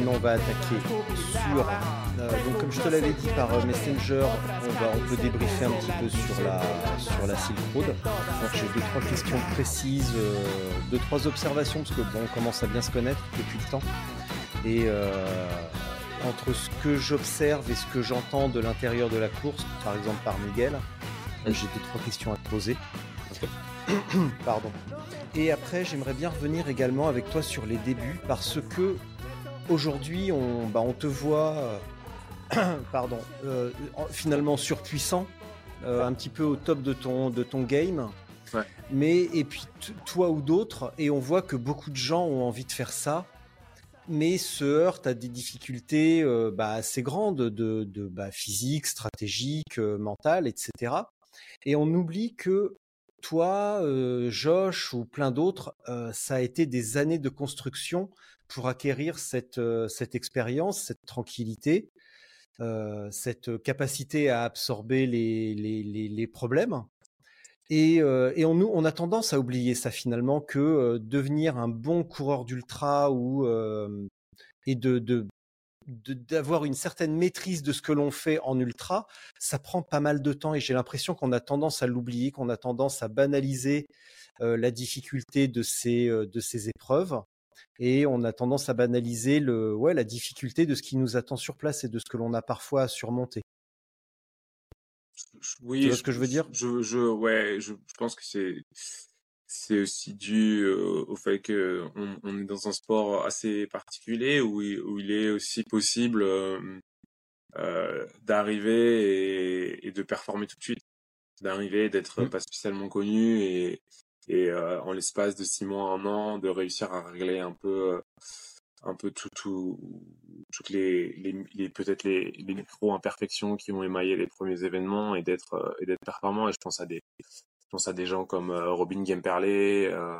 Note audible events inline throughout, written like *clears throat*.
maintenant on va attaquer sur. euh, donc comme je te l'avais dit par euh, Messenger, on, va, on peut débriefer un petit peu sur la sur la Silk Road. Donc j'ai deux trois questions précises, euh, deux trois observations parce que bon on commence à bien se connaître depuis le temps. Et euh, entre ce que j'observe et ce que j'entends de l'intérieur de la course, par exemple par Miguel, j'ai deux trois questions à te poser. *coughs* Pardon. Et après, j'aimerais bien revenir également avec toi sur les débuts parce que aujourd'hui, on, bah, on te voit, euh, *clears throat* pardon, euh, en- finalement surpuissant, euh, un petit peu au top de ton, de ton game. Ouais. Mais et puis toi ou d'autres, et on voit que beaucoup de gens ont envie de faire ça, mais se heurtent à des difficultés euh, bah, assez grandes de, de bah, physique, stratégique, euh, mentale, etc. Et on oublie que toi, euh, Josh ou plein d'autres, ça a été des années de construction pour acquérir cette, euh, cette expérience, cette tranquillité, euh, cette capacité à absorber les, les, problèmes. Et, euh, et on, on a tendance à oublier ça finalement, que devenir un bon coureur d'ultra ou et de, de d'avoir une certaine maîtrise de ce que l'on fait en ultra, ça prend pas mal de temps et j'ai l'impression qu'on a tendance à l'oublier, qu'on a tendance à banaliser la difficulté de ces, de ces épreuves et on a tendance à banaliser le, ouais, la difficulté de ce qui nous attend sur place et de ce que l'on a parfois à surmonter. Je- Oui, Tu vois ce que je veux dire? Je, je, ouais, je, je pense que c'est, c'est aussi dû euh, au fait que on, on est dans un sport assez particulier où il, où il est aussi possible euh, euh, d'arriver et, et de performer tout de suite, d'arriver, d'être Mm. pas spécialement connu et, et euh, en l'espace de six mois, un an, de réussir à régler un peu, euh, un peu tout, tout, toutes les, les, peut-être les, les micro imperfections qui ont émaillé les premiers événements et d'être euh, et d'être performant. Et je pense à des, je pense à des gens comme Robin Gemperlé euh,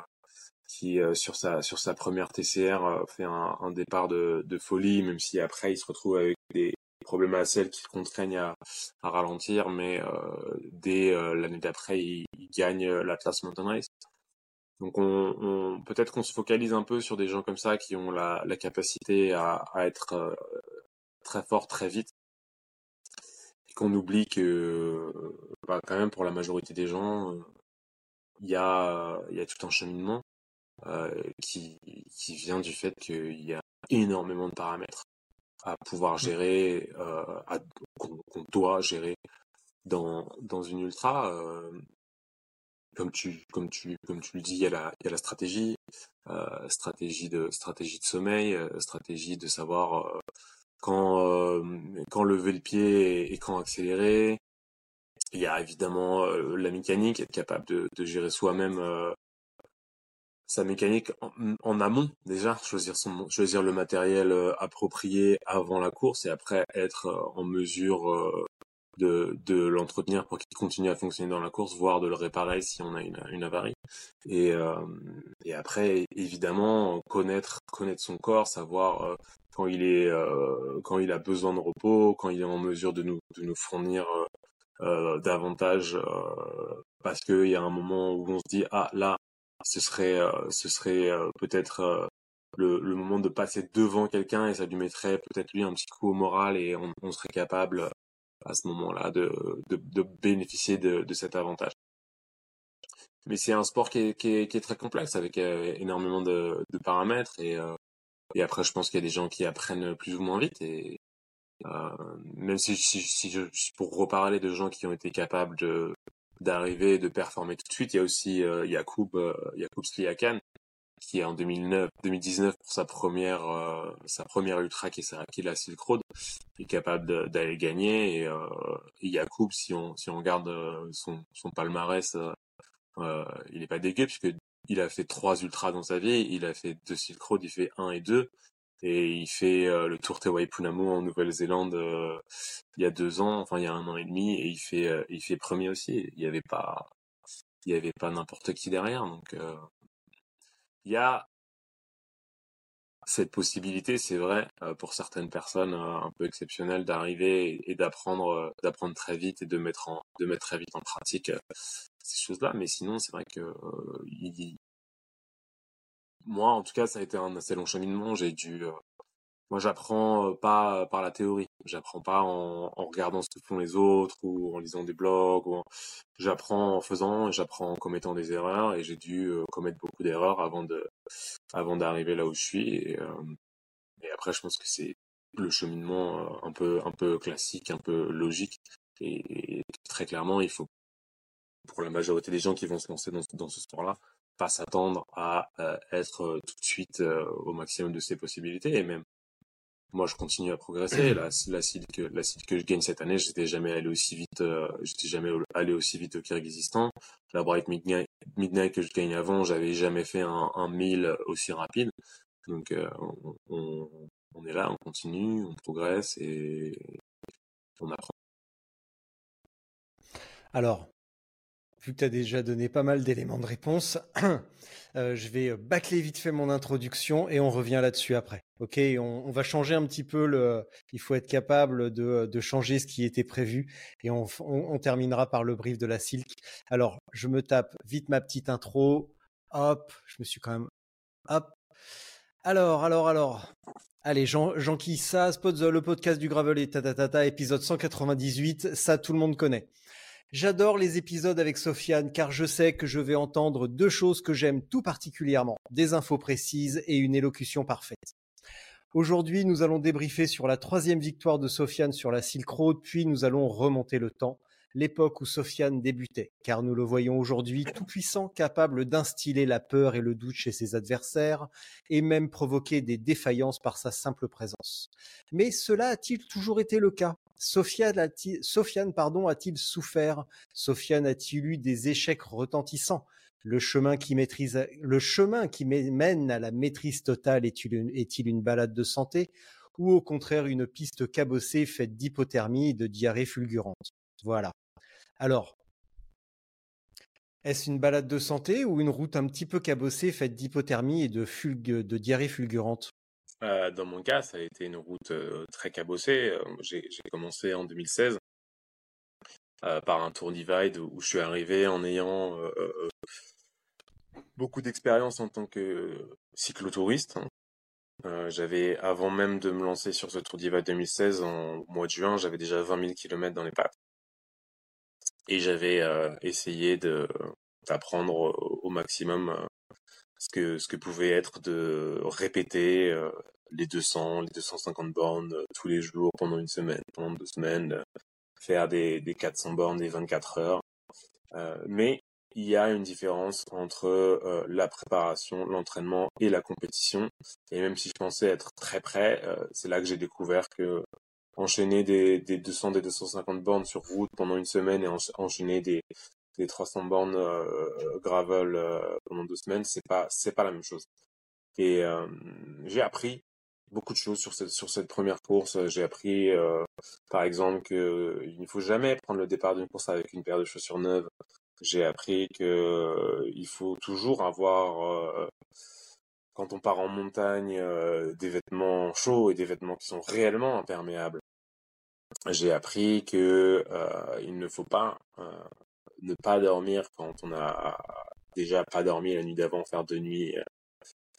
qui sur sa sur sa première TCR fait un, un départ de, de folie, même si après il se retrouve avec des problèmes à selle qui contraignent à, à ralentir, mais euh, dès euh, l'année d'après il, il gagne euh, l'Atlas Mountain Race. Donc on, peut-être qu'on se focalise un peu sur des gens comme ça qui ont la, la capacité à, être très fort très vite et qu'on oublie que bah, quand même pour la majorité des gens il y a tout un cheminement qui vient du fait qu'il y a énormément de paramètres à pouvoir gérer euh, à- qu'on qu'on doit gérer dans dans une ultra euh, comme tu comme tu comme tu le dis il y a la il y a la stratégie euh, stratégie de stratégie de sommeil euh, stratégie de savoir euh, quand euh, quand lever le pied et, et quand accélérer. Il y a évidemment euh, la mécanique être capable de, de gérer soi-même euh, sa mécanique en, amont déjà choisir son choisir le matériel euh, approprié avant la course et après être euh, en mesure euh, de, de l'entretenir pour qu'il continue à fonctionner dans la course, voire de le réparer si on a une, une avarie. Et, euh, et après, évidemment, connaître connaître son corps, savoir quand il est euh, quand il a besoin de repos, quand il est en mesure de nous de nous fournir davantage, parce qu'il y a un moment où on se dit ah là, ce serait euh, ce serait euh, peut-être euh, le, le moment de passer devant quelqu'un et ça lui mettrait peut-être lui un petit coup au moral et on, on serait capable à ce moment-là de, de, de bénéficier de, de cet avantage. mais c'est un sport qui est, qui est, qui est très complexe avec énormément de, de paramètres et euh, et après je pense qu'il y a des gens qui apprennent plus ou moins vite et euh, même si, si, si je, pour reparler de gens qui ont été capables de d'arriver de performer tout de suite. Il y a aussi euh, Yacoub euh, Yacoub Sliakan qui est en 2009 2019 pour sa première euh, sa première ultra qui est, qui est la Silk Road. Est capable d'aller gagner. Et, euh, et Yacoub si on si on regarde euh, son son palmarès euh, il est pas dégueu puisque il a fait trois ultras dans sa vie, il a fait deux Silk Road, il fait un et deux, et il fait euh, le Tour Te Waipunamo en Nouvelle-Zélande euh, il y a deux ans, enfin il y a un an et demi, et il fait euh, il fait premier aussi. Il y avait pas il y avait pas n'importe qui derrière, donc euh, il y a cette possibilité, c'est vrai, euh, pour certaines personnes euh, un peu exceptionnelles d'arriver et, et d'apprendre d'apprendre très vite et de mettre en de mettre très vite en pratique ces choses-là. Mais sinon, c'est vrai que il- moi, en tout cas, ça a été un assez long cheminement. J'ai dû, euh, moi, j'apprends euh, pas par la théorie. J'apprends pas en, regardant ce que font les autres ou en lisant des blogs. J'apprends en faisant, j'apprends en commettant des erreurs. Et j'ai dû euh, commettre beaucoup d'erreurs avant de, avant d'arriver là où je suis. Et, euh, et après, je pense que c'est le cheminement euh, un peu, un peu classique, un peu logique. Et, et très clairement, il faut, pour la majorité des gens qui vont se lancer dans, dans ce sport-là, pas s'attendre à euh, être euh, tout de suite euh, au maximum de ses possibilités. Et même, moi, je continue à progresser. La, la Silk, la Silk que je gagne cette année, j'étais jamais allé aussi vite, euh, j'étais jamais allé aussi vite au Kyrgyzstan. La Bright Midnight, que je gagne avant, j'avais jamais fait un, un 1000 aussi rapide. Donc, on, on, on est là, on continue, on progresse et on apprend. Alors, vu tu as déjà donné pas mal d'éléments de réponse, *clears throat* euh, je vais bâcler vite fait mon introduction et on revient là-dessus après. Ok, on, va changer un petit peu le. Il faut être capable de, changer ce qui était prévu et on, terminera par le brief de la Silk. Alors, je me tape vite ma petite intro. Hop, je me suis quand même. Hop. Alors, alors, alors. Allez, Jean, Jean Spot le podcast du gravel et tatatata, épisode 198, ça tout le monde connaît. J'adore les épisodes avec Sofiane car je sais que je vais entendre deux choses que j'aime tout particulièrement, des infos précises et une élocution parfaite. Aujourd'hui, nous allons débriefer sur la troisième victoire de Sofiane sur la Silk Road, puis nous allons remonter le temps, l'époque où Sofiane débutait, car nous le voyons aujourd'hui tout puissant, capable d'instiller la peur et le doute chez ses adversaires, et même provoquer des défaillances par sa simple présence. Mais cela a-t-il toujours été le cas? Sofiane a-t-il, a-t-il souffert? Sofiane a-t-il eu des échecs retentissants? Le chemin qui mène à la maîtrise totale est-il une balade de santé? Ou au contraire une piste cabossée faite d'hypothermie et de diarrhée fulgurante Voilà. Alors, est-ce une balade de santé ou une route un petit peu cabossée faite d'hypothermie et de, diarrhée fulgurante? Euh, Dans mon cas, ça a été une route très cabossée. J'ai commencé en 2016 euh, par un tour divide où je suis arrivé en ayant beaucoup d'expérience en tant que cyclotouriste. J'avais, avant même de me lancer sur ce Tour Divide 2016, en mois de juin, j'avais déjà 20 000 km dans les pattes. Et j'avais euh, essayé de d'apprendre au, maximum euh, ce que pouvait être de répéter euh, les 200, les 250 bornes euh, tous les jours pendant une semaine, pendant deux semaines, euh, faire des, des 400 bornes, des 24 heures. Euh, mais il y a une différence entre euh, la préparation, l'entraînement et la compétition. Et même si je pensais être très euh, c'est là que j'ai découvert que enchaîner des, des 200, des 250 bornes sur route pendant une semaine et enchaîner des, des 300 bornes euh, gravel euh, pendant deux semaines, c'est pas c'est pas la même chose. Et euh, j'ai appris beaucoup de choses sur cette sur cette première course. J'ai appris, par exemple, que il ne faut jamais prendre le départ d'une course avec une paire de chaussures neuves. J'ai appris que il faut toujours avoir quand on part en montagne des vêtements chauds et des vêtements qui sont réellement imperméables. J'ai appris que euh, il ne faut pas euh, ne pas dormir quand on a déjà pas dormi la nuit d'avant, faire de nuit,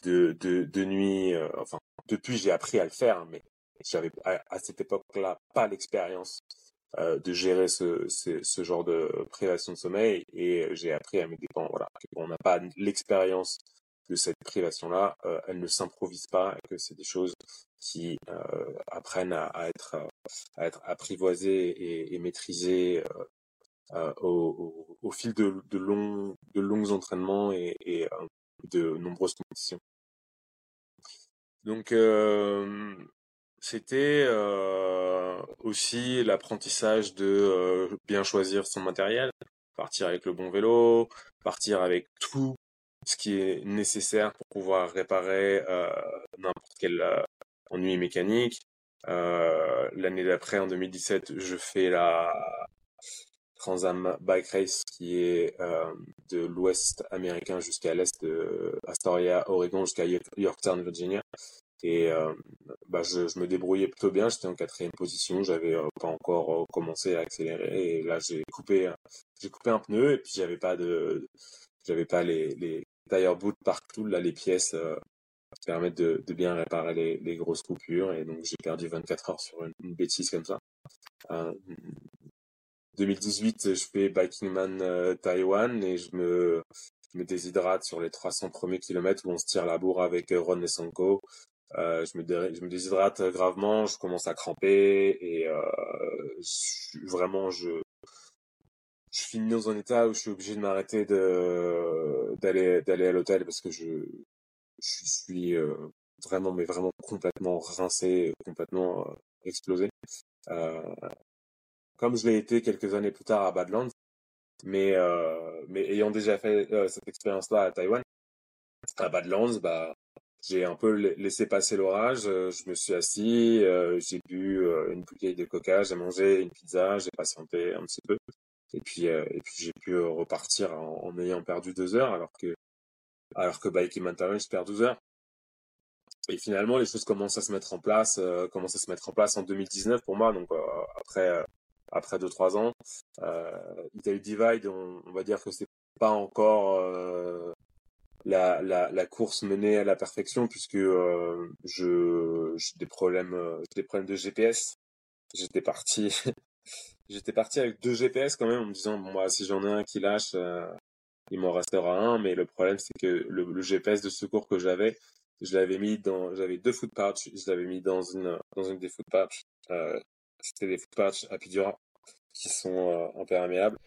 de de, de nuit. Euh, enfin, depuis j'ai appris à le faire, mais j'avais à, cette époque-là pas l'expérience euh, de gérer ce, ce, ce, genre de privation de sommeil et j'ai appris à mes dépens voilà qu'on n'a pas l'expérience de cette privation là euh, elle ne s'improvise pas et que c'est des choses qui euh, apprennent à, être à être apprivoisées et, maîtrisées euh, au, fil de, longs de longs entraînements et, de nombreuses compétitions. Donc c'était euh, aussi l'apprentissage de euh, bien choisir son matériel, partir avec le bon vélo, partir avec tout ce qui est nécessaire pour pouvoir réparer euh, n'importe quel euh, ennui mécanique. Euh, l'année d'après, en 2017, je fais la Transam Bike Race qui est de l'ouest américain jusqu'à l'est de Astoria, Oregon, jusqu'à Yorktown, Virginia. Et euh, bah, je, me débrouillais plutôt bien. J'étais en quatrième position. J'avais euh, pas encore euh, commencé à accélérer. Et là, j'ai coupé, un pneu et puis j'avais pas les, tire boot partout. Là, les pièces euh, permettent de, bien réparer les, grosses coupures. Et donc, j'ai perdu 24 heures sur une, bêtise comme ça. Euh, 2018, je fais Biking Man euh, Taïwan et je me, déshydrate sur les 300 premiers kilomètres où on se tire la bourre avec Ron Sanko. Euh, je, me déshydrate gravement, je commence à cramper et euh, vraiment je finis dans un état où je suis obligé de m'arrêter d'aller à l'hôtel parce que je je suis euh, vraiment mais vraiment complètement rincé, complètement euh, explosé. Euh, comme je l'ai été quelques années plus tard à Badlands, mais euh, mais ayant déjà fait cette expérience-là à Taïwan, à Badlands, bah j'ai un peu laissé passer l'orage. Euh, je me suis assis, euh, j'ai bu euh, une bouteille de coca, j'ai mangé une pizza, j'ai patienté un petit peu. Et puis, et puis j'ai pu repartir en, en, ayant perdu deux heures, alors que, alors que Bike Mountain, je perds 12 heures. Et finalement, les choses commencent à se mettre en place, euh, commencent à se mettre en place en 2019 pour moi. Donc après, après deux trois ans, Italy Divide, on, va dire que c'est pas encore la, la, course menée à la perfection puisque euh, je j'ai des problèmes euh, des problèmes de GPS. J'étais parti *laughs* j'étais parti avec deux GPS quand même en me disant bon, moi si j'en ai un qui lâche euh, il m'en restera un mais le problème c'est que le, le, GPS de secours que j'avais je l'avais mis dans j'avais deux foot patch je l'avais mis dans une dans une des foot patch euh, c'était des foot patch à Pidura qui sont imperméables.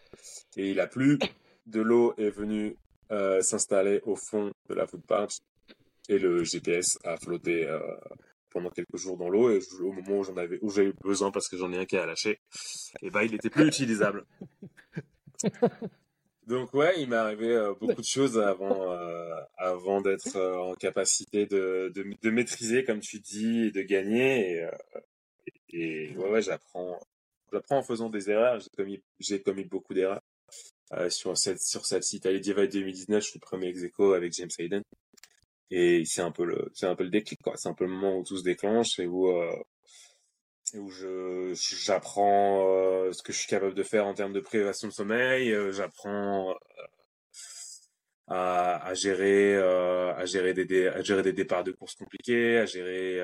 Et il a plu. De l'eau est venue euh, s'installer au fond de la footpath et le GPS a flotté euh, pendant quelques jours dans l'eau. Et au moment où j'en avais où j'ai eu besoin parce que j'en ai un qui a lâché et bah il était plus *laughs* utilisable donc ouais il m'est arrivé euh, beaucoup de choses avant euh, avant d'être euh, en capacité de, de, de maîtriser comme tu dis de gagner. Et, et, et ouais, ouais j'apprends j'apprends en faisant des erreurs. J'ai commis j'ai commis beaucoup d'erreurs euh, sur cette sur cette site Allez Divide 2019 je suis le premier ex avec James Hayden. Et c'est un peu le c'est un peu le déclic quoi. C'est un peu le moment où tout se déclenche et où où je j'apprends euh, ce que je suis capable de faire en termes de privation de sommeil euh, j'apprends euh, à, gérer à gérer des à gérer des départs de courses compliqués à gérer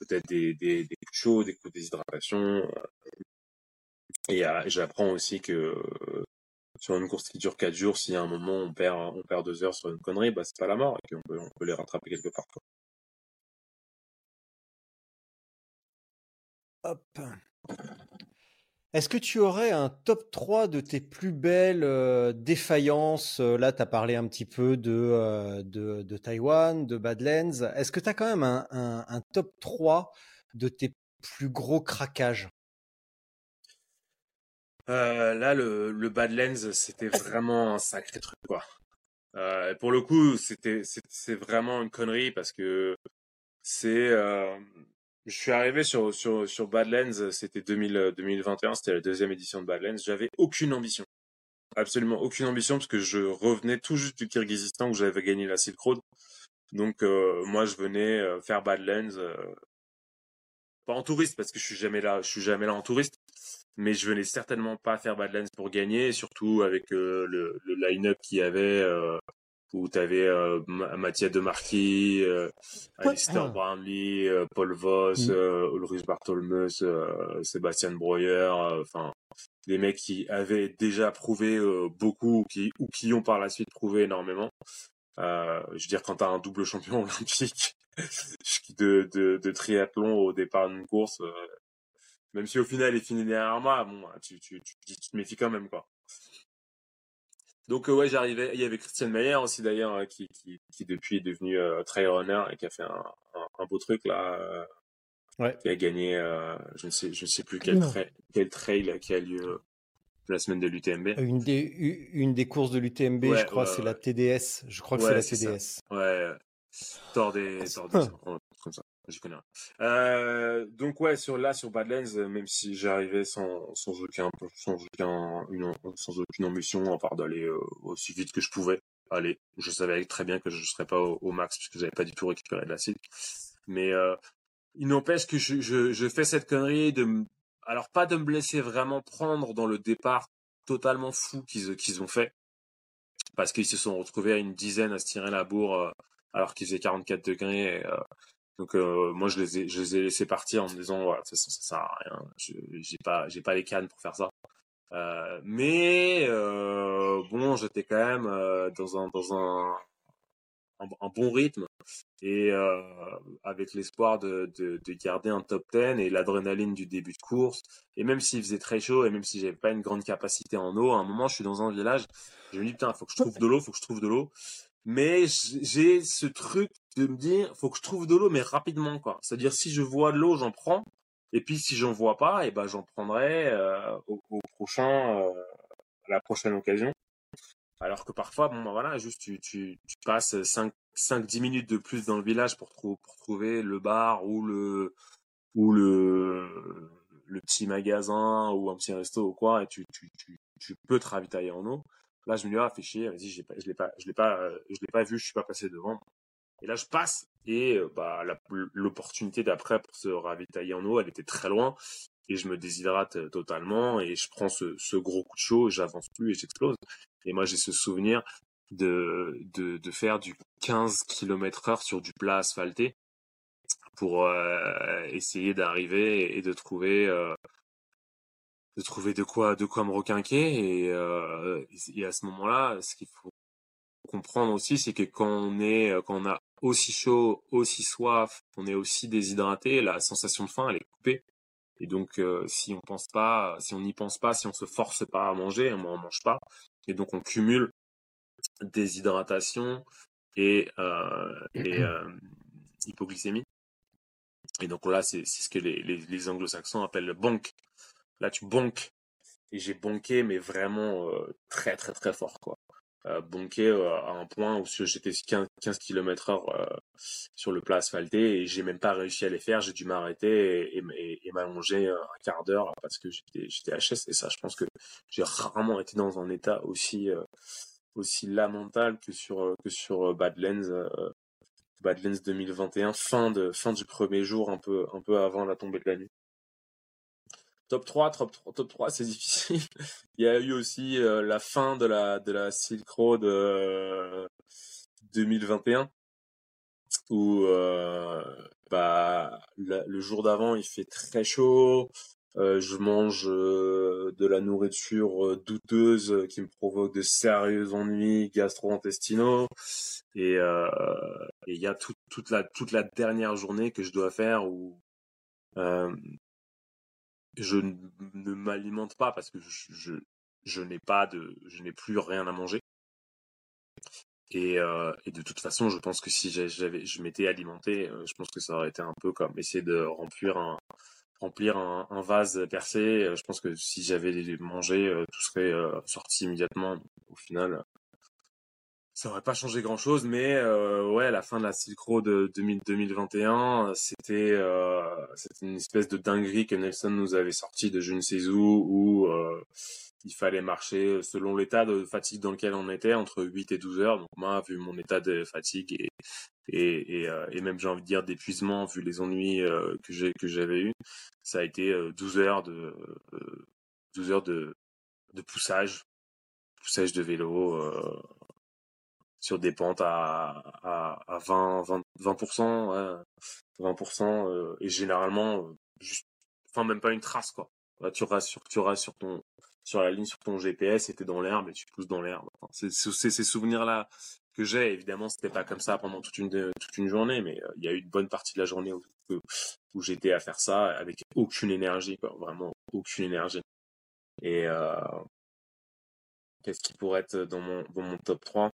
peut-être des, des, des coups de chaud des coups de déshydratation et j'apprends aussi que sur une course qui dure 4 jours, si à un moment on perd, on perd 2 heures sur une connerie, bah, c'est pas la mort et qu'on peut, on peut les rattraper quelque part. Est-ce que tu aurais un top 3 de tes plus belles euh, défaillances? Là, tu as parlé un petit peu de, euh, de, de, Taïwan, de Badlands. Est-ce que tu as quand même un, un, top 3 de tes plus gros craquages? Euh, là, le, le Badlands, c'était vraiment un sacré truc, quoi. Euh, pour le coup, c'était c'est vraiment une connerie parce que c'est euh, je suis arrivé sur sur sur Badlands, c'était 2021, c'était la deuxième édition de Badlands. J'avais aucune ambition, absolument aucune ambition parce que je revenais tout juste du Kyrgyzstan où j'avais gagné la Silk Road. Donc euh, moi, je venais euh, faire Badlands, euh, pas en touriste parce que je suis jamais là, je suis jamais là en touriste mais je venais certainement pas faire Badlands pour gagner, surtout avec euh, le, le line-up qu'il y avait. Où tu avais euh, Mathias de Marquis, euh, Alistair Ah. Brownlee, euh, Paul Voss, Mm. euh, Ulrich Bartholmeus, euh, Sébastien Breuer, euh, enfin des mecs qui avaient déjà prouvé euh, beaucoup ou qui, ou qui ont par la suite prouvé énormément. Euh, je veux dire, quand tu as un double champion *laughs* olympique *laughs* de, de, de triathlon au départ d'une course, euh, même si au final il finit derrière moi, bon, tu, tu, tu, tu te méfies quand même, quoi. Donc euh, ouais, j'arrivais. Il y avait Christian Meyer aussi d'ailleurs, euh, qui, qui, qui depuis est devenu euh, trail runner et qui a fait un, un, un beau truc là. Ouais. Qui a gagné, je ne sais, je ne sais plus quel, trail, quel trail qui a lieu la semaine de l'UTMB. Une des, une des courses de l'UTMB, Ouais, je crois, ouais, c'est ouais. la TDS. Je crois que c'est la c'est ça. TDS. Ouais, tord des, J'y connais rien. Euh, donc ouais, sur là, sur Badlands, euh, même si j'arrivais sans, sans aucun, sans aucun, une, sans aucune ambition, à part d'aller euh, aussi vite que je pouvais aller. Je savais très bien que je serais pas au, au max puisque j'avais pas du tout récupéré de l'acide. Mais euh, il n'empêche que je, je, je fais cette connerie de, alors pas de me laisser vraiment prendre dans le départ totalement fou qu'ils qu'ils ont fait, parce qu'ils se sont retrouvés à une dizaine à se tirer la bourre alors qu'il faisait 44 degrés. Donc euh, moi je les ai je les ai laissés partir en me disant voilà façon ça sert à rien. J'ai pas j'ai pas les cannes pour faire ça. Euh, mais euh, bon j'étais quand même dans un dans un un, bon rythme et avec l'espoir de, de, de garder un top 10 et l'adrénaline du début de course. Et même s'il faisait très chaud et même si j'avais pas une grande capacité en eau à un moment je suis dans un village. Je me dis putain faut que je trouve de l'eau faut que je trouve de l'eau mais j'ai ce truc de me dire faut que je trouve de l'eau mais rapidement quoi. C'est à dire si je vois de l'eau j'en prends. Et puis si j'en vois pas et ben j'en prendrai euh, au, prochain euh, à la prochaine occasion. Alors que parfois bon ben voilà juste tu tu, tu passes 5 5 10 minutes de plus dans le village pour trou- pour trouver le bar ou le ou le petit magasin ou un petit resto ou quoi et tu tu, tu peux te ravitailler en eau là je me dis ah fait chier je l'ai pas l'ai pas euh, je l'ai vu je suis pas passé devant. Et là je passe et euh, bah l'opportunité d'après pour se ravitailler en eau elle était très loin et je me déshydrate euh, totalement et je prends ce, gros coup de chaud j'avance plus et j'explose. Et moi j'ai ce souvenir de, faire du 15 km heure sur du plat asphalté pour euh, essayer d'arriver et de trouver de trouver de quoi de quoi me requinquer et, euh, et à ce moment-là ce qu'il faut comprendre aussi c'est que quand on est quand on a aussi chaud aussi soif on est aussi déshydraté la sensation de faim elle est coupée. Et donc euh, si on pense pas si on n'y pense pas si on se force pas à manger on mange pas. Et donc on cumule déshydratation et euh, euh, hypoglycémie. Et donc là, c'est ce que les, anglo-saxons appellent le bonk. Là, tu bonk. Et j'ai bonké, mais vraiment euh, très, très, très fort, quoi. Euh, bonké euh, à un point où j'étais 15, 15 km heure sur le plat asphalté et j'ai même pas réussi à les faire. J'ai dû m'arrêter et, m'allonger un quart d'heure parce que j'étais HS. Et ça, je pense que j'ai rarement été dans un état aussi, lamentable que sur, Badlands. Badlands 2021, fin du premier jour, un peu avant la tombée de la nuit. Top 3, top 3, top 3 c'est difficile. *laughs* Il y a eu aussi euh, la fin de la de la Silk Road euh, 2021 où euh, bah le jour d'avant il fait très chaud. Euh, je mange euh, de la nourriture euh, douteuse euh, qui me provoque de sérieux ennuis gastro-intestinaux et euh, il y a tout- toute la toute la dernière journée que je dois faire où euh, je ne, m'alimente pas parce que je je, n'ai pas de je n'ai plus rien à manger. Et, euh, et de toute façon je pense que si j'a- j'avais je m'étais alimenté euh, je pense que ça aurait été un peu comme essayer de remplir un remplir un, vase percé. Euh, je pense que si j'avais mangé euh, tout serait sorti immédiatement. Au final ça aurait pas changé grand chose, mais euh, ouais, la fin de la Silk Road de 2000 2021, c'était euh, c'était une espèce de dinguerie que Nelson nous avait sorti de je ne sais où, où euh, il fallait marcher selon l'état de fatigue dans lequel on était, entre 8 et 12 heures. Donc moi, vu mon état de fatigue et et, et, euh, et même j'ai envie de dire d'épuisement, vu les ennuis euh, que j'ai que j'avais eu, ça a été euh, 12 heures de euh, 12 heures de de poussage, poussage de vélo. Sur des pentes à, à, à 20, 20, 20%, ouais, 20%, euh, et généralement, euh, juste, enfin, même pas une trace, quoi. Tu restes sur, tu ton, sur la ligne, sur ton GPS, et t'es dans l'herbe, et tu pousses dans l'herbe. C'est, ces souvenirs-là que j'ai. Évidemment, c'était pas comme ça pendant toute une, toute une journée, mais euh, il y a eu une bonne partie de la journée où, où j'étais à faire ça avec aucune énergie. Vraiment aucune énergie. Et, euh, qu'est-ce qui pourrait être dans mon, dans mon top 3?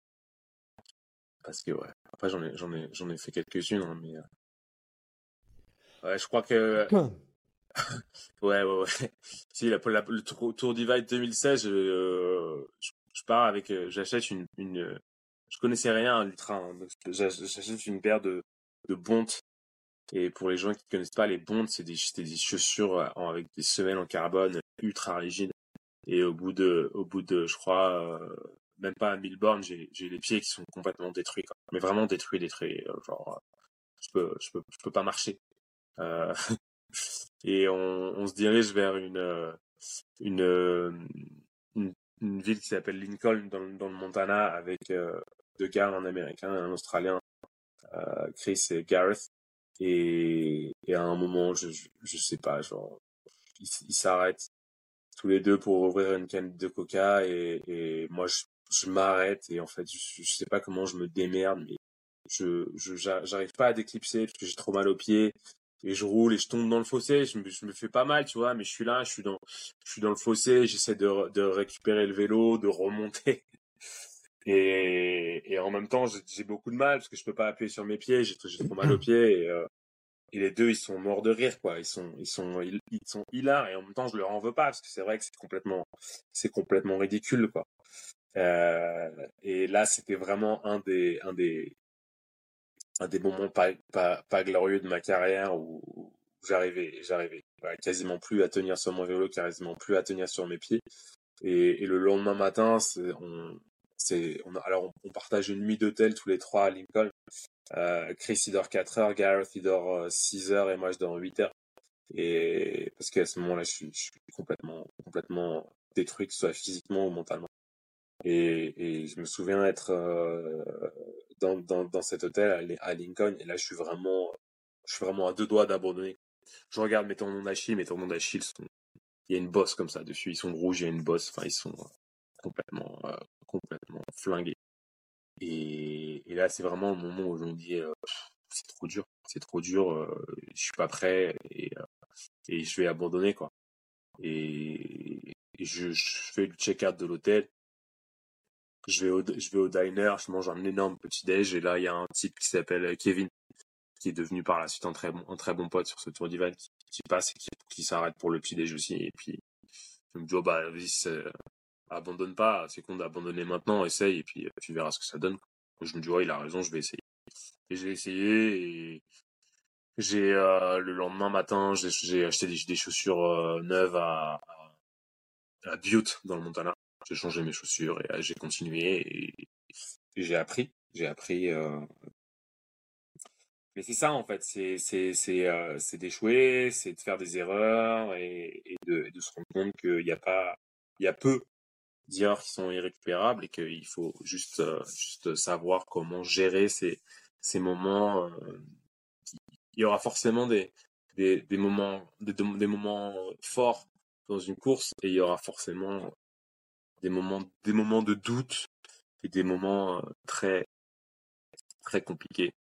Parce que, ouais, après, j'en ai, j'en ai, j'en ai fait quelques-unes, hein, mais, euh, ouais, je crois que, *laughs* ouais, ouais, ouais. *laughs* Si, la, la- le Tour, Divide 2016, euh, je, je pars avec, euh, j'achète une, une, euh, je connaissais rien à l'ultra, hein, j'achète une paire de, de Bontes. Et pour les gens qui connaissent pas, les Bontes, c'est des, des chaussures en- avec des semelles en carbone ultra rigides. Et au bout de, au bout de, je crois, même pas à 1000 bornes, j'ai, les pieds qui sont complètement détruits, quoi. Mais vraiment détruits, détruits. euh, Genre, euh, je peux, je peux, je peux pas marcher. Euh, *laughs* et on, se dirige vers une, une, une, ville qui s'appelle Lincoln dans, dans le Montana avec deux gars, un américain un australien, Chris et Gareth. Et, à un moment, je, je, sais pas, genre, ils s'arrêtent tous les deux pour ouvrir une canne de coca et, et moi je, je m'arrête et en fait je, sais pas comment je me démerde mais je je j'a- j'arrive pas à déclipser parce que j'ai trop mal aux pieds et je roule et je tombe dans le fossé. Je me, je me fais pas mal tu vois mais je suis là je suis dans je suis dans le fossé j'essaie de de récupérer le vélo de remonter. *laughs* Et et en même temps j'ai beaucoup de mal parce que je peux pas appuyer sur mes pieds j'ai j'ai trop mal aux pieds et euh, et les deux ils sont morts de rire quoi. Ils sont ils sont ils, ils sont hilars et en même temps je leur en veux pas parce que c'est vrai que c'est complètement c'est complètement ridicule quoi euh, et là c'était vraiment un des un des un des moments pas pas glorieux de ma carrière où, j'arrivais j'arrivais quasiment plus à tenir sur mon vélo quasiment plus à tenir sur mes pieds et, le lendemain matin on on alors on, partage une nuit d'hôtel tous les trois à Lincoln euh, Chris il dort 4 heures, Gareth il dort euh, 6 heures et moi je dors 8 heures. Et parce qu'à ce moment-là, je suis complètement, complètement détruit, que ce soit physiquement ou mentalement. Et, je me souviens être euh, dans, dans, dans cet hôtel à, Li- à Lincoln et là je suis vraiment, je suis vraiment à deux doigts d'abandonner. Je regarde mes tendons d'Achille, mes tendons d'Achille il y a une bosse comme ça dessus, ils sont rouges, il y a une bosse, enfin ils sont euh, complètement, euh, complètement flingués. Et, là, c'est vraiment le moment où je me dis, c'est trop dur, c'est trop dur, je suis pas prêt et, je vais abandonner quoi. Et, je fais le check-out de l'hôtel, je vais au, je vais au diner, je mange un énorme petit déj et là il y a un type qui s'appelle Kevin qui est devenu par la suite un très bon, un très bon pote sur ce tour d'Ivan qui, passe et qui, s'arrête pour le petit déj aussi. Et puis je me dis oh bah abandonne pas, c'est con d'abandonner maintenant, essaye et puis euh, tu verras ce que ça donne. Je me dis ouais il a raison, je vais essayer. Et j'ai essayé et j'ai euh, le lendemain matin j'ai acheté des, chaussures euh, neuves à, à Butte dans le Montana. J'ai changé mes chaussures et euh, j'ai continué j'ai appris, j'ai appris. euh, Mais c'est ça en fait, euh, c'est d'échouer, c'est de faire des erreurs et, de, se rendre compte qu'il y a peu d'erreurs qui sont irrécupérables et qu'il faut juste juste savoir comment gérer ces ces moments. il y aura forcément des des, des moments des moments forts dans une course et il y aura forcément des moments des moments de doute et des moments euh, très très compliqués.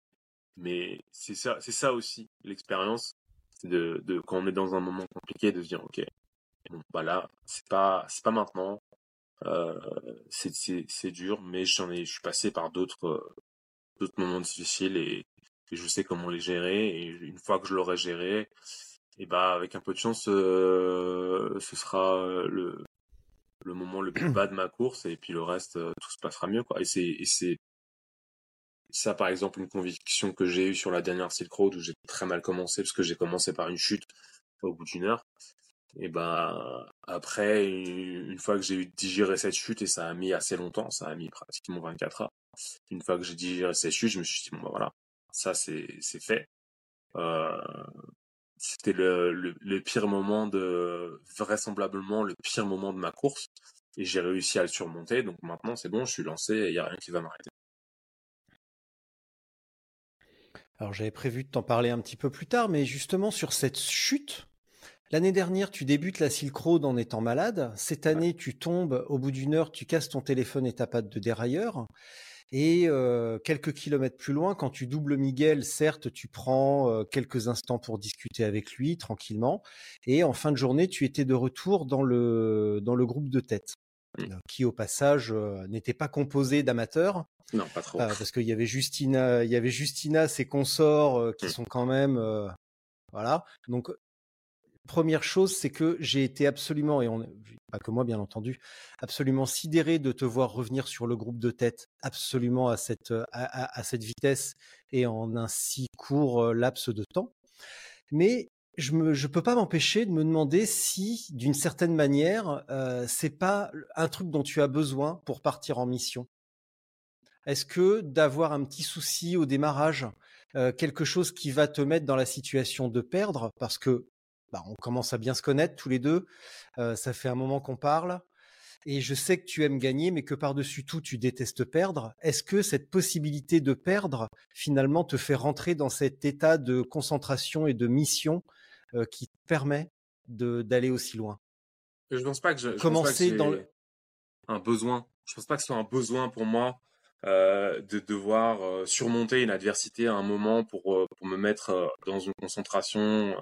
Mais c'est ça c'est ça aussi l'expérience, c'est de quand on est dans un moment compliqué de se dire ok bon bah là c'est pas c'est pas maintenant euh, c'est dur mais j'en ai je suis passé par d'autres euh, d'autres moments difficiles et, je sais comment les gérer et une fois que je l'aurai géré et bah avec un peu de chance ce sera le le moment le plus *clears throat* bas de ma course et puis le reste euh, tout se passera mieux quoi. Et c'est et c'est ça par exemple une conviction que j'ai eue sur la dernière Silk Road où j'ai très mal commencé parce que j'ai commencé par une chute au bout d'une heure. Et ben après une fois que j'ai eu digéré cette chute et ça a mis assez longtemps ça a mis pratiquement 24 heures une fois que j'ai digéré cette chute je me suis dit bon bah voilà ça c'est c'est fait. Euh, c'était le, pire moment de vraisemblablement le pire moment de ma course. Et j'ai réussi à le surmonter. Donc maintenant c'est bon je suis lancé et il n'y a rien qui va m'arrêter. Alors j'avais prévu de t'en parler un petit peu plus tard mais justement sur cette chute l'année dernière tu débutes la Silk Road en étant malade. Cette année tu tombes. Au bout d'une heure tu casses ton téléphone et ta patte de dérailleur et euh, quelques kilomètres plus loin, quand tu doubles Miguel, certes tu prends euh, quelques instants pour discuter avec lui tranquillement, et en fin de journée tu étais de retour dans le, dans le groupe de tête. Mm. euh, qui au passage euh, n'était pas composé d'amateurs, Non, pas trop. euh, parce qu'il y avait Justina, il y avait Justina, ses consorts qui Mm. sont quand même, voilà. Donc première chose, c'est que j'ai été absolument et on, pas que moi bien entendu, absolument sidéré de te voir revenir sur le groupe de tête, absolument à cette à, à- cette vitesse et en un si court euh, laps de temps. Mais je me, je peux pas m'empêcher de me demander si, d'une certaine manière, euh, c'est pas un truc dont tu as besoin pour partir en mission. Est-ce que d'avoir un petit souci au démarrage, euh, quelque chose qui va te mettre dans la situation de perdre, parce que bah, on commence à bien se connaître tous les deux, euh, ça fait un moment qu'on parle, et je sais que tu aimes gagner, mais que par-dessus tout, tu détestes perdre. Est-ce que cette possibilité de perdre, finalement, te fait rentrer dans cet état de concentration et de mission euh, qui te permet de- d'aller aussi loin? Je pense pas que je, je pense pas Commencer que dans le- un besoin. Je pense pas que ce soit un besoin pour moi euh, de devoir euh, surmonter une adversité à un moment pour euh, pour me mettre euh, dans une concentration,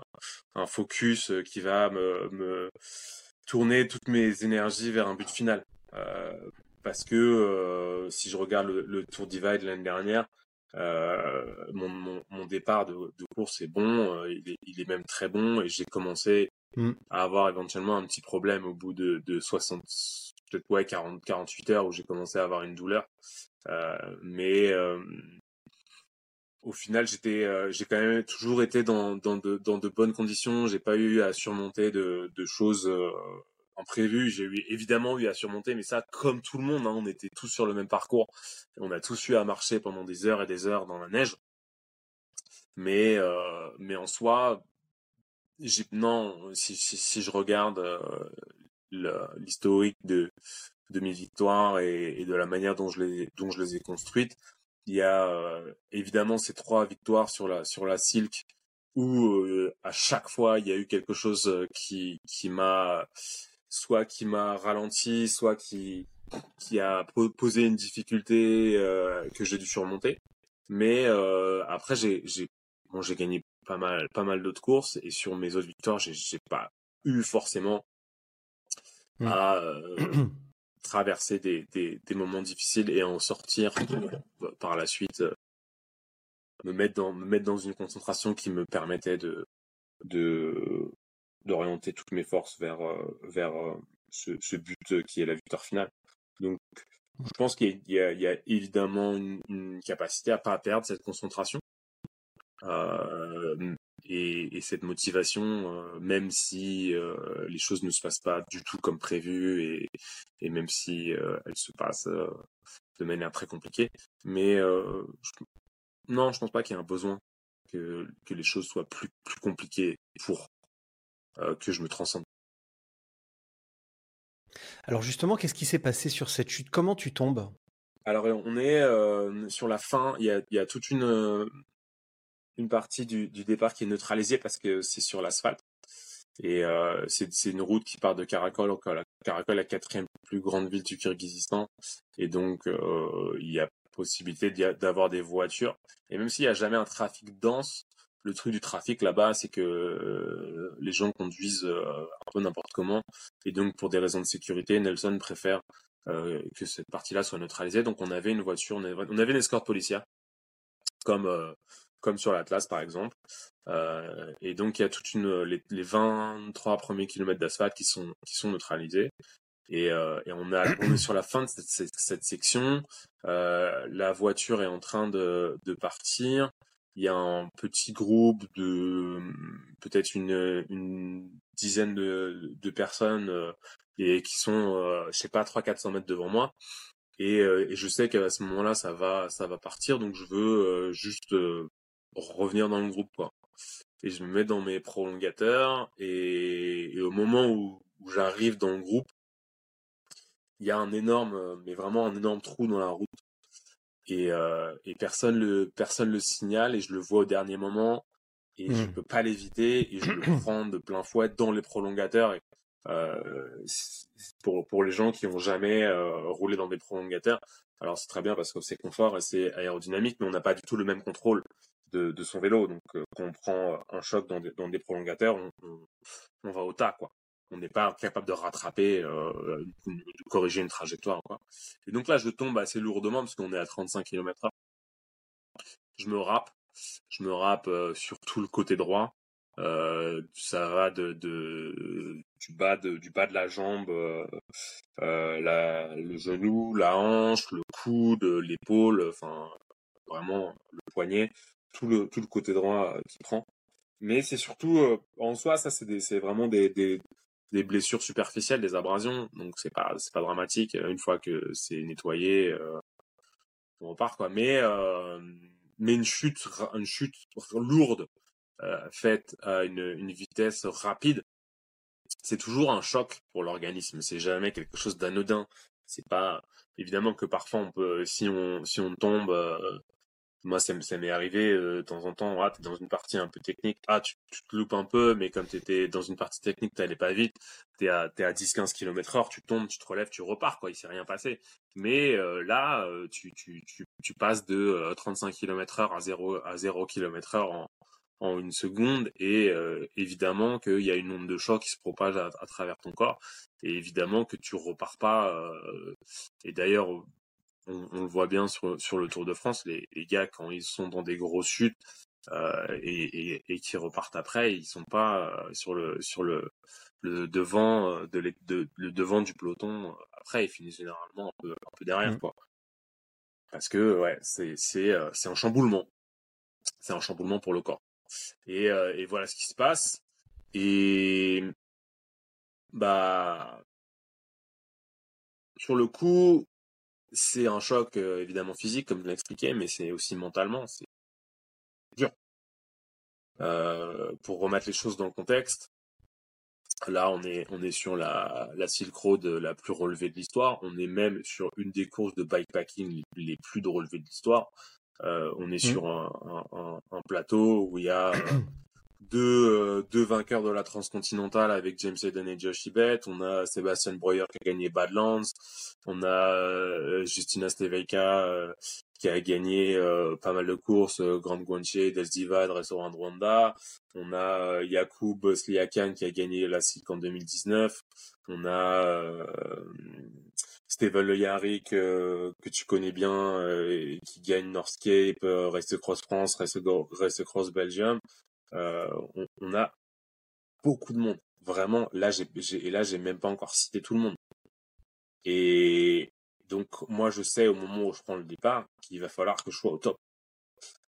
un focus qui va me, me tourner toutes mes énergies vers un but final. Euh, parce que euh, si je regarde le, le Tour Divide l'année dernière, euh, mon, mon, mon départ de, de course est bon, euh, il, est, il est même très bon et j'ai commencé Mm. à avoir éventuellement un petit problème au bout de, de 60, peut-être ouais 40, 48 heures où j'ai commencé à avoir une douleur. Euh, mais euh, au final, j'étais, euh, j'ai quand même toujours été dans, dans, de, dans de bonnes conditions. J'ai pas eu à surmonter de, de choses euh, imprévues. J'ai eu évidemment eu à surmonter, mais ça, comme tout le monde, hein, on était tous sur le même parcours. On a tous eu à marcher pendant des heures et des heures dans la neige. Mais, euh, mais en soi, j'ai, non, si, si, si je regarde euh, l'historique de, de mes victoires et, et de la manière dont je les, dont je les ai construites, il y a euh, évidemment ces trois victoires sur la, sur la Silk où euh, à chaque fois il y a eu quelque chose euh, qui, qui m'a, soit qui m'a ralenti, soit qui, qui a po- posé une difficulté euh, que j'ai dû surmonter. Mais après j'ai, j'ai, bon, j'ai gagné pas mal, pas mal d'autres courses et sur mes autres victoires j'ai, j'ai pas eu forcément Mm. à *clears throat* traverser des, des, des moments difficiles et en sortir euh, par la suite, euh, me mettre dans me mettre dans une concentration qui me permettait de de d'orienter toutes mes forces vers euh, vers ce, ce but qui est la victoire finale. Donc je pense qu'il y a, il y a évidemment une, une capacité à pas perdre cette concentration euh, et, et cette motivation, euh, même si euh, les choses ne se passent pas du tout comme prévu et, et même si euh, elles se passent de manière très compliquée. Mais je- non, je pense pas qu'il y ait un besoin que, que les choses soient plus, plus compliquées pour euh, que je me transcende. Alors justement, qu'est-ce qui s'est passé sur cette chute? Comment tu tombes? Alors on est euh, sur la fin, il y a, il y a toute une, une partie du, du départ qui est neutralisée parce que c'est sur l'asphalte. Et euh, c'est une route qui part de Karakol. La quatrième plus grande ville du Kyrgyzstan. Et donc, euh, il y a possibilité d'avoir des voitures. Et même s'il n'y a jamais un trafic dense, le truc du trafic là-bas, c'est que euh, les gens conduisent euh, un peu n'importe comment. Et donc, pour des raisons de sécurité, Nelson préfère que cette partie-là soit neutralisée. Donc, on avait une voiture, on avait, une escorte policière, comme comme sur l'Atlas par exemple. Euh, et donc il y a toute une les, les 23 premiers kilomètres d'asphalte qui sont qui sont neutralisés. Et, euh, et on a on est sur la fin de cette, cette, section. Euh, la voiture est en train de, de partir. Il y a un petit groupe de peut-être une, une dizaine de, de personnes euh, et qui sont euh, je sais pas 3 400 mètres devant moi. Et, euh, et je sais qu'à ce moment-là ça va ça va partir donc je veux euh, juste euh, revenir dans le groupe quoi et je me mets dans mes prolongateurs et, et au moment où, où j'arrive dans le groupe il y a un énorme mais vraiment un énorme trou dans la route et, euh, et personne le personne le signale et je le vois au dernier moment et je Mm. peux pas l'éviter et je le *clears throat* prends de plein fouet dans les prolongateurs. Et, euh, pour pour les gens qui ont jamais euh, roulé dans des prolongateurs, alors c'est très bien parce que c'est confort et c'est aérodynamique, mais on n'a pas du tout le même contrôle de, son vélo. Donc euh, quand on prend un choc dans des, prolongateurs, on, va au tas quoi. On n'est pas capable de rattraper, euh, de corriger une trajectoire quoi. Et donc là je tombe assez lourdement parce qu'on est à 35 km/h. Je me râpe, je me râpe euh, sur tout le côté droit. Euh, ça va de, du bas de du bas de la jambe, euh, euh, la, le genou, la hanche, le coude, l'épaule, enfin vraiment le poignet, tout le tout le côté droit euh, qui prend. Mais c'est surtout euh, en soi, ça c'est vraiment des, des blessures superficielles, des abrasions, donc c'est pas pas dramatique. Une fois que c'est nettoyé, euh, on repart quoi. Mais euh, mais une chute une chute lourde euh, faite à une, vitesse rapide, c'est toujours un choc pour l'organisme. C'est jamais quelque chose d'anodin. C'est pas évidemment que parfois on peut, si on si on tombe, euh, moi ça, m'est arrivé euh, de temps en temps. Ah, t'es dans une partie un peu technique. Ah, tu, te loupes un peu, mais comme t'étais dans une partie technique, t'allais pas vite. T'es à à 10-15 km heure, tu tombes, tu te relèves, tu repars quoi. Il s'est rien passé. Mais euh, là, euh, tu, passes de euh, 35 km heure à 0 à 0 km heure en une seconde et évidemment qu'il y a une onde de choc qui se propage à, travers ton corps et évidemment que tu repars pas et d'ailleurs on, on le voit bien sur sur le Tour de France les, les gars quand ils sont dans des grosses chutes euh, et, et, et qui repartent après ils sont pas euh, sur le sur le le devant euh, de, l'é- de le devant du peloton après ils finissent généralement un peu un peu derrière Mm. quoi parce que ouais c'est c'est euh, c'est un chamboulement c'est un chamboulement pour le corps et, euh, et voilà ce qui se passe. Et bah sur le coup, c'est un choc euh, évidemment physique comme je l'ai expliqué, mais c'est aussi mentalement, c'est dur. Euh, pour remettre les choses dans le contexte, là on est on est sur la la Silk Road la plus relevée de l'histoire. On est même sur une des courses de bikepacking les, plus de relevées de l'histoire. Euh, on est Mm. sur un, un, un, un plateau où il y a euh, *clears throat* deux, euh, deux vainqueurs de la transcontinentale avec James Hayden et Josh Ibet. On a Sébastien Breuer qui a gagné Badlands. On a euh, Justina Stevejka euh, qui a gagné pas mal de courses, euh, Grande Guanche, Del Divad, Restaurant Rwanda. On a Yacoub Sliakan qui a gagné la Silk en 2019. On a Steven Le Yarrick euh, que tu connais bien et qui gagne Northscape, Cross France, Race Cross Belgium. Euh, on, a beaucoup de monde. Vraiment, là, j'ai, et là, j'ai même pas encore cité tout le monde. Et donc, moi, je sais au moment où je prends le départ qu'il va falloir que je sois au top,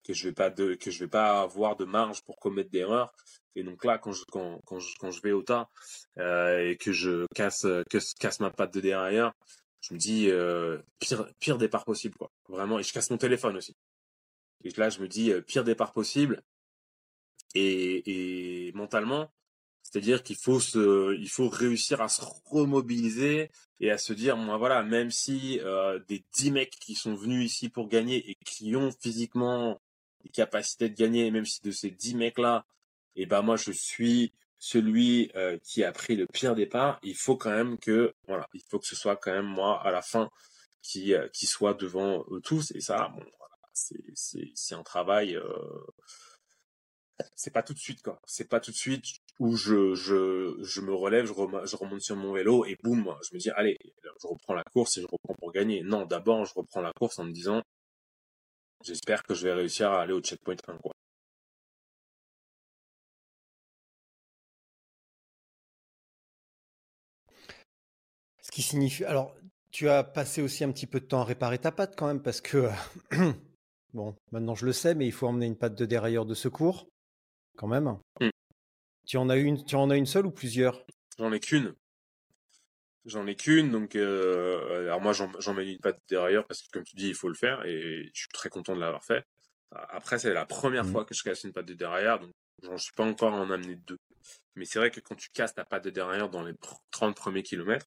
que je vais pas que je vais pas avoir de marge pour commettre d'erreurs. Et donc là, quand je, quand, quand quand je vais au tas euh, et que je casse, que casse ma patte de derrière, je me dis euh, pire, pire départ possible, quoi. Vraiment, et je casse mon téléphone aussi. Et là, je me dis pire départ possible. Et, et mentalement, c'est-à-dire qu'il faut se, il faut réussir à se remobiliser et à se dire, moi voilà, même si euh, des 10 mecs qui sont venus ici pour gagner et qui ont physiquement les capacités de gagner, même si de ces 10 mecs-là, et ben moi je suis celui euh, qui a pris le pire départ, il faut quand même que, voilà, il faut que ce soit quand même moi à la fin qui, euh, qui soit devant eux tous. Et ça, bon, voilà, c'est, un travail. C'est pas tout de suite quoi. C'est pas tout de suite où je je je me relève, je, je remonte sur mon vélo et boum, je me dis allez, je reprends la course et je reprends pour gagner. Non, d'abord je reprends la course en me disant j'espère que je vais réussir à aller au checkpoint 1 quoi. Ce qui signifie. Alors, tu as passé aussi un petit peu de temps à réparer ta patte quand même, parce que. *clears throat* bon, maintenant je le sais, mais il faut emmener une patte de dérailleur de secours, quand même. Mm. Tu en as une, tu en as une seule ou plusieurs? J'en ai qu'une. J'en ai qu'une, donc euh, alors moi j'en mets une patte derrière parce que comme tu dis il faut le faire et je suis très content de l'avoir fait. Après c'est la première Mhm. fois que je casse une patte de derrière, donc j'en suis pas encore à en amener deux. Mais c'est vrai que quand tu casses ta patte de derrière dans les pr- 30 premiers kilomètres,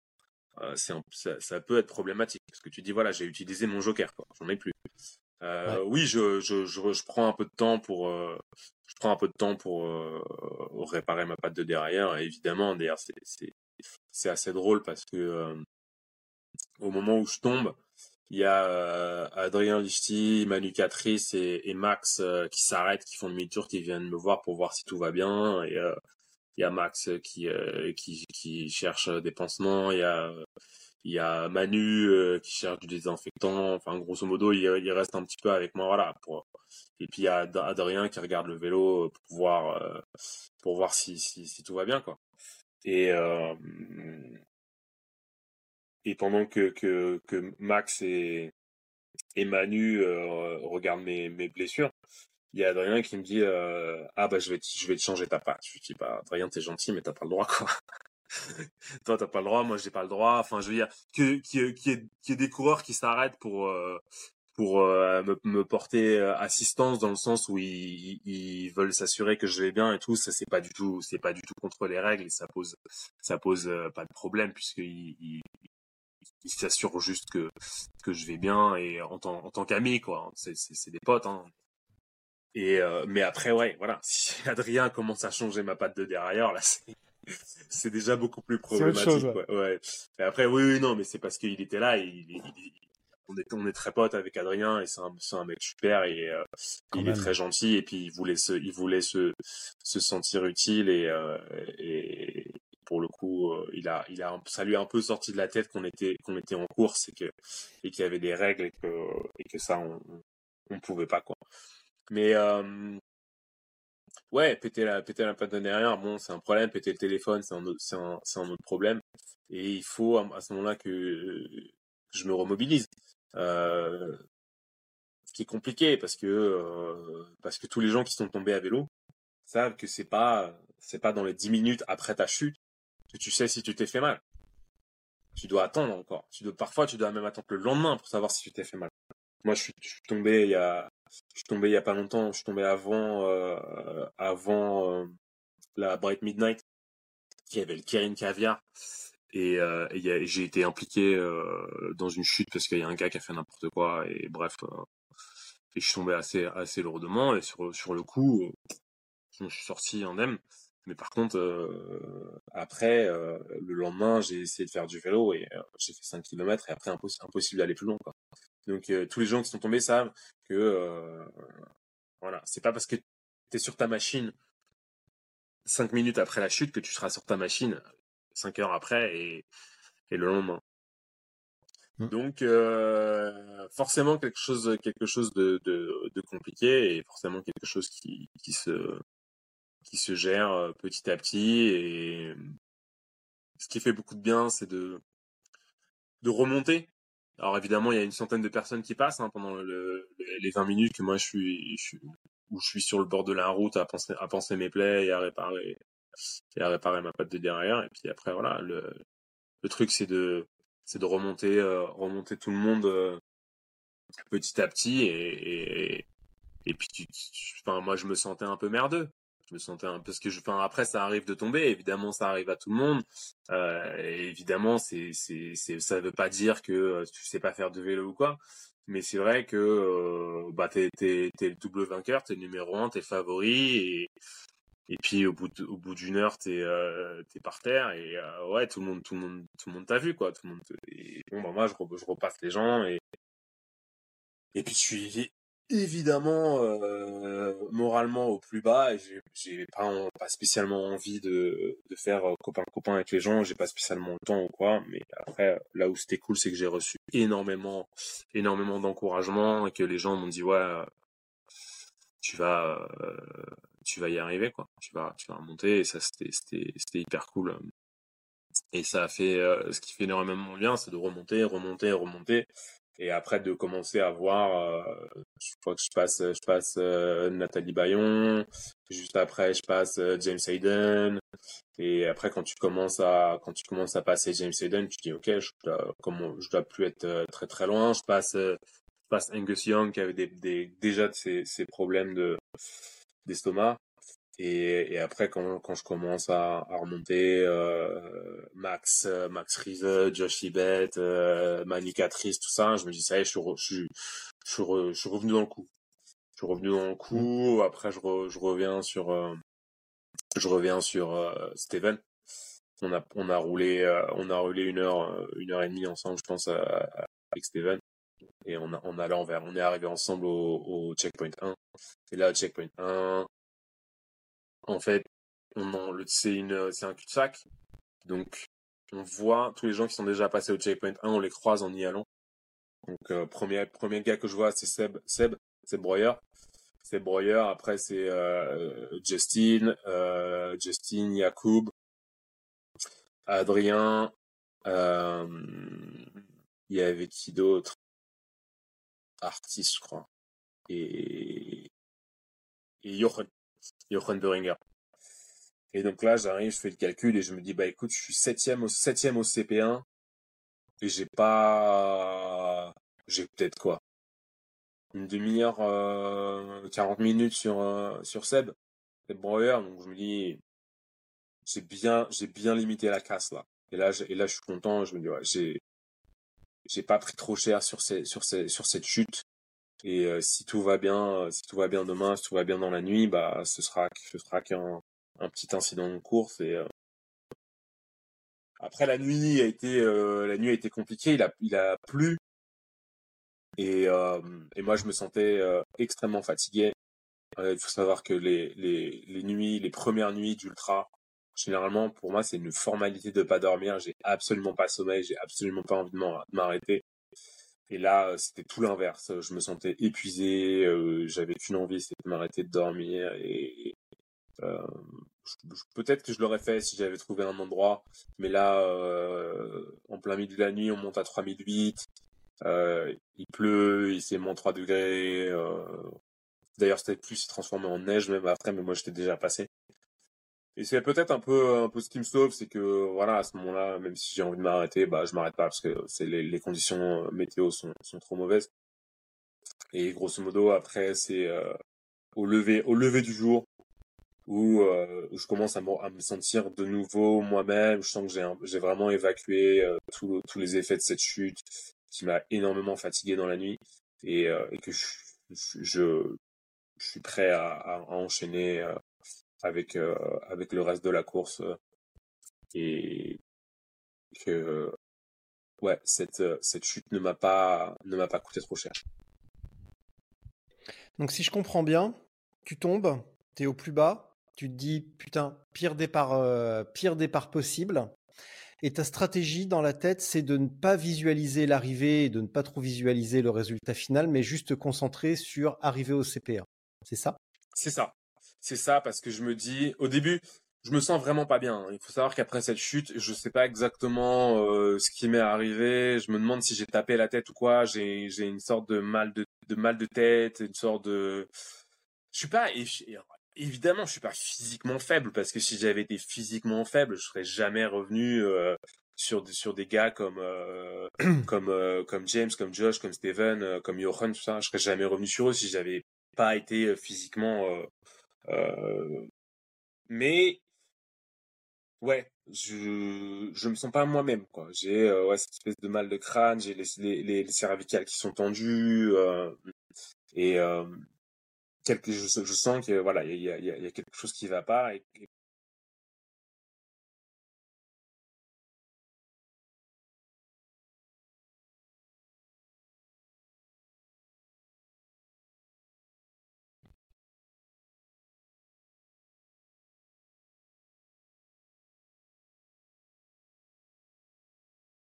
euh, un- ça, ça peut être problématique parce que tu dis voilà j'ai utilisé mon joker j'en ai plus. Euh. Oui, je, je, je, prends un peu de temps pour euh, je prends un peu de temps pour euh, réparer ma patte de derrière. Évidemment, d'ailleurs, c'est assez drôle parce que au moment où je tombe, il y a Adrien Lichty, Manu Catrice et, Max qui s'arrêtent, qui font demi-tour, qui viennent me voir pour voir si tout va bien. Et il y a Max qui qui qui cherche des pansements. Il y a Manu euh, qui cherche du désinfectant. Enfin, grosso modo, il, il reste un petit peu avec moi, voilà. Pour... Et puis il y a Ad- Adrien qui regarde le vélo pour voir euh, pour voir si, si si tout va bien, quoi. Et euh, et pendant que que que Max et et Manu euh, regardent mes mes blessures, il y a Adrien qui me dit euh, ah bah je vais te, je vais te changer ta patte. Je lui dis bah Adrien t'es gentil mais t'as pas le droit quoi. *laughs* Toi t'as pas le droit, moi j'ai pas le droit. Enfin je veux dire que y ait des coureurs qui s'arrêtent pour euh, euh, me, porter euh, assistance dans le sens où ils, veulent s'assurer que je vais bien et tout ça c'est pas du tout c'est pas du tout contre les règles et ça pose pose pas de problème puisqu'ils ils, ils s'assurent juste que je vais bien et en tant en qu'ami quoi c'est des potes hein. et mais après ouais voilà *laughs* si Adrien commence à changer ma patte de derrière là c'est *laughs* c'est déjà beaucoup plus problématique chose, ouais. ouais. ouais. Et après oui oui non mais c'est parce qu'il était là et il, il- il- on est on est très potes avec Adrien et c'est un un mec super et euh, il même. est très gentil et puis il voulait se il voulait se se sentir utile et euh, et pour le coup euh, il a il a ça lui a un peu sorti de la tête qu'on était qu'on était en course et que et qu'il y avait des règles et que et que ça on on pouvait pas quoi mais ouais péter la péter la patte de derrière bon c'est un problème péter le téléphone c'est un un un autre problème et il faut à, ce moment-là que, je me remobilise euh, ce qui est compliqué parce que euh, parce que tous les gens qui sont tombés à vélo savent que c'est pas c'est pas dans les 10 minutes après ta chute que tu sais si tu t'es fait mal. Tu dois attendre encore. Tu dois parfois tu dois même attendre le lendemain pour savoir si tu t'es fait mal. Moi je suis tombé il y a je suis tombé il y a pas longtemps, je suis tombé avant euh, avant euh, la Bright Midnight. Qui avait le Kirin Caviar et, euh, et j'ai été impliqué euh, dans une chute parce qu'il y a un gars qui a fait n'importe quoi et bref et je suis tombé assez assez lourdement et sur sur le coup je me suis sorti indemne. Mais par contre après le lendemain j'ai essayé de faire du vélo et j'ai fait 5 km et après impos- impossible d'aller plus loin donc euh, tous les gens qui sont tombés savent que euh, voilà c'est pas parce que tu es sur ta machine 5 minutes après la chute que tu seras sur ta machine 5 heures après et, et le lendemain Mm. donc euh, forcément quelque chose quelque chose de, de, de compliqué et forcément quelque chose qui, qui se qui se gère euh, petit à petit et ce qui fait beaucoup de bien c'est de de remonter alors évidemment il y a une centaine de personnes qui passent hein, pendant le, les 20 minutes que moi je suis, où je suis sur le bord de la route à penser à penser mes plaies et à réparer et à réparer ma patte de derrière. Et puis après voilà le le truc c'est de c'est de remonter euh, remonter tout le monde euh, petit à petit. Et et, puis tu- enfin moi je me sentais un peu merdeux me sentais un parce que je enfin après ça arrive de tomber évidemment ça arrive à tout le monde. Euh, évidemment c'est c'est ça veut pas dire que euh, tu sais pas faire de vélo ou quoi. Mais c'est vrai que euh, bah t'es t'es le double vainqueur t'es numéro un t'es favori et et puis au bout au bout d'une heure t'es euh, t'es par terre et euh, ouais tout le monde tout le monde tout le monde t'a vu quoi. Tout le monde et bon bah moi je, je repasse les gens et et puis je suis évidemment euh, moralement au plus bas et j'ai pas pas spécialement envie de faire euh, copain copain avec les gens. J'ai pas spécialement le temps ou quoi mais après là où c'était cool c'est que j'ai reçu énormément énormément d'encouragement et que les gens m'ont dit ouais tu vas euh, tu vas y arriver quoi. Tu vas tu vas remonter et ça c'était c'était hyper cool. Et ça a fait ce qui fait énormément bien c'est de remonter remonter remonter et après de commencer à voir euh, je crois que je passe je passe euh, Nathalie Bayon. Juste après je passe euh, James Hayden. Et après quand tu commences à quand tu commences à passer James Hayden tu dis ok je dois dois plus être euh, très très loin. Je passe je passe Angus Young qui avait déjà ses, ses problèmes de d'estomac Et, après, quand, quand je commence à, remonter, euh, Max, euh, Max Riese, Josh Ibet, euh, Manicatrice, tout ça, je me dis, ça y est, je suis, je suis, je revenu dans le coup. Je suis revenu dans le coup. Après, je, je reviens sur, euh, je reviens sur Steven. On a, on a roulé, on a roulé une heure, une heure et demie ensemble, je pense, avec Steven. Et on a, on on est arrivé ensemble au, au checkpoint 1. Et là, au checkpoint 1, en fait, c'est un cul-de-sac. Donc, on voit tous les gens qui sont déjà passés au checkpoint 1, on les croise en y allant. Donc, euh, premier, premier gars que je vois, c'est Seb, Seb, Seb Breuer. Seb Breuer, après, c'est, euh, Justin, euh, Justin, Yacoub, Adrien, euh, il y avait qui d'autre? Artiste, je crois. Et, et Jochen. Jochen. Et donc là, j'arrive, je fais le calcul et je me dis, bah écoute, je suis septième au, septième au CP1 et j'ai pas, j'ai peut-être quoi? Une demi-heure, euh, 40 minutes sur, euh, sur Seb, Seb Breuer. Donc je me dis, j'ai bien, j'ai bien limité la casse là. Et là, je- et là, je suis content. Je me dis, ouais, j'ai, j'ai pas pris trop cher sur ces, sur ces, sur cette chute. Et euh, si tout va bien, euh, si tout va bien demain, si tout va bien dans la nuit, bah ce sera, ce sera qu'un un petit incident de course. Et euh, après la nuit a été, euh, la nuit a été compliquée. Il a, il a plu. Et, euh, et moi, je me sentais euh, extrêmement fatigué. Il faut savoir que les, les, les nuits, les premières nuits d'ultra, généralement, pour moi, c'est une formalité de pas dormir. J'ai absolument pas sommeil, j'ai absolument pas envie de m'arrêter. Et là, euh, c'était tout l'inverse. Je me sentais épuisé, euh, j'avais qu'une envie, c'était de m'arrêter de dormir. Et euh, peut-être que je l'aurais fait si j'avais trouvé un endroit. Mais là, euh, en plein milieu de la nuit, on monte à 3008. Euh, il pleut, il fait moins 3 degrés. euh, D'ailleurs, c'était plus s'est transformé en neige même après, mais moi j'étais déjà passé. Et c'est peut-être un peu un peu ce qui me sauve, c'est que voilà, à ce moment-là, même si j'ai envie de m'arrêter, bah je m'arrête pas parce que c'est les, conditions météo sont, sont trop mauvaises. Et grosso modo, après, c'est euh, au lever au lever du jour où, euh, je commence à me, sentir de nouveau moi-même. Je sens que j'ai vraiment évacué euh, tous les effets de cette chute qui m'a énormément fatigué dans la nuit et, euh, que je, je, suis prêt à, enchaîner euh, avec euh, avec le reste de la course euh, et que ouais cette euh, cette chute ne m'a pas ne m'a pas coûté trop cher. Donc si je comprends bien, tu tombes, tu es au plus bas, tu te dis putain, pire départ, euh, pire départ possible. Et ta stratégie dans la tête, c'est de ne pas visualiser l'arrivée et de ne pas trop visualiser le résultat final, mais juste te concentrer sur arriver au CP1. C'est ça? C'est ça. C'est ça parce que je me dis au début je me sens vraiment pas bien. Il faut savoir qu'après cette chute, je sais pas exactement euh, ce qui m'est arrivé. Je me demande si j'ai tapé la tête ou quoi. J'ai une sorte de mal de, mal de tête, une sorte de. Je suis pas évidemment je suis pas physiquement faible parce que si j'avais été physiquement faible, je serais jamais revenu euh, sur des- gars *clears throat* comme euh, comme James, comme Josh, comme Steven, comme Johan, tout ça. Je serais jamais revenu sur eux si j'avais pas été physiquement. Euh, mais Ouais, je je me sens pas moi-même quoi. J'ai euh, ouais cette espèce de mal de crâne, j'ai les, les les les cervicales qui sont tendues euh, et quelque je, sens que voilà il y a, y y a quelque chose qui va pas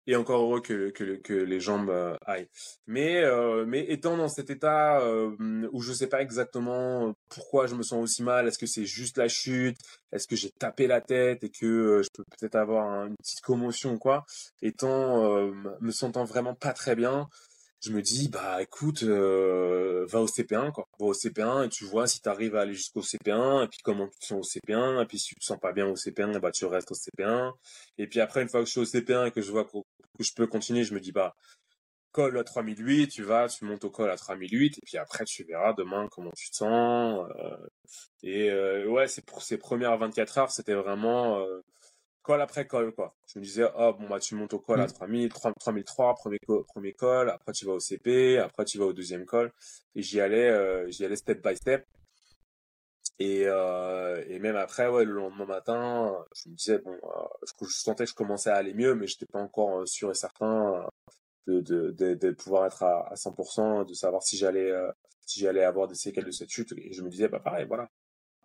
et encore heureux que les jambes euh, aillent. Mais euh, mais étant dans cet état euh, où je sais pas exactement pourquoi je me sens aussi mal, est-ce que c'est juste la chute, est-ce que j'ai tapé la tête et que euh, je peux peut-être avoir un- une petite commotion ou quoi, étant me sentant vraiment pas très bien, je me dis bah écoute euh, va au CP1 quoi va au CP1 et tu vois si tu arrives à aller jusqu'au CP1 et puis comment tu te sens au CP1 et puis si tu te sens pas bien au CP1 bah tu restes au CP1 et puis après une fois que je suis au CP1 et que je vois que, je peux continuer je me dis bah col à 3008, tu vas, tu montes au col à 3008, et puis après, tu verras demain comment tu te sens. euh, et euh, ouais, c'est pour ces premières 24 heures, c'était vraiment col après col, quoi. Je me disais, oh, bon, bah, tu montes au col à Mm. 3000, 3000, 3003, premier, co- premier col, après tu vas au CP, après tu vas au deuxième col, et j'y allais, euh, j'y allais step by step. Et, euh, et même après, ouais, le lendemain matin, je me disais, bon, euh, je, je sentais que je commençais à aller mieux, mais j'étais pas encore sûr et certain de, de, de, de pouvoir être à, à 100%, de savoir si j'allais si j'allais avoir des séquelles de cette chute. Et je me disais, bah pareil, voilà,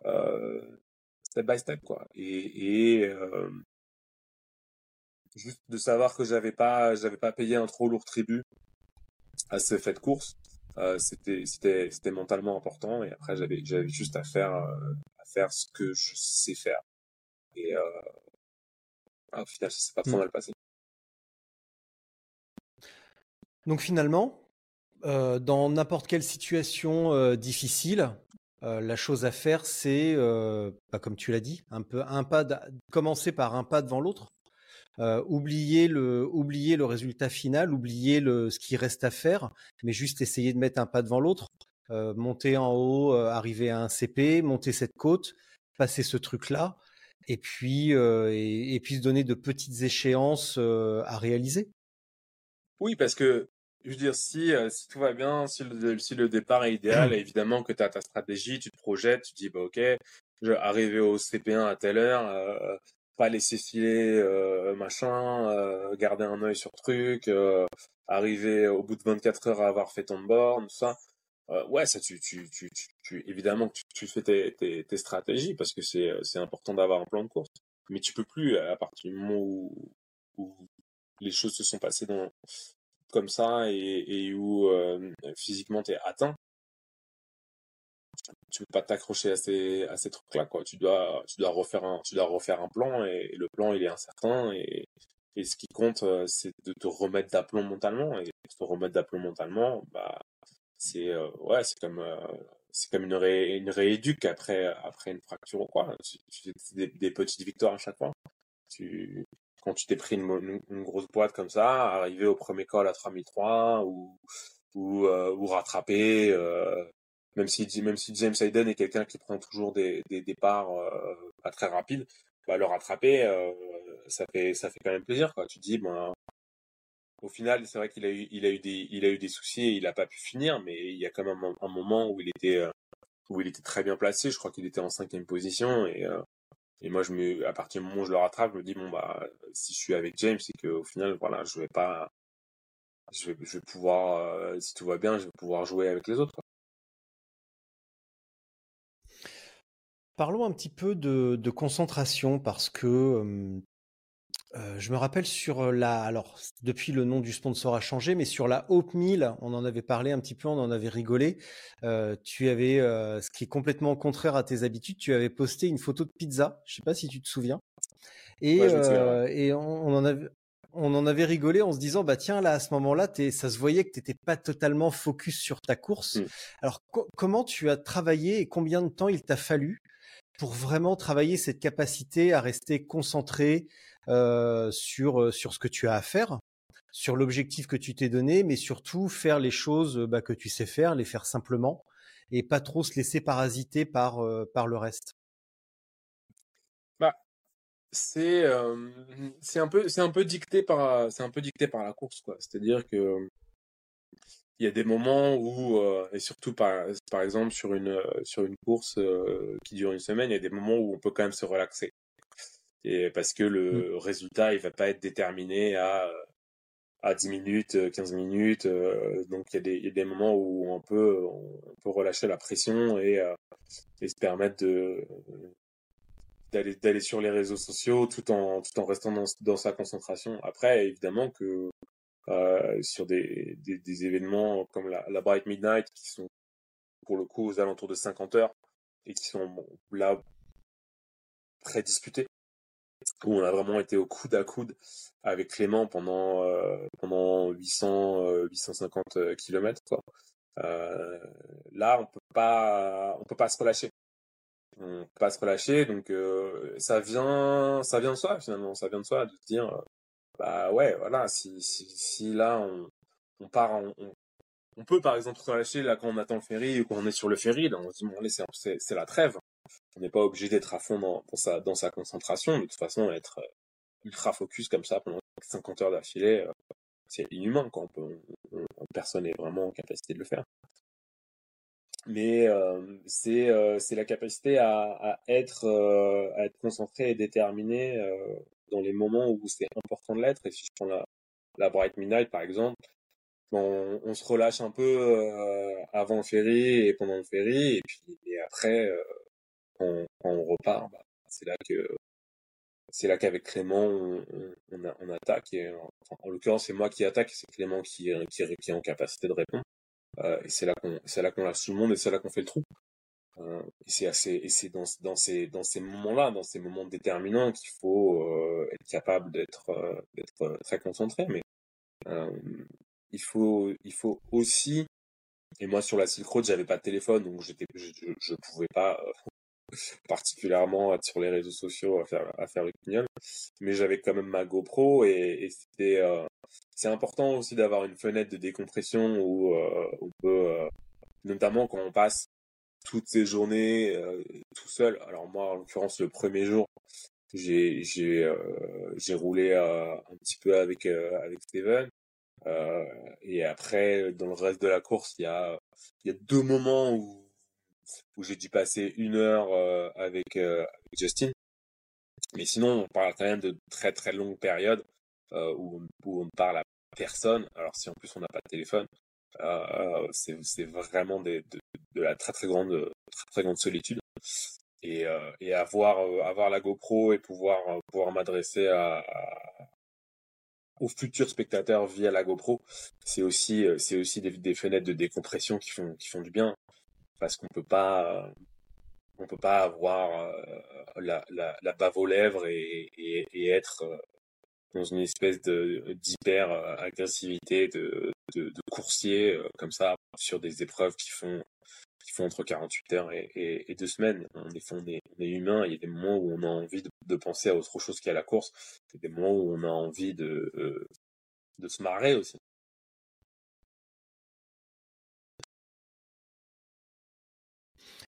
euh, step by step, quoi. Et, et euh, juste de savoir que j'avais pas j'avais pas payé un trop lourd tribut à ce fait de course, euh, c'était c'était c'était mentalement important. Et après, j'avais j'avais juste à faire euh, à faire ce que je sais faire. Et euh, au final, ça s'est pas trop Mm. mal passé. Donc finalement, euh, dans n'importe quelle situation euh, difficile, euh, la chose à faire, c'est, euh, bah, comme tu l'as dit, un peu un pas, commencer par un pas devant l'autre. Euh, oublier le, oublier le résultat final, oublier le, ce qui reste à faire, mais juste essayer de mettre un pas devant l'autre, euh, monter en haut, euh, arriver à un CP, monter cette côte, passer ce truc-là, et puis, et, et puis se donner de petites échéances à réaliser. Oui, parce que, je veux dire, si, si tout va bien, si le, si le départ est idéal, *clears throat* évidemment que tu as ta stratégie, tu te projettes, tu te dis, bah, ok, je vais arriver au CP1 à telle heure, euh, pas laisser filer, euh, machin, euh, garder un œil sur truc, euh, arriver au bout de 24 heures à avoir fait ton borne, tout ça. Euh, ouais, ça, tu, tu, tu, tu, tu- évidemment que tu, tu fais tes, tes, tes stratégies parce que c'est, c'est important d'avoir un plan de course. Mais tu peux plus, à partir du moment où, où les choses se sont passées dans, comme ça et, et où euh, physiquement tu es atteint, tu peux pas t'accrocher à ces, à ces trucs-là, quoi. Tu dois, tu dois refaire un, tu dois refaire un plan et, le plan il est incertain et, et ce qui compte euh, c'est de te remettre d'aplomb mentalement et te remettre d'aplomb mentalement, bah c'est euh, ouais c'est comme euh, c'est comme une ré, une rééduque après après une fracture ou quoi. Tu, des, petites victoires à chaque fois. Tu quand tu t'es pris une, grosse boîte comme ça, arriver au premier col à 3003 ou ou ou rattraper même si James Hayden est quelqu'un qui prend toujours des, départs euh, pas très rapides, bah le rattraper euh, ça fait quand même plaisir quoi. Tu dis ben au final, c'est vrai qu'il a eu, il a eu des, il a eu des soucis et il a pas pu finir, mais il y a quand même un, moment où il était, euh, où il était très bien placé. Je crois qu'il était en cinquième position et, moi, je me, à partir du moment où je le rattrape, je me dis bon bah, si je suis avec James, c'est qu'au final, voilà, je vais pas, je vais, pouvoir, si tout va bien, je vais pouvoir jouer avec les autres. Parlons un petit peu de, de concentration parce que euh, euh, je me rappelle sur la, alors depuis le nom du sponsor a changé, mais sur la Hope Meal, on en avait parlé un petit peu, on en avait rigolé. Euh, tu avais, ce qui est complètement contraire à tes habitudes, tu avais posté une photo de pizza. Je sais pas si tu te souviens. Et, Ouais, souviens, et on, on en avait, on en avait rigolé en se disant bah tiens là à ce moment-là, ça se voyait que t'étais pas totalement focus sur ta course. Mm. Alors co- comment tu as travaillé et combien de temps il t'a fallu pour vraiment travailler cette capacité à rester concentré euh, sur, euh, sur ce que tu as à faire, sur l'objectif que tu t'es donné, mais surtout faire les choses bah, que tu sais faire, les faire simplement, et pas trop se laisser parasiter par, euh, par le reste. Bah, c'est, un peu, un peu dicté par, c'est un peu dicté par la course, quoi. C'est-à-dire que il y a des moments où, euh, et surtout par, par exemple sur une, euh, sur une course euh, qui dure une semaine, il y a des moments où on peut quand même se relaxer. Et parce que le résultat, il va pas être déterminé à, à 10 minutes, euh, 15 minutes. euh, donc il y, a des, il y a des moments où on peut, on peut relâcher la pression et, et se permettre de, d'aller, d'aller sur les réseaux sociaux tout en, tout en restant dans, dans sa concentration. Après, évidemment que euh, sur des, des, événements comme la, Bright Midnight qui sont pour le coup aux alentours de 50 heures et qui sont là très disputés où on a vraiment été au coude à coude avec Clément pendant euh, pendant 800 euh, 850 kilomètres quoi. Euh, là on peut pas on peut pas se relâcher on peut pas se relâcher donc euh, ça vient ça vient de soi finalement ça vient de soi de se dire bah ouais voilà si là on part, on, peut par exemple se relâcher là quand on attend le ferry ou quand on est sur le ferry, on se dit bon c'est la trêve. On n'est pas obligé d'être à fond dans, sa concentration, de toute façon être euh, ultra focus comme ça pendant 50 heures d'affilée, euh, c'est inhumain. On peut, on- on- personne n'est vraiment en capacité de le faire. Mais euh, c'est la capacité à, être à être concentré et déterminé dans les moments où c'est important de l'être. Et si je prends la Bright Midnight par exemple on, on se relâche un peu euh, avant le ferry et pendant le ferry, et puis et après, euh, on, repart, bah, c'est là que c'est là qu'avec Clément on, attaque. Et, en l'occurrence, c'est moi qui attaque, c'est Clément qui, qui, qui est en capacité de répondre. Euh, et c'est là qu'on c'est là qu'on lâche tout le monde et c'est là qu'on fait le trou. Euh, et c'est assez et c'est dans dans ces dans ces moments-là, dans ces moments déterminants qu'il faut euh, être capable d'être euh, d'être euh, très concentré. Mais euh, il faut il faut aussi et moi sur la Silk Road j'avais pas de téléphone donc j'étais je, je, pouvais pas *laughs* particulièrement être sur les réseaux sociaux à faire à faire le guignol mais j'avais quand même ma GoPro et, et c'était c'est important aussi d'avoir une fenêtre de décompression où on peut notamment quand on passe toutes ces journées euh, tout seul alors moi en l'occurrence le premier jour j'ai j'ai euh, j'ai roulé euh, un petit peu avec euh, avec Steven euh, et après, dans le reste de la course, il y a, il y a deux moments où, où j'ai dû passer une heure euh, avec, avec Justin. Mais sinon, on parle quand même de très très longues périodes où, on, où on ne parle à personne. Alors si en plus on n'a pas de téléphone, euh, c'est vraiment de, de la très très grande très très grande solitude. Et, euh, et avoir euh, avoir la GoPro et pouvoir euh, pouvoir m'adresser à, aux futurs spectateurs via la GoPro, c'est aussi aussi des, fenêtres de décompression qui font qui font du bien parce qu'on peut pas on peut pas avoir la, la, bave aux lèvres et, et, être dans une espèce de d'hyper euh, agressivité de, de, coursier euh, comme ça sur des épreuves qui font qui font entre 48 heures et deux semaines. On est, on est, on est humain, il y a des moments où on a envie de, de penser à autre chose qu'à la course, il y a des moments où on a envie de, euh, de se marrer aussi.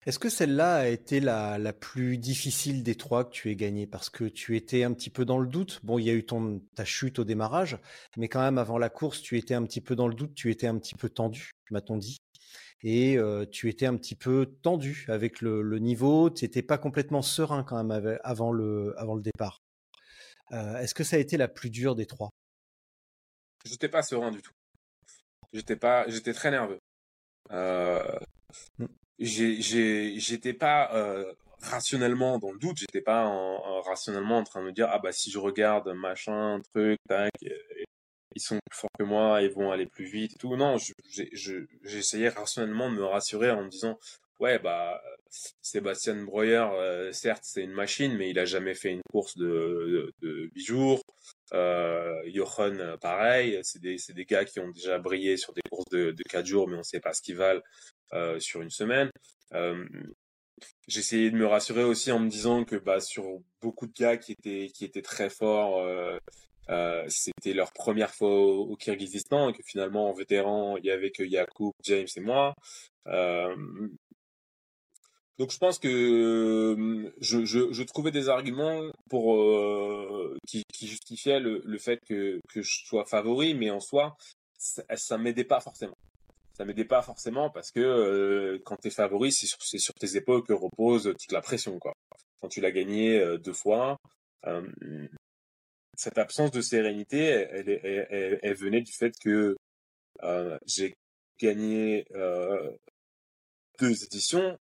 Est-ce que celle-là a été la, la plus difficile des trois que tu aies gagné Parce que tu étais un petit peu dans le doute. Bon, il y a eu ton, ta chute au démarrage, mais quand même avant la course, tu étais un petit peu dans le doute, tu étais un petit peu tendu, m'a-t-on dit. Et euh, tu étais un petit peu tendu avec le, le niveau, tu n'étais pas complètement serein quand même avec- avant le, avant le départ. Euh, Est-ce que ça a été la plus dure des trois? J'étais pas serein du tout. J'étais pas, j'étais très nerveux. Euh, Mm. j'ai, j'étais pas euh, rationnellement dans le doute. J'étais pas en, en- rationnellement en train de me dire ah bah si je regarde machin truc tac, ils sont plus forts que moi, ils vont aller plus vite et tout. Non, je, j'ai, je, j'essayais rationnellement de me rassurer en me disant ouais bah Sébastien Breuer euh, certes c'est une machine mais il a jamais fait une course de de, de 8 jours. Euh, Johan, euh, pareil, c'est des, des gars qui ont déjà brillé sur des courses de, de 4 jours, mais on sait pas ce qu'ils valent euh, sur une semaine. Euh, J'essayais de me rassurer aussi en me disant que bah, sur beaucoup de gars qui étaient, qui étaient très forts, c'était leur première fois au, au Kyrgyzstan et que finalement en vétéran, il y avait que Yacoub, James et moi. Donc je pense que euh, je, je, je trouvais des arguments pour euh, qui, qui justifiaient le, le fait que, que je sois favori, mais en soi, ça, ça m'aidait pas forcément. Ça m'aidait pas forcément parce que euh, quand t'es favori, c'est sur, sur tes épaules que repose toute la pression, quoi. Quand tu l'as gagné euh, deux fois, euh, cette absence de sérénité, elle, elle, elle, elle- venait du fait que euh, j'ai gagné deux éditions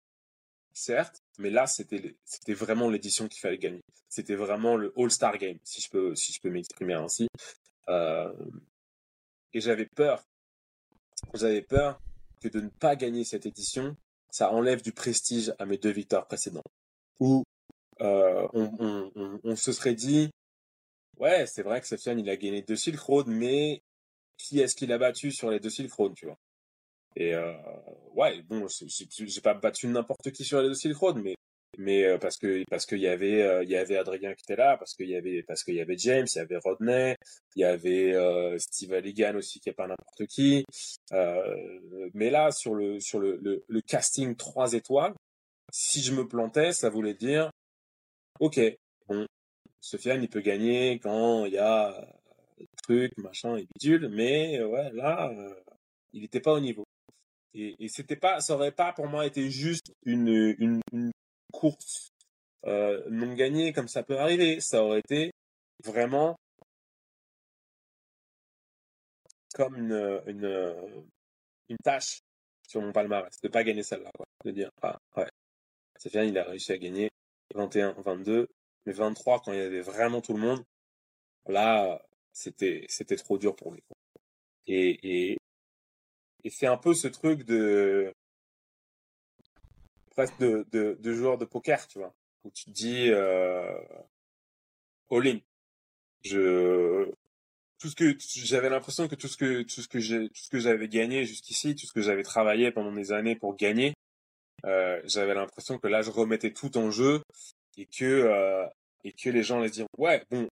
certes, mais là c'était vraiment l'édition qu'il fallait gagner. C'était vraiment le All-Star Game, si je peux m'exprimer ainsi. Euh, et j'avais peur, j'avais peur que de ne pas gagner cette édition, ça enlève du prestige à mes deux victoires précédentes. Où euh, on se serait dit, ouais, c'est vrai que Sofiane il a gagné deux Silk Road, mais qui est-ce qu'il a battu sur les deux Silk Road, tu vois? Et euh, ouais, bon, j'ai- pas battu n'importe qui sur les Silk Road, mais mais euh, parce que parce qu'il y avait euh, il y avait Adrien qui était là, parce qu'il y avait parce qu'il y avait James, il y avait Rodney, il y avait euh, Steve Halligan aussi qui est pas n'importe qui. Euh, mais là sur le sur le, le, le casting 3 étoiles, si je me plantais, ça voulait dire OK, bon, Sofiane il peut gagner quand il y a truc machin et bidule, mais ouais là euh, il n'était pas au niveau. Et, c'était pas, ça aurait pas pour moi été juste une, course euh, non gagnée comme ça peut arriver. Ça aurait été vraiment comme une, une, tâche sur mon palmarès de pas gagner celle-là. De dire, ah ouais, bien, il a réussi à gagner 21, 22, mais 23 quand il y avait vraiment tout le monde. Là, c'était c'était trop dur pour lui. et, et c'est un peu ce truc de presque de, joueur de poker, tu vois, où tu te dis euh, all in. Je tout ce que j'avais l'impression que tout ce que tout ce que j'ai tout ce que j'avais gagné jusqu'ici, tout ce que j'avais travaillé pendant des années pour gagner, euh, j'avais l'impression que là je remettais tout en jeu et que euh, et que les gens se dire ouais bon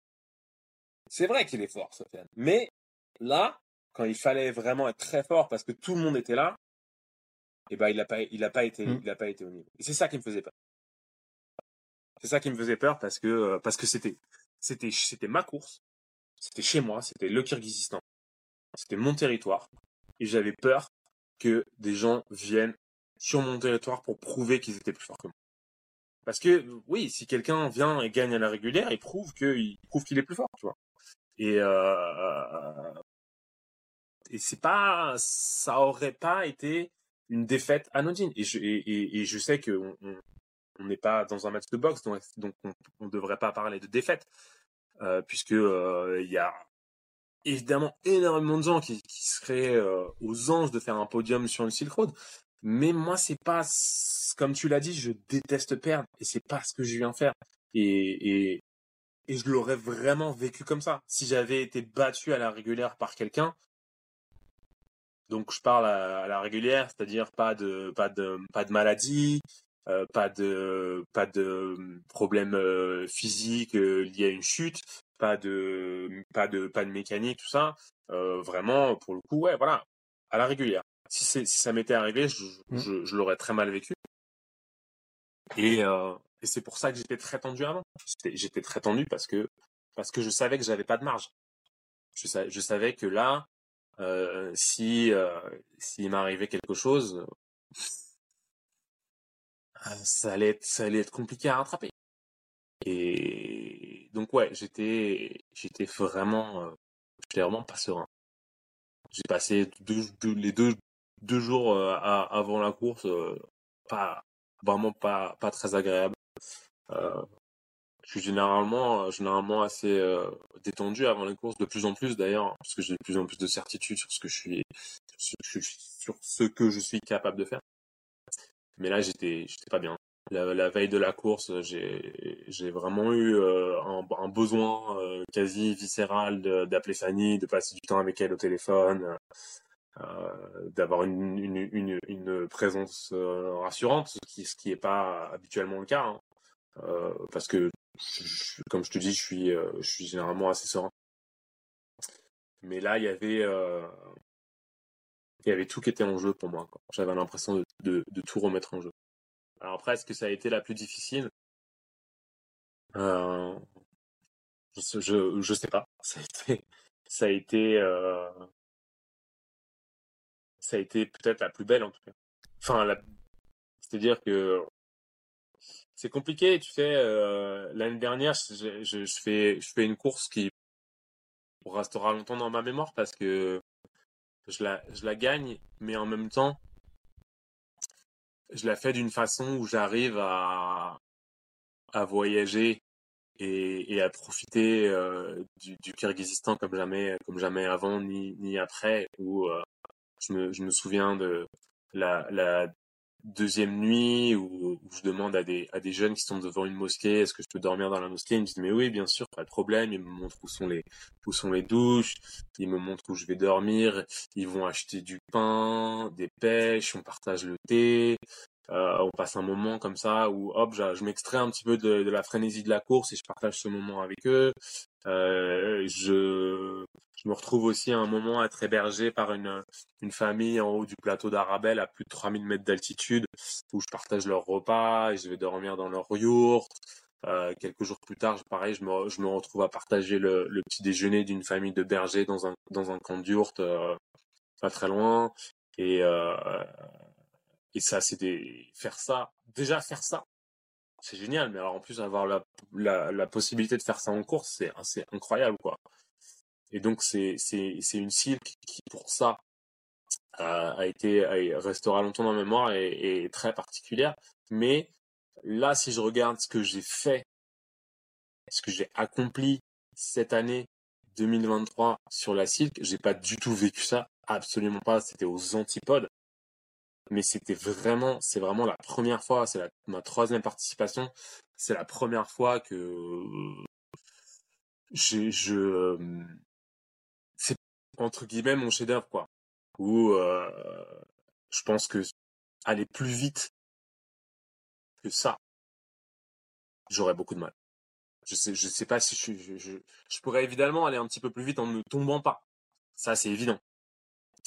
c'est vrai qu'il est fort Sofiane, mais là quand il fallait vraiment être très fort parce que tout le monde était là, et ben il a pas il a pas été Mm. il a pas été au niveau. Et c'est ça qui me faisait peur. C'est ça qui me faisait peur parce que euh, parce que c'était c'était c'était ma course, c'était chez moi, c'était le Kirghizistan, c'était mon territoire et j'avais peur que des gens viennent sur mon territoire pour prouver qu'ils étaient plus forts que moi. Parce que oui, si quelqu'un vient et gagne à la régulière, il prouve que il prouve qu'il est plus fort, tu vois. Et euh, et c'est pas ça aurait pas été une défaite anodine. Et je et, et, je sais que on n'est pas dans un match de boxe donc donc on, on devrait pas parler de défaite euh, puisque euh, il y a évidemment énormément de gens qui, qui seraient euh, aux anges de faire un podium sur le Silk Road. Mais moi c'est pas comme tu l'as dit je déteste perdre et c'est pas ce que je viens faire. Et et et je l'aurais vraiment vécu comme ça. Si j'avais été battu à la régulière par quelqu'un donc je parle à, à la régulière, c'est-à-dire pas de pas de pas de maladie, euh, pas de pas de problème euh, physique euh, lié à une chute, pas de pas de pas de mécanique tout ça. Euh, vraiment pour le coup ouais voilà à la régulière. Si c'est si ça m'était arrivé, je, Mm. je, je l'aurais très mal vécu. Et euh, et c'est pour ça que j'étais très tendu avant. J'étais très tendu parce que parce que je savais que j'avais pas de marge. Je savais que là euh, si euh, s'il m'arrivait quelque chose, euh, ça allait être ça allait être compliqué à rattraper. Et donc ouais, j'étais j'étais vraiment euh, j'étais vraiment pas serein. J'ai passé les deux deux jours avant la course pas vraiment pas pas très agréable. Je suis généralement euh, généralement assez euh, détendu avant les courses de plus en plus d'ailleurs parce que j'ai de plus en plus de certitude sur ce que je suis sur ce que je, suis capable de faire. Mais là j'étais j'étais pas bien. La, la veille de la course, j'ai vraiment eu euh, un, un besoin euh, quasi viscéral d'appeler Fanny, de passer du temps avec elle au téléphone, euh, d'avoir une, une, une, une présence euh, rassurante, ce qui ce qui pas habituellement le cas, hein. Euh, parce que comme je te dis, je suis euh, je suis généralement assez serein. Mais là, il y avait euh, il y avait tout qui était en jeu pour moi. J'avais l'impression de, de, de tout remettre en jeu. Alors après, est-ce que ça a été la plus difficile? Euh, je, je je sais pas. Ça a été ça a été euh, ça a été peut-être la plus belle en tout cas. Enfin, la- c'est-à-dire que c'est compliqué, tu sais. euh, L'année dernière, je, je, je fais je fais une course qui restera longtemps dans ma mémoire parce que je la je la gagne, mais en même temps, je la fais d'une façon où j'arrive à à voyager et, et à profiter euh, du, du Kirghizistan comme jamais comme jamais avant ni ni après où euh, je me je me souviens de la la deuxième nuit où, je demande à des à des jeunes qui sont devant une mosquée est-ce que je peux dormir dans la mosquée? Ils me disent mais oui bien sûr pas de problème. Ils me montrent où sont les où sont les douches. Ils me montrent où je vais dormir. Ils vont acheter du pain des pêches on partage le thé. Euh, on passe un moment comme ça où hop, je, je m'extrais un petit peu de, de, la frénésie de la course et je partage ce moment avec eux. Euh, je, je me retrouve aussi à un moment à être hébergé par une, une famille en haut du plateau d'Arabelle à plus de 3000 mètres d'altitude où je partage leur repas et je vais dormir dans leur yourte. Euh, quelques jours plus tard, pareil, je me, je me retrouve à partager le, le petit déjeuner d'une famille de bergers dans un, dans un camp de euh, pas très loin. Et, euh, et ça, c'était faire ça. Déjà faire ça, c'est génial. Mais alors en plus avoir la, la, possibilité de faire ça en course, c'est c'est incroyable quoi. Et donc c'est une cible qui pour ça a, été restera longtemps dans ma mémoire et, et très particulière. Mais là, si je regarde ce que j'ai fait, ce que j'ai accompli cette année 2023 sur la Silk, j'ai pas du tout vécu ça, absolument pas. C'était aux antipodes mais c'était vraiment, c'est vraiment la première fois, c'est ma troisième participation, c'est la première fois que je, je c'est entre guillemets mon chef-d'œuvre quoi, où euh, je pense que aller plus vite que ça, j'aurais beaucoup de mal. Je sais, je sais pas si je, je, je, je pourrais évidemment aller un petit peu plus vite en ne tombant pas. Ça, c'est évident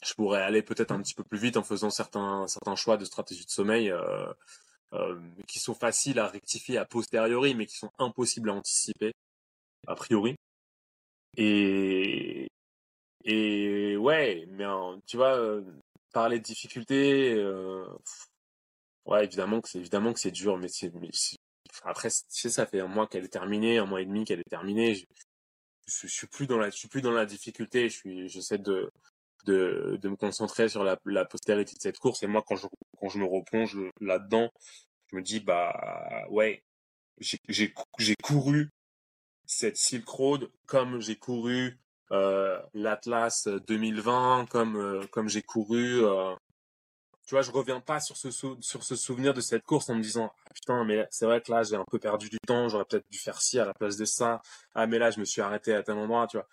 je pourrais aller peut-être un petit peu plus vite en faisant certains certains choix de stratégie de sommeil euh, euh, qui sont faciles à rectifier a posteriori, mais qui sont impossibles à anticiper a priori. Et et ouais, mais tu vois, euh, parler de difficultés, ouais, évidemment que c'est évidemment que c'est dur, mais c'est après, tu sais, ça fait un mois qu'elle est terminée, un mois et demi qu'elle est terminée. Je, je, suis plus dans la, je suis plus dans la difficulté. Je suis, j'essaie de, de, me concentrer sur la, postérité de cette course. Et moi, quand je, quand je me replonge là-dedans, je me dis, bah ouais, j'ai couru cette Silk Road comme j'ai couru euh, l'Atlas 2020, comme, euh, comme j'ai couru... Euh, tu vois, je reviens pas sur ce, sur ce souvenir de cette course en me disant, ah, putain, mais c'est vrai que là, j'ai un peu perdu du temps, j'aurais peut-être dû faire ci à la place de ça. Ah, mais là, je me suis arrêté à tel endroit, tu vois.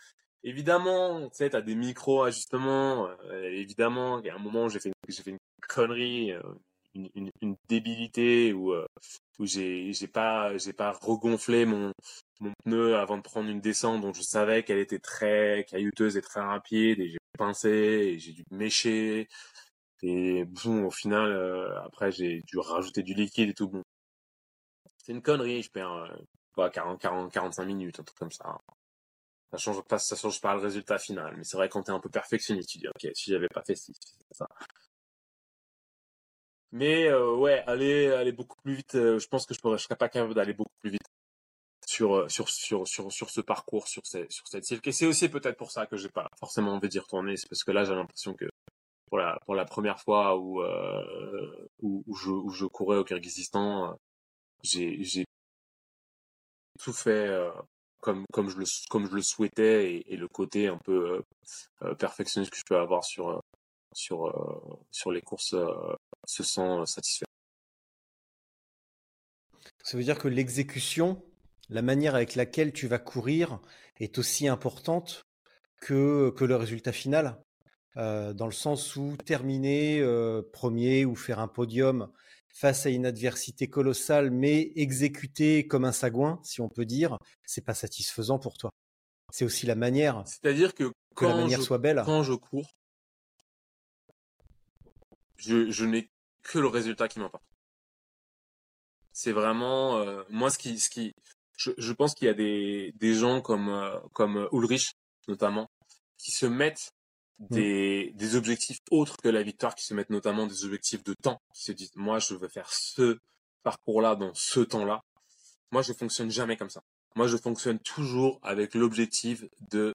Évidemment, tu sais, t'as des micro-ajustements. Euh, évidemment, il y a un moment où j'ai fait, j'ai fait une connerie, euh, une, une, une, débilité où, euh, où j'ai, j'ai pas, j'ai pas regonflé mon, mon pneu avant de prendre une descente dont je savais qu'elle était très caillouteuse et très rapide et j'ai pincé et j'ai dû mécher. Et bon, au final, après, j'ai dû rajouter du liquide et tout. Bon, c'est une connerie. Je perds quoi, 40, 40, 45 minutes, un truc comme ça ça change pas, ça change pas le résultat final. Mais c'est vrai quand t'es un peu perfectionniste, tu dis ok, si j'avais pas fait ça. Mais euh, ouais, aller aller beaucoup plus vite. Euh, je pense que je pourrais, je serais pas capable d'aller beaucoup plus vite sur euh, sur sur sur sur ce parcours, sur cette sur cette cirque. Et c'est aussi peut-être pour ça que j'ai pas forcément envie d'y retourner. C'est parce que là, j'ai l'impression que pour la pour la première fois où euh, où, où, je où je courais au Kyrgyzstan, j'ai j'ai tout fait comme comme je le comme je le souhaitais et, le côté un peu euh, euh perfectionniste que je peux avoir sur euh, sur sur les courses se sent satisfait. Ça veut dire que l'exécution, la manière avec laquelle tu vas courir est aussi importante que, que le résultat final. Dans le sens où terminer premier ou faire un podium face à une adversité colossale, mais exécuté comme un sagouin, si on peut dire, c'est pas satisfaisant pour toi. C'est aussi la manière. C'est-à-dire que, que la manière je, soit belle. Quand je cours, je, je n'ai que le résultat qui m'importe. C'est vraiment euh, moi ce qui, ce qui, je, je pense qu'il y a des, des gens comme euh, comme Ulrich notamment qui se mettent Mmh. des, des objectifs autres que la victoire, qui se mettent notamment des objectifs de temps, qui se disent, moi, je veux faire ce parcours-là dans ce temps-là. Moi, je fonctionne jamais comme ça. Moi, je fonctionne toujours avec l'objectif de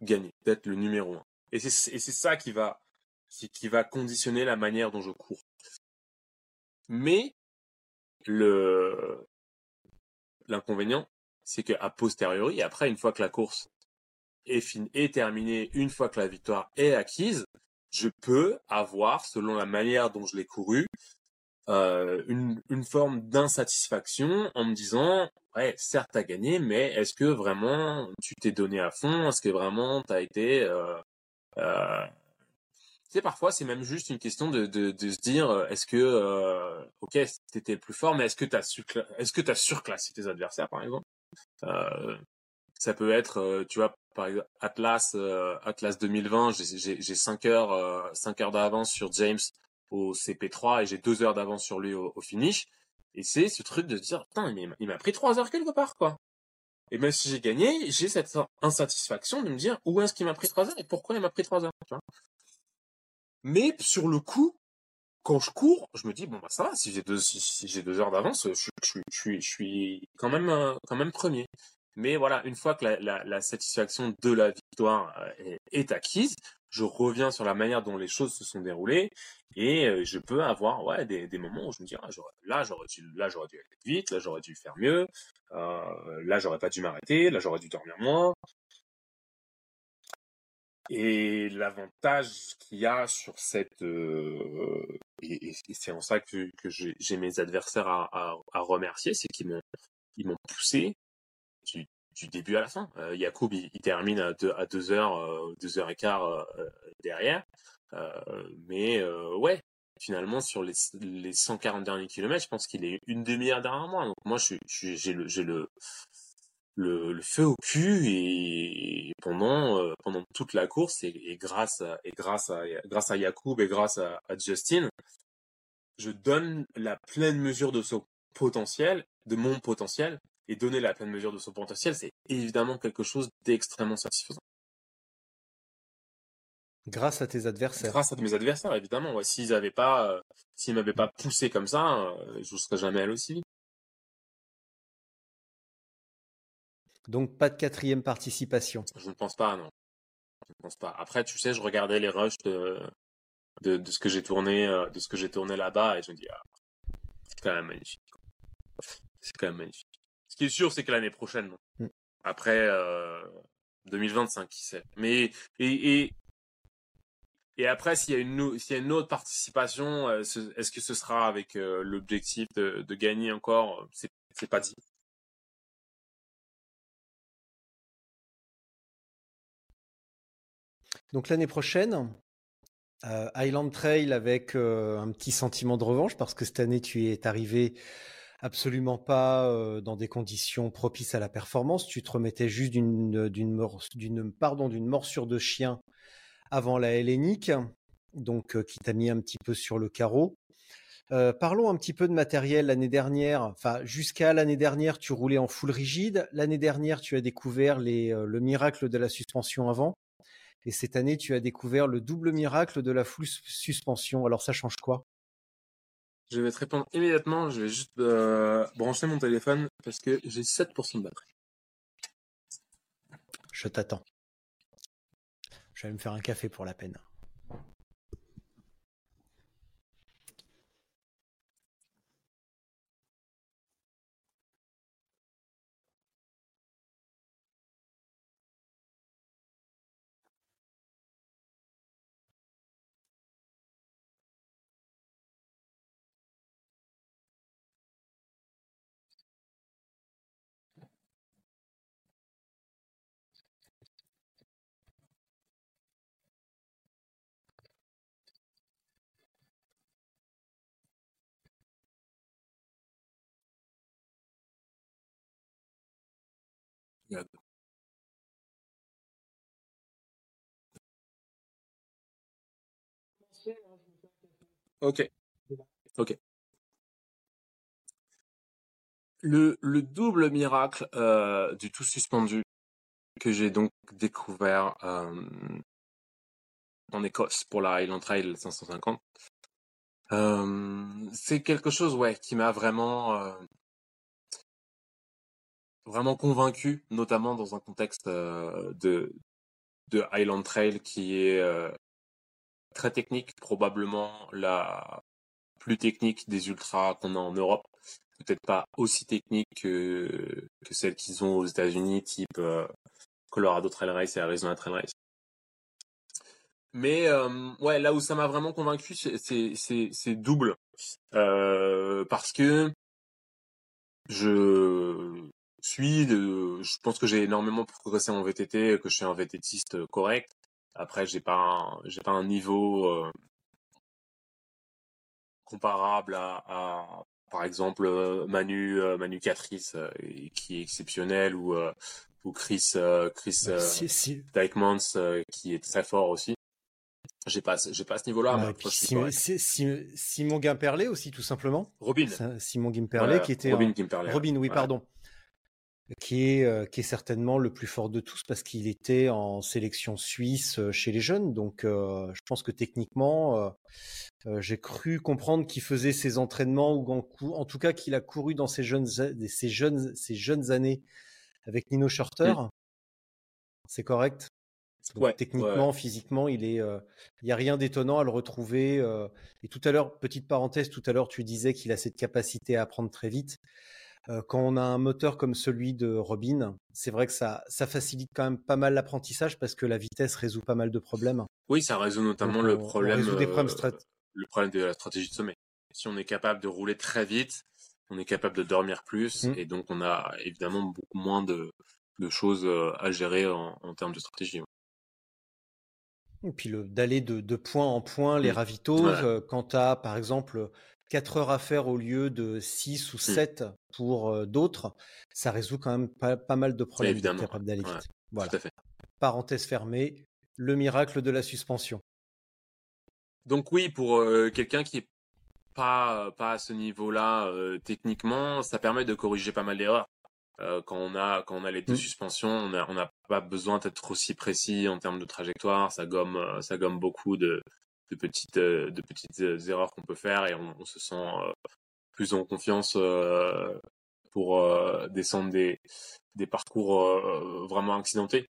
gagner, d'être le numéro un. Et c'est, et c'est ça qui va, qui va conditionner la manière dont je cours. Mais, le, l'inconvénient, c'est que a posteriori, après, une fois que la course est, terminée, une fois que la victoire est acquise, je peux avoir, selon la manière dont je l'ai couru, euh, une, une forme d'insatisfaction en me disant, ouais, certes, t'as gagné, mais est-ce que vraiment tu t'es donné à fond? Est-ce que vraiment t'as été... Euh, euh, sais, parfois, c'est même juste une question de, de, se dire, est-ce que, euh, ok, t'étais le plus fort, mais est-ce que t'as su, est-ce que t'as surclassé tes adversaires, par exemple? Ça peut être, tu vois, par exemple, Atlas, euh, Atlas 2020, j'ai, j'ai 5 heures, euh, 5 heures d'avance sur James au CP3 et j'ai 2 heures d'avance sur lui au, finish. Et c'est ce truc de dire, putain, il m'a- pris 3 heures quelque part, quoi. Et même si j'ai gagné, j'ai cette insatisfaction de me dire où est-ce qu'il m'a pris 3 heures et pourquoi il m'a pris 3 heures. Mais sur le coup, quand je cours, je me dis bon bah ça va, si j'ai deux heures d'avance, je, suis- quand même euh, quand même premier. Mais voilà, une fois que la, satisfaction de la victoire euh, est, acquise, je reviens sur la manière dont les choses se sont déroulées et euh, je peux avoir des, moments où je me dis ah, là j'aurais dû là j'aurais dû aller vite, là j'aurais dû faire mieux, euh, là j'aurais pas dû m'arrêter, là j'aurais dû dormir moins. Et l'avantage qu'il y a sur cette et, c'est en ça que, j'ai mes adversaires à, à, à remercier, c'est qu'ils m'ont ils m'ont poussé du, début à la fin. Euh, Yacoub il, termine à deux à deux heures euh, deux heures et quart euh, euh, derrière, mais ouais finalement sur les les 140 derniers kilomètres, je pense qu'il est une demi-heure derrière moi. Donc moi j'ai le le le, le feu au cul et pendant pendant toute la course et, grâce à, et grâce à grâce à Yacoub et grâce à Justin je donne la pleine mesure de son potentiel de mon potentiel et donner la pleine mesure de son potentiel c'est évidemment quelque chose d'extrêmement satisfaisant Grâce à tes adversaires. grâce à mes adversaires évidemment ouais, s'ils avaient pas euh, s'ils m'avaient pas poussé comme ça euh, je ne serais jamais allé aussi vite Donc pas de quatrième participation. Je ne pense pas, non. Je ne pense pas. Après, tu sais, je regardais les rushs de, de, de ce que j'ai tourné, euh, de ce que j'ai tourné là-bas et je me dis, ah, c'est quand même magnifique. C'est quand même magnifique. Ce qui est sûr, c'est que l'année prochaine. Mm. Après, euh, 2025, qui sait. Mais, et, et, et après, s'il y a une, nou- s'il y a une autre participation, euh, ce- est-ce que ce sera avec euh, l'objectif de, de gagner encore? C'est, c'est pas dit. Donc l'année prochaine, euh, Highland Trail avec euh, un petit sentiment de revanche parce que cette année tu es arrivé absolument pas dans des conditions propices à la performance. Tu te remettais juste d'une morsure de chien avant la hellénique, donc qui t'a mis un petit peu sur le carreau. Parlons un petit peu de matériel l'année dernière. Enfin, jusqu'à l'année dernière, tu roulais en full rigide. L'année dernière, tu as découvert le miracle de la suspension avant. Et cette année, tu as découvert le double miracle de la full sus- suspension. Alors, ça change quoi? Je vais te répondre immédiatement. Je vais juste euh, brancher mon téléphone parce que j'ai 7% de batterie. Je t'attends. Je vais me faire un café pour la peine. Ok. Ok. Le, le double miracle euh, du tout suspendu que j'ai donc découvert euh, en Écosse pour la Highland Trail 550, euh, c'est quelque chose ouais qui m'a vraiment vraiment convaincu, notamment dans un contexte euh, de de Highland Trail qui est euh, très technique, probablement la plus technique des ultras qu'on a en Europe. Peut-être pas aussi technique que, que celles qu'ils ont aux États-Unis, type euh, Colorado Trail Race et Arizona Trail Race. Mais euh, ouais, là où ça m'a vraiment convaincu, c'est double Euh, parce que je suis je pense que j'ai énormément progressé en VTT, que je suis un VTTiste correct. Après, j'ai pas un, j'ai pas un niveau euh, comparable à, à, par exemple euh, Manu euh, Manu Catrice euh, qui est exceptionnel ou euh, ou Chris euh, Chris euh, Si- euh, qui est très fort aussi. J'ai pas j'ai pas ce niveau-là. Suis Simon, Simon- Guimperlé aussi, tout simplement. Robin. Simon Guimperlé Ouais, qui était Robin en- Kimperley, Robin, oui, ouais. pardon. Qui est, euh, qui est certainement le plus fort de tous parce qu'il était en sélection suisse euh, chez les jeunes. Donc, euh, je pense que techniquement, euh, euh, j'ai cru comprendre qu'il faisait ses entraînements ou en, tout cas qu'il a couru dans ses jeunes, ses jeunes, ses jeunes années avec Nino Schurter. C'est correct? Donc. Ouais, techniquement, ouais. physiquement, il est, euh, il y a rien d'étonnant à le retrouver. euh, et tout à l'heure, petite parenthèse, tout à l'heure, tu disais qu'il a cette capacité à apprendre très vite. Euh, quand on a un moteur comme celui de Robin, c'est vrai que ça, ça facilite quand même pas mal l'apprentissage parce que la vitesse résout pas mal de problèmes. Oui, ça résout notamment Donc, le on- on problème, résout des euh, problèmes le problème de la stratégie de sommeil. Si on est capable de rouler très vite, on est capable de dormir plus, Mm. et donc on a évidemment beaucoup moins de, de choses euh, à gérer en, en termes de stratégie. Et puis le- d'aller de, de point en point, les Mm. ravitoses, Ouais. euh, quand tu as par exemple 4 heures à faire au lieu de 6 Mm. ou 7 pour euh, d'autres, ça résout quand même pas, pas mal de problèmes d'être Évidemment, capable d'aller ouais. vite. Voilà. Tout à fait. Parenthèse fermée, le miracle de la suspension. Donc oui, pour euh, quelqu'un qui est pas pas à ce niveau-là euh, techniquement, ça permet de corriger pas mal d'erreurs. Euh, quand on a quand on a les deux Mm. suspensions, on n'a pas besoin d'être aussi précis en termes de trajectoire. Ça gomme ça gomme beaucoup de de petites euh, de petites euh, erreurs qu'on peut faire et on, se sent euh, plus en confiance pour descendre des des parcours vraiment accidentés.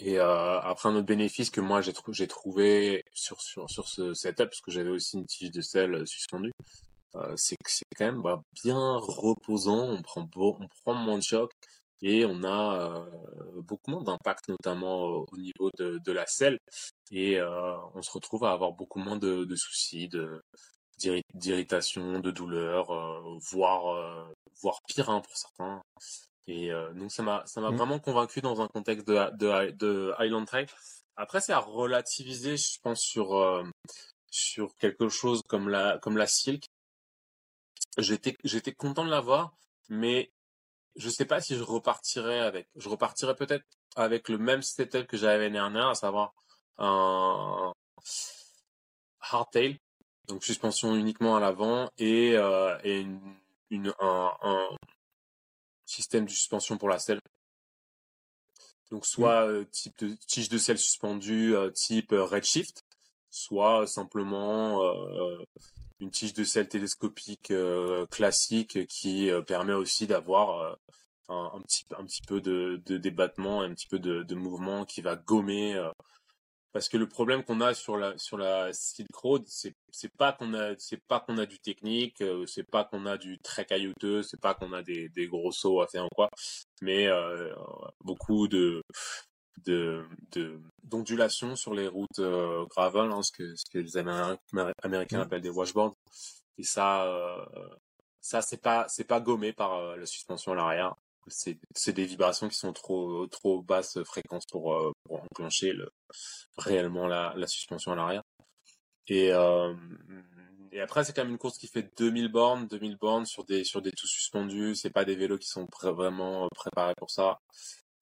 Et après un autre bénéfice que moi j'ai trou- j'ai trouvé sur sur sur ce setup parce que j'avais aussi une tige de sel suspendue, c'est que c'est quand même bah, bien reposant. On prend on prend moins de choc et on a euh, beaucoup moins d'impact notamment au, au niveau de de la selle et euh, on se retrouve à avoir beaucoup moins de, de soucis de d'irri- d'irritation, de douleur, euh, voire euh, voire pire hein, pour certains. Et euh, donc ça m'a ça m'a Mm. vraiment convaincu dans un contexte de de, de Highland Trail. Après c'est à relativiser, je pense sur euh, sur quelque chose comme la comme la Silk. J'étais j'étais content de l'avoir, mais je sais pas si je repartirais avec. Je repartirais peut-être avec le même setup que j'avais l'année dernière, à savoir un hardtail, donc suspension uniquement à l'avant et euh, et une, une un, un système de suspension pour la selle. Donc soit euh, type de tige de selle suspendue euh, type Redshift, soit simplement une tige de selle télescopique euh, classique qui euh, permet aussi d'avoir euh, un, un petit un petit peu de, de débattement, un petit peu de, de mouvement qui va gommer parce que le problème qu'on a sur la sur la Silk Road, c'est pas qu'on a c'est pas qu'on a du technique, c'est pas qu'on a du très caillouteux, c'est pas qu'on a des des gros sauts à faire ou quoi, mais euh, beaucoup de de de d'ondulation sur les routes euh, gravel, hein, ce que ce que les Améri- Américains Mm. appellent des washboards. Et ça euh, ça c'est pas c'est pas gommé par euh, la suspension à l'arrière. C'est c'est des vibrations qui sont trop trop basses fréquences pour euh, pour enclencher le réellement la, la suspension à l'arrière. Et, euh, et après, c'est quand même une course qui fait 2000 bornes, 2000 bornes sur des, sur des tout suspendus. C'est pas des vélos qui sont vraiment préparés pour ça.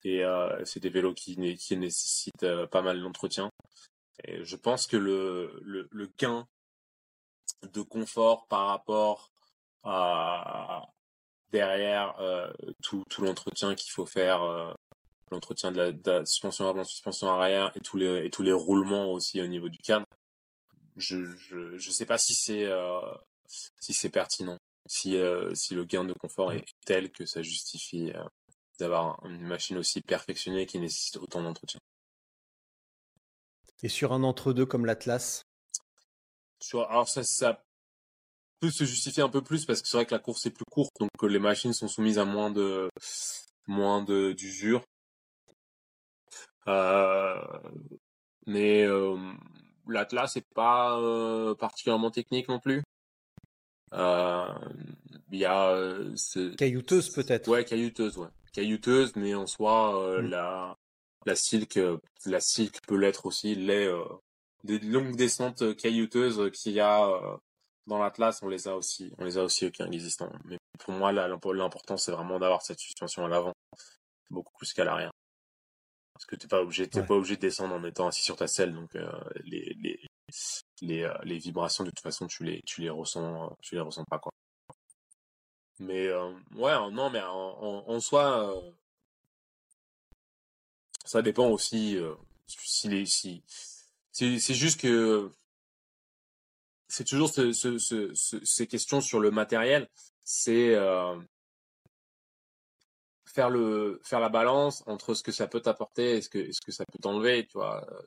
Et euh, c'est des vélos qui, né- qui nécessitent euh, pas mal d'entretien. Et je pense que le, le, le gain de confort par rapport à derrière euh, tout, tout l'entretien qu'il faut faire euh, l'entretien de la, de la suspension avant, suspension arrière et tous les et tous les roulements aussi au niveau du cadre. Je je je sais pas si c'est euh, si c'est pertinent, si euh, si le gain de confort est tel que ça justifie euh, d'avoir une machine aussi perfectionnée qui nécessite autant d'entretien. Et sur un entre-deux comme l'Atlas, Sur alors ça ça peut se justifier un peu plus parce que c'est vrai que la course est plus courte donc euh, les machines sont soumises à moins de moins de d'usure. Euh, mais euh, l'Atlas c'est pas euh, particulièrement technique non plus. Euh, Il y a euh, caillouteuse peut-être? Ouais, caillouteuse, ouais. Caillouteuse, mais en soi, euh, Mm. la, La Silk, euh, la Silk peut l'être aussi. Les euh, des longues descentes caillouteuses qu'il y a dans l'Atlas, on les a aussi. On les a aussi existants. Mais pour moi, l'important c'est vraiment d'avoir cette suspension à l'avant, beaucoup plus qu'à l'arrière. Parce que t'es pas obligé, t'es Ouais. pas obligé de descendre en étant assis sur ta selle, donc euh, les les les, les vibrations de toute façon tu les tu les ressens, tu les ressens pas quoi. Mais euh, ouais, euh, non, mais en, en, en soi, euh, ça dépend aussi euh, si les si c'est c'est juste que c'est toujours ce, ce, ce, ce- ces questions sur le matériel, c'est faire le faire la balance entre ce que ça peut t'apporter et ce que ce que ça peut t'enlever, tu vois. Euh,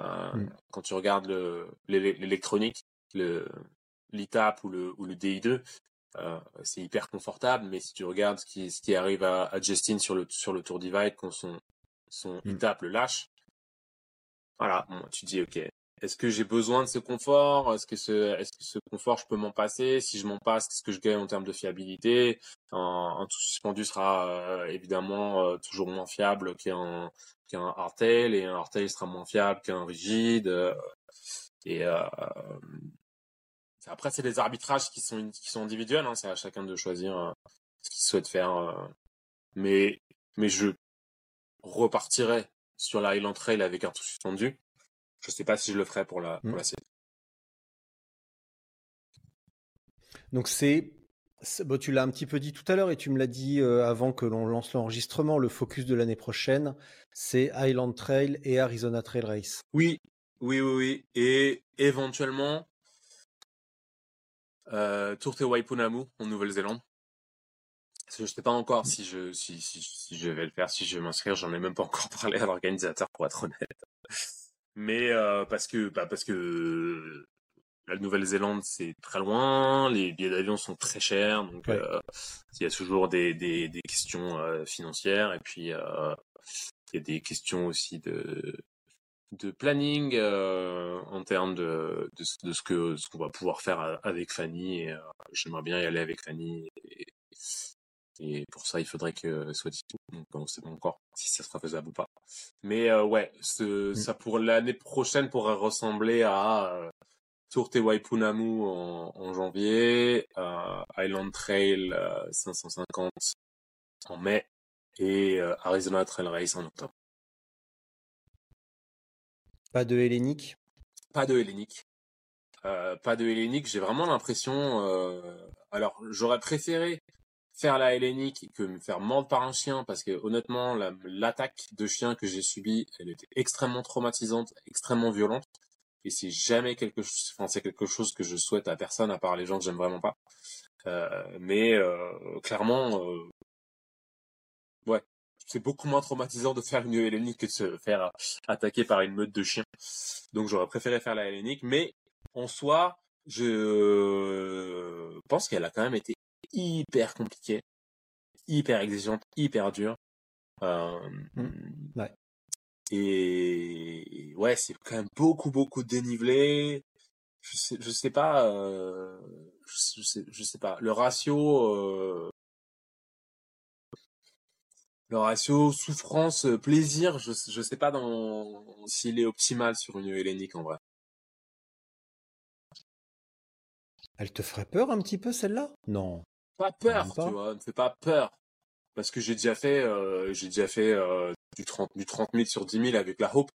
Mm. Quand tu regardes l'électronique, le l'ITAP ou le ou le DI2, euh, c'est hyper confortable, mais si tu regardes ce qui ce qui arrive à, à Justin sur le sur le Tour Divide quand son son Mm. Le lâche, voilà, bon, tu dis ok, est-ce que j'ai besoin de ce confort? Est-ce que ce, est-ce que ce confort, je peux m'en passer? Si je m'en passe, qu'est-ce que je gagne en termes de fiabilité? Un, un tout suspendu sera euh, évidemment euh, toujours moins fiable qu'un qu'un hardtail et un hardtail sera moins fiable qu'un rigide. et après, c'est des arbitrages qui sont qui sont individuels. Hein, c'est à chacun de choisir euh, ce qu'il souhaite faire. euh. mais mais je repartirais sur la Highland Trail avec un tout suspendu. Je sais pas si je le ferais pour la, pour Mm. la série. Donc c'est, c'est- bon, tu l'as un petit peu dit tout à l'heure et tu me l'as dit euh, avant que l'on lance l'enregistrement. Le focus de l'année prochaine, c'est Highland Trail et Arizona Trail Race. Oui, oui, oui, oui. Et éventuellement, euh, Tour Te Waipunamu en Nouvelle-Zélande. Je sais pas encore si je, si, si, si je vais le faire, si je vais m'inscrire. J'en ai même pas encore *laughs* parlé à l'organisateur pour être honnête. Mais euh, parce que, bah, parce que la Nouvelle-Zélande c'est très loin, les billets d'avion sont très chers, donc Ouais. euh, il y a toujours des, des, des questions euh, financières et puis euh, il y a des questions aussi de de planning euh, en termes de, de, ce- de ce que ce qu'on va pouvoir faire a- avec Fanny et euh, j'aimerais bien y aller avec Fanny et, et pour ça il faudrait que soit dit tout donc on sait pas encore si ça sera faisable ou pas. Mais euh, ouais ce, ça pour l'année prochaine pourrait ressembler à euh, Tour Te Waipunamu en, en janvier euh, Island Trail euh, 550 en mai et euh, Arizona Trail Race en octobre Pas de Hellénique. Pas de hellénique. Euh, pas de hellénique. J'ai vraiment l'impression. euh, Alors, j'aurais préféré faire la hellénique que me faire mordre par un chien parce que honnêtement, la- l'attaque de chien que j'ai subie, elle était extrêmement traumatisante, extrêmement violente. Et c'est jamais quelque chose. C'est quelque chose que je souhaite à personne à part les gens que j'aime vraiment pas. Euh, mais clairement, ouais, c'est beaucoup moins traumatisant de faire une hellénique que de se faire attaquer par une meute de chiens. Donc j'aurais préféré faire la hellénique, mais en soi, je pense qu'elle a quand même été hyper compliquée, hyper exigeante, hyper dure. Euh, Ouais. Et ouais, c'est quand même beaucoup, beaucoup de dénivelé. Je sais, je sais pas, euh, je, sais, je sais, je sais pas. Le ratio, euh, le ratio souffrance euh, plaisir, je, je sais pas dans s'il est optimal sur une hellénique en vrai. Elle te ferait peur un petit peu celle-là? Non. Pas peur, pas. tu vois, ne fais pas peur. Parce que j'ai déjà fait, euh, j'ai déjà fait euh, du 30, du 30 000 sur 10 000 avec la Hope.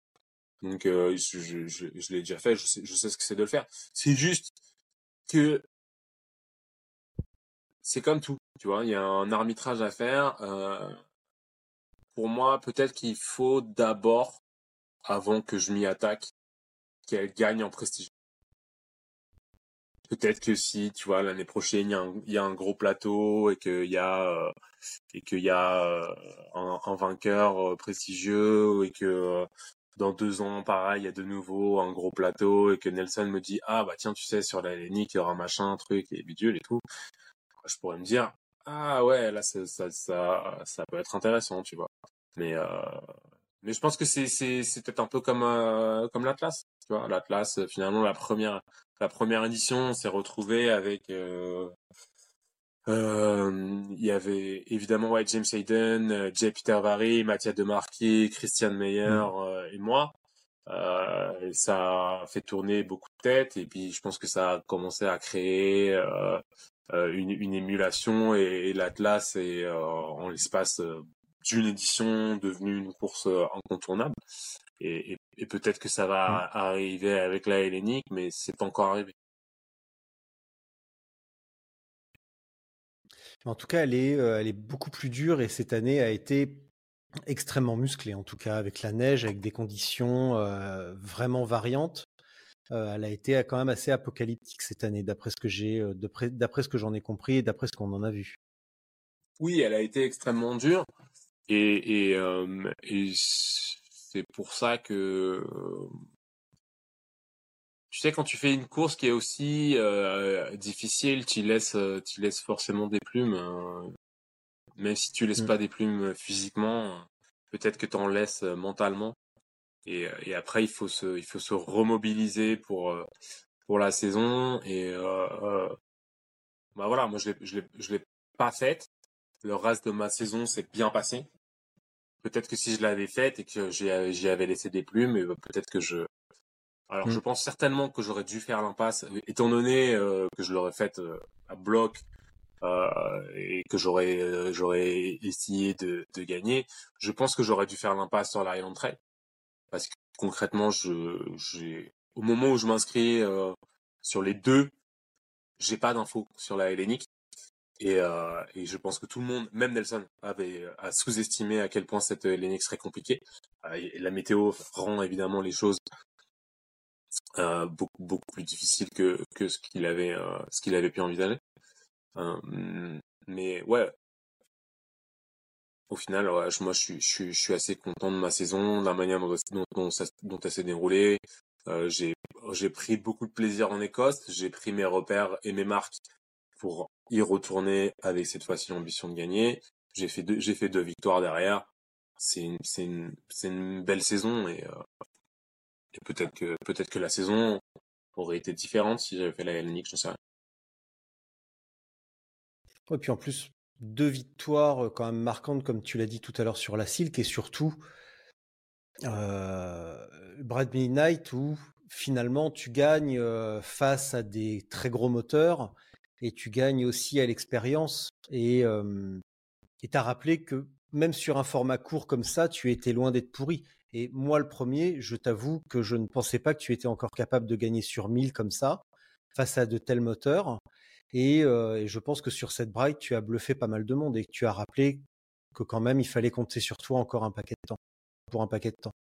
Donc euh, je, je, je, je l'ai déjà fait, je sais, je sais ce que c'est de le faire. C'est juste que c'est comme tout, tu vois, il y a un arbitrage à faire. Euh, pour moi, peut-être qu'il faut d'abord, avant que je m'y attaque, qu'elle gagne en prestige. Peut-être que si, tu vois, l'année prochaine, il y, a un, y a gros plateau et qu'il y a, euh, et qu'il y a euh, un, un vainqueur euh, prestigieux et que dans deux ans, pareil, il y a de nouveau un gros plateau et que Nelson me dit, ah, bah tiens, tu sais, sur la Lénique, il y aura machin, truc et bidule et tout. Je pourrais me dire, ah ouais, là, ça, ça, ça, ça peut être intéressant, tu vois. Mais, euh, mais je pense que c'est, c'est, c'est peut-être un peu comme, euh, comme l'Atlas, tu vois. L'Atlas, finalement, la première, la première édition, on s'est retrouvé avec, euh, euh, il y avait évidemment ouais, James Hayden, euh, Jay Peter Vary, Mathias Demarquis, Christian Meyer euh, et moi. Euh, ça a fait tourner beaucoup de têtes et puis je pense que ça a commencé à créer euh, euh, une, une, émulation et, et l'Atlas est euh, en l'espace d'une édition devenue une course incontournable et, et, et peut-être que ça va arriver avec la Hellénique mais c'est pas encore arrivé. En tout cas, elle est, elle est beaucoup plus dure et cette année a été extrêmement musclée, en tout cas avec la neige, avec des conditions euh, vraiment variantes. Euh, elle a été quand même assez apocalyptique cette année, d'après ce que j'ai, d'après ce que j'en ai compris et d'après ce qu'on en a vu. Oui, elle a été extrêmement dure et, et, euh, et c'est pour ça que tu sais, quand tu fais une course qui est aussi euh, difficile, tu laisses, tu laisses forcément des plumes. Hein. Même si tu laisses mmh. pas des plumes physiquement, peut-être que tu en laisses mentalement. Et, et, après, il faut se, il faut se remobiliser pour, pour la saison. Et euh, bah voilà, moi, je l'ai, je l'ai pas faite. Le reste de ma saison s'est bien passé. Peut-être que si je l'avais faite et que j'y avais laissé des plumes, peut-être que je, alors, mmh. je pense certainement que j'aurais dû faire l'impasse, étant donné euh, que je l'aurais faite euh, à bloc euh, et que j'aurais euh, j'aurais essayé de, de, gagner. Je pense que j'aurais dû faire l'impasse sur la Highland Trail parce que concrètement, je j'ai au moment où je m'inscris euh, sur les deux, j'ai pas d'infos sur la Hellénique. Et, euh, et, je pense que tout le monde, même Nelson, avait a sous-estimé à quel point cette Hellénique serait compliquée. et la météo rend évidemment les choses euh, beaucoup beaucoup plus difficile que que ce qu'il avait euh, ce qu'il avait pu envisager. Euh, mais ouais, au final, ouais, moi je suis je suis je suis assez content de ma saison, de la manière dont dont, dont, dont elle s'est déroulée. Euh, j'ai pris beaucoup de plaisir en Écosse, j'ai pris mes repères et mes marques pour y retourner avec cette fois-ci l'ambition de gagner. J'ai fait deux fait deux victoires derrière. C'est une une une belle saison et euh, et peut-être que peut-être que la saison aurait été différente si j'avais fait la Hellenic, je sais rien. Et puis en plus, deux victoires euh, quand même marquantes, comme tu l'as dit tout à l'heure sur la Silk, et surtout euh, Brad Midnight, où finalement tu gagnes euh, face à des très gros moteurs, et tu gagnes aussi à l'expérience. Et euh, tu as rappelé que même sur un format court comme ça, tu étais loin d'être pourri. Et moi, le premier, je t'avoue que je ne pensais pas que tu étais encore capable de gagner sur 1000 comme ça, face à de tels moteurs. Et, euh, et je pense que sur cette Bright, tu as bluffé pas mal de monde et que tu as rappelé que quand même, il fallait compter sur toi encore un paquet de temps, pour un paquet de temps.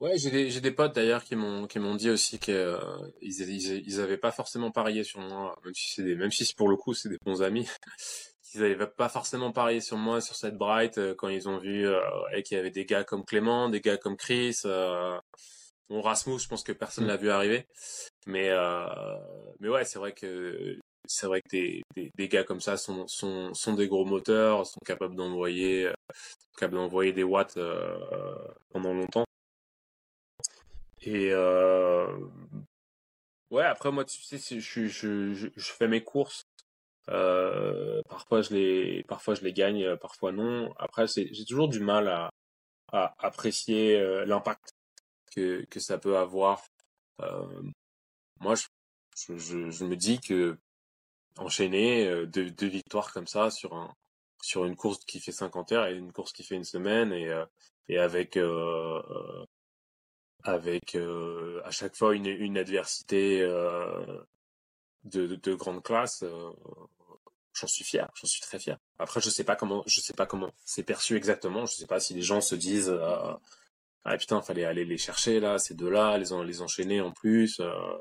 Ouais, j'ai des, j'ai des potes d'ailleurs qui m'ont qui m'ont dit aussi qu'ils euh, ils, ils, avaient pas forcément parié sur moi, même si c'est des, même si pour le coup c'est des bons amis. *laughs* ils n'avaient pas forcément parié sur moi sur cette Bright euh, quand ils ont vu euh, qu'il y avait des gars comme Clément, des gars comme Chris. Euh, bon, Rasmus, je pense que personne mm. l'a vu arriver. Mais euh, mais ouais, c'est vrai que c'est vrai que des, des, gars comme ça sont, sont, sont des gros moteurs, sont capables d'envoyer capables d'envoyer des watts euh, pendant longtemps. Et euh, ouais, après moi, tu sais, je, je, je, fais mes courses euh, parfois je les, parfois je les gagne, parfois non. Après, j'ai toujours du mal à, à apprécier euh, l'impact que, que ça peut avoir. Euh, moi, je, je, me dis que enchaîner euh, deux, deux, victoires comme ça sur un sur une course qui fait 50 heures et une course qui fait une semaine et euh, avec avec à chaque fois une, adversité de, de, de, grande classe, j'en suis fier, j'en suis très fier. Après, je sais pas comment, je sais pas comment c'est perçu exactement. Je sais pas si les gens se disent euh, ah putain, fallait aller les chercher là, ces deux-là, les les enchaîner en plus, euh,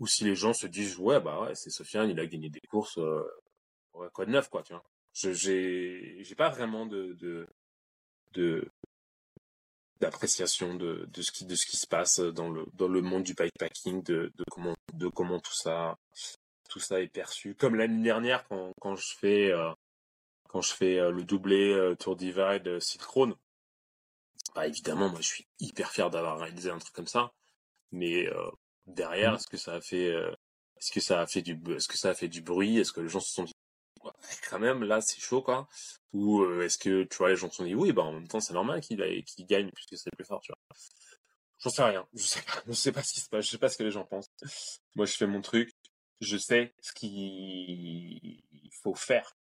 ou si les gens se disent ouais bah ouais, c'est Sofiane, il a gagné des courses, euh, ouais, quoi de neuf quoi, tu vois. Je j'ai j'ai pas vraiment de de d'appréciation de, de ce qui de ce qui se passe dans le dans le monde du bikepacking de de comment de comment tout ça tout ça est perçu. Comme l'année dernière, quand, quand je fais euh, quand je fais euh, le doublé euh, Tour Divide euh, Synchrone, bah évidemment, moi je suis hyper fier d'avoir réalisé un truc comme ça. Mais derrière, mmh. est-ce que ça a fait est-ce que ça a fait du est-ce que ça a fait du bruit? Est-ce que les gens se sont dit ouais, quand même, là, c'est chaud, quoi. Ou euh, est-ce que, tu vois, les gens se sont dit, oui, bah, en même temps, c'est normal qu'il qu'il gagne puisque c'est le plus fort, tu vois. J'en sais rien. Je sais pas. *laughs* Je sais pas ce qui se passe. Je sais pas ce que les gens pensent. Moi, je fais mon truc. Je sais ce qu'il faut faire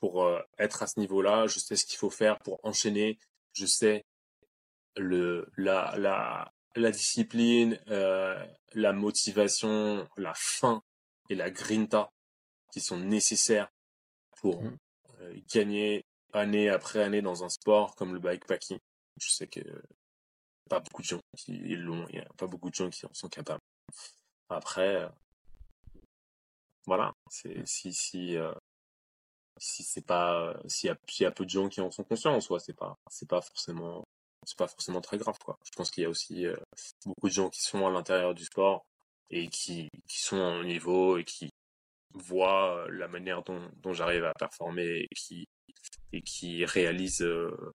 pour euh, être à ce niveau-là. Je sais ce qu'il faut faire pour enchaîner. Je sais le la la la discipline, euh, la motivation, la faim et la grinta qui sont nécessaires pour Mhm. euh, gagner année après année dans un sport comme le bikepacking. Je sais que pas beaucoup de gens qui l'ont, il y a pas beaucoup de gens qui en sont capables. Après, euh, voilà, c'est si si euh, si c'est pas s'il y a s'il y a peu de gens qui en sont conscients en soi, c'est pas c'est pas forcément c'est pas forcément très grave quoi. Je pense qu'il y a aussi euh, beaucoup de gens qui sont à l'intérieur du sport et qui qui sont au niveau et qui voient euh, la manière dont j'arrive à performer et qui et qui réalisent euh,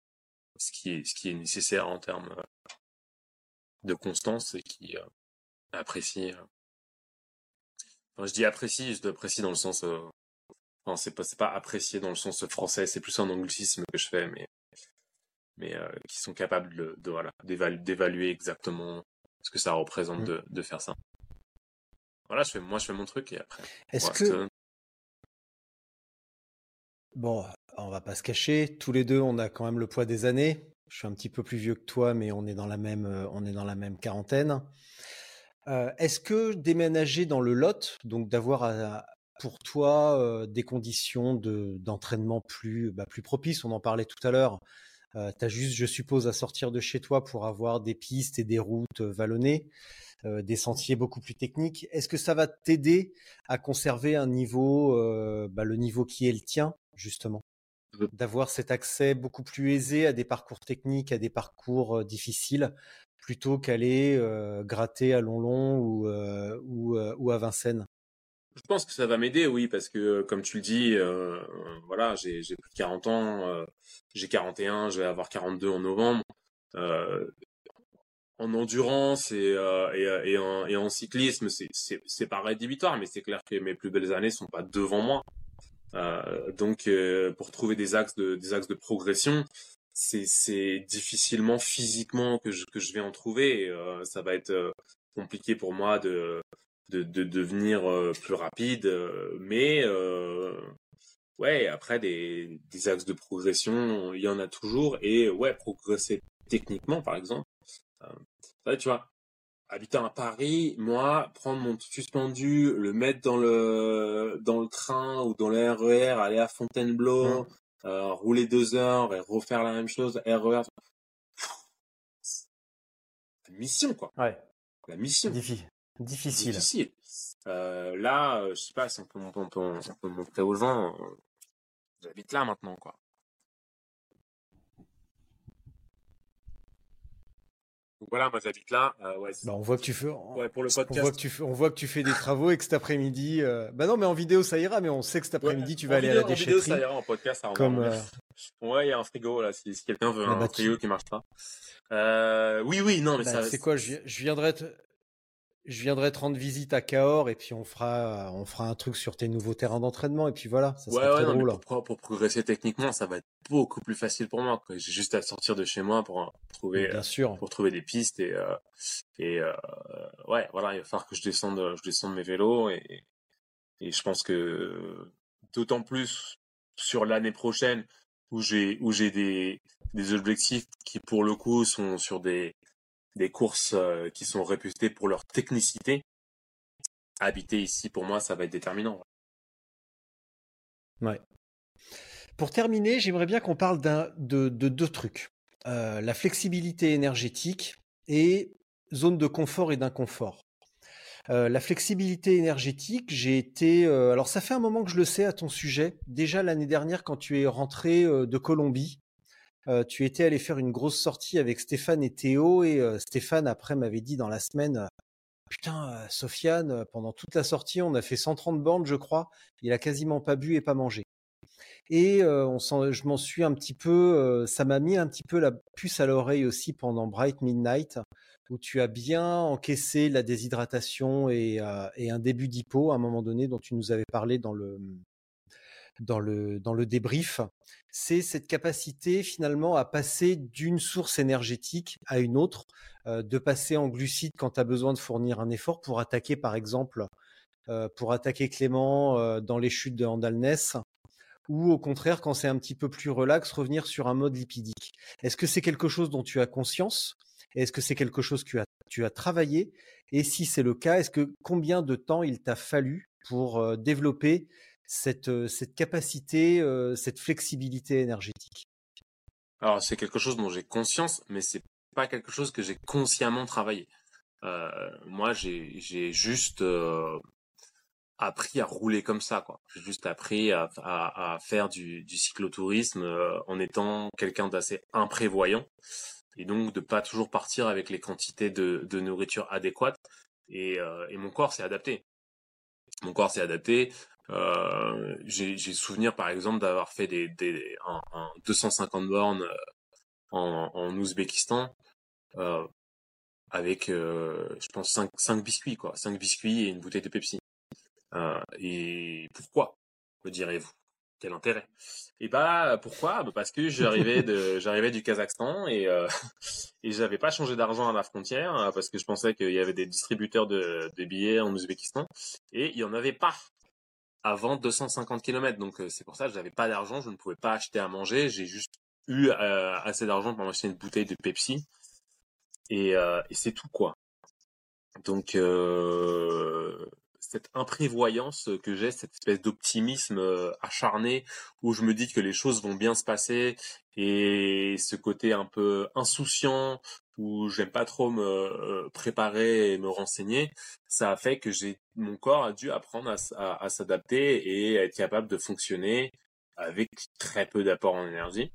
ce qui est ce qui est nécessaire en termes de constance et qui euh, apprécient enfin, je dis apprécie, je apprécie dans le sens non, c'est pas pas apprécié dans le sens français, c'est plus un anglicisme que je fais mais mais euh, qui sont capables de, de voilà d'évaluer exactement ce que ça représente Mm. de, de faire ça. Voilà, je fais moi je fais mon truc et après. Est-ce on que, bon, on va pas se cacher, tous les deux, on a quand même le poids des années. Je suis un petit peu plus vieux que toi, mais on est dans la même, euh, on est dans la même quarantaine. Euh, Est-ce que déménager dans le Lot, donc d'avoir pour toi euh, des conditions de d'entraînement plus bah, plus propices, on en parlait tout à l'heure. Euh, tu as juste, je suppose, à sortir de chez toi pour avoir des pistes et des routes euh, vallonnées, euh, des sentiers beaucoup plus techniques. Est-ce que ça va t'aider à conserver un niveau, euh, bah, le niveau qui est le tien, justement? D'avoir cet accès beaucoup plus aisé à des parcours techniques, à des parcours euh, difficiles, plutôt qu'aller euh, gratter à Longlon ou, euh, ou, euh, ou à Vincennes? Je pense que ça va m'aider, oui, parce que euh, comme tu le dis, euh, euh, voilà, j'ai plus de 40 ans, euh, j'ai 41, je vais avoir 42 en novembre. Euh, en endurance et, euh, et, et, en, et en cyclisme, c'est- pas rédhibitoire, mais c'est clair que mes plus belles années sont pas devant moi. Donc, pour trouver des axes de des axes de progression, c'est difficilement physiquement que je que je vais en trouver. Ça va être compliqué pour moi de de, de devenir euh, plus rapide, euh, mais euh, ouais, après des des axes de progression, il y en a toujours et ouais, progresser techniquement par exemple. Ouais, tu vois, habitant à Paris, moi, prendre mon suspendu, le mettre dans le dans le train ou dans le RER, aller à Fontainebleau, euh, rouler deux heures et refaire la même chose, RER, la mission quoi, Ouais, la mission. difficile. Difficile. difficile. Euh, là, euh, je sais pas si on peut, on peut, on peut, on peut montrer aux gens. euh, J'habite là maintenant, quoi. Donc voilà, moi j'habite là. Euh, ouais, Bah, on voit que tu fais. ouais, pour le On voit, podcast. que tu fais, on voit que tu fais des travaux et que cet après-midi. euh, Bah non, mais en vidéo ça ira, mais on sait que cet après-midi Ouais, tu vas aller à vidéo- la en vidéo, ça déchetterie. ira, en podcast, ça Comme, euh. Ouais, il y a un frigo là, si, si quelqu'un veut Ah un bah, tu- frigo qui marche pas. Euh, oui, oui, non, mais bah, ça. c'est quoi je, je viendrai te, je viendrai te rendre visite à Cahors et puis on fera, on fera un truc sur tes nouveaux terrains d'entraînement et puis voilà, ça Ouais, sera ouais, très non, mais drôle. pour, pour progresser techniquement, ça va être beaucoup plus facile pour moi. J'ai juste à sortir de chez moi pour euh, trouver, Bien sûr. pour trouver des pistes et euh, et euh, ouais voilà il va falloir que je descende je descende mes vélos et et je pense que d'autant plus sur l'année prochaine où j'ai où j'ai des des objectifs qui pour le coup sont sur des des courses euh, qui sont réputées pour leur technicité habiter ici pour moi ça va être déterminant Ouais. Pour terminer, j'aimerais bien qu'on parle de, de deux trucs. Euh, la flexibilité énergétique et zone de confort et d'inconfort. Euh, la flexibilité énergétique, j'ai été... alors ça fait un moment que je le sais à ton sujet. Déjà l'année dernière, quand tu es rentré de Colombie, euh, tu étais allé faire une grosse sortie avec Stéphane et Théo. Et euh, Stéphane, après, m'avait dit dans la semaine... euh, Putain, Sofiane, pendant toute la sortie, on a fait 130 bornes, je crois. Il a quasiment pas bu et pas mangé. Et euh, on je m'en suis un petit peu, ça m'a mis un petit peu la puce à l'oreille aussi pendant Bright Midnight, où tu as bien encaissé la déshydratation et un début d'hypo à un moment donné dont tu nous avais parlé dans le dans le, dans le débrief, c'est cette capacité finalement à passer d'une source énergétique à une autre, euh, de passer en glucides quand tu as besoin de fournir un effort pour attaquer par exemple, euh, pour attaquer Clément euh, dans les chutes de Handalness, ou au contraire quand c'est un petit peu plus relax, revenir sur un mode lipidique. Est-ce que c'est quelque chose dont tu as conscience Est-ce que c'est quelque chose que tu as, tu as travaillé? Et si c'est le cas, est-ce que combien de temps il t'a fallu pour développer cette, cette capacité, cette flexibilité énergétique? Alors c'est quelque chose dont j'ai conscience, mais c'est pas quelque chose que j'ai consciemment travaillé. moi, j'ai juste appris à rouler comme ça. J'ai juste appris à, à, à faire du, du cyclotourisme en étant quelqu'un d'assez imprévoyant et donc de pas toujours partir avec les quantités de, de nourriture adéquates. Et, et mon corps s'est adapté mon corps s'est adapté. Euh, j'ai souvenir par exemple d'avoir fait des, des un, 250 bornes euh, en, en Ouzbékistan euh, avec euh, je pense 5, 5 biscuits quoi, 5 biscuits et une bouteille de Pepsi. Et pourquoi me direz-vous? Quel intérêt? Et bah pourquoi? Bah, Parce que j'arrivais de *laughs* j'arrivais du Kazakhstan et euh, *laughs* et j'avais pas changé d'argent à la frontière hein, parce que je pensais qu'il y avait des distributeurs de, de billets en Ouzbékistan et il y en avait pas avant 250 km. Donc euh, c'est pour ça que j'avais pas d'argent, je ne pouvais pas acheter à manger. J'ai juste eu euh, assez d'argent pour m'acheter une bouteille de Pepsi et, euh, et c'est tout quoi. Donc cette imprévoyance que j'ai, cette espèce d'optimisme acharné où je me dis que les choses vont bien se passer et ce côté un peu insouciant où j'aime pas trop me euh, préparer et me renseigner, ça a fait que j'ai mon corps a dû apprendre à, s'adapter et être capable de fonctionner avec très peu d'apport en énergie.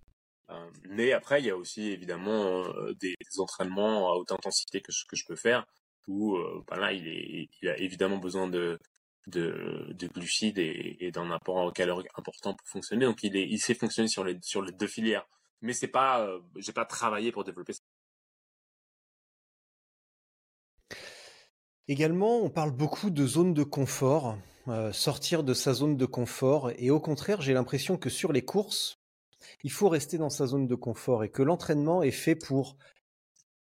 Euh, mais après, il y a aussi évidemment des, entraînements à haute intensité que que je peux faire où euh, ben là, il, est, il a évidemment besoin de, de, de glucides et, d'un apport calorique important pour fonctionner. Donc, il, est, il sait fonctionner sur les, sur les deux filières. Mais c'est pas, euh, j'ai pas travaillé pour développer ça. Également, on parle beaucoup de zone de confort, euh, sortir de sa zone de confort. Et au contraire, j'ai l'impression que sur les courses, il faut rester dans sa zone de confort et que l'entraînement est fait pour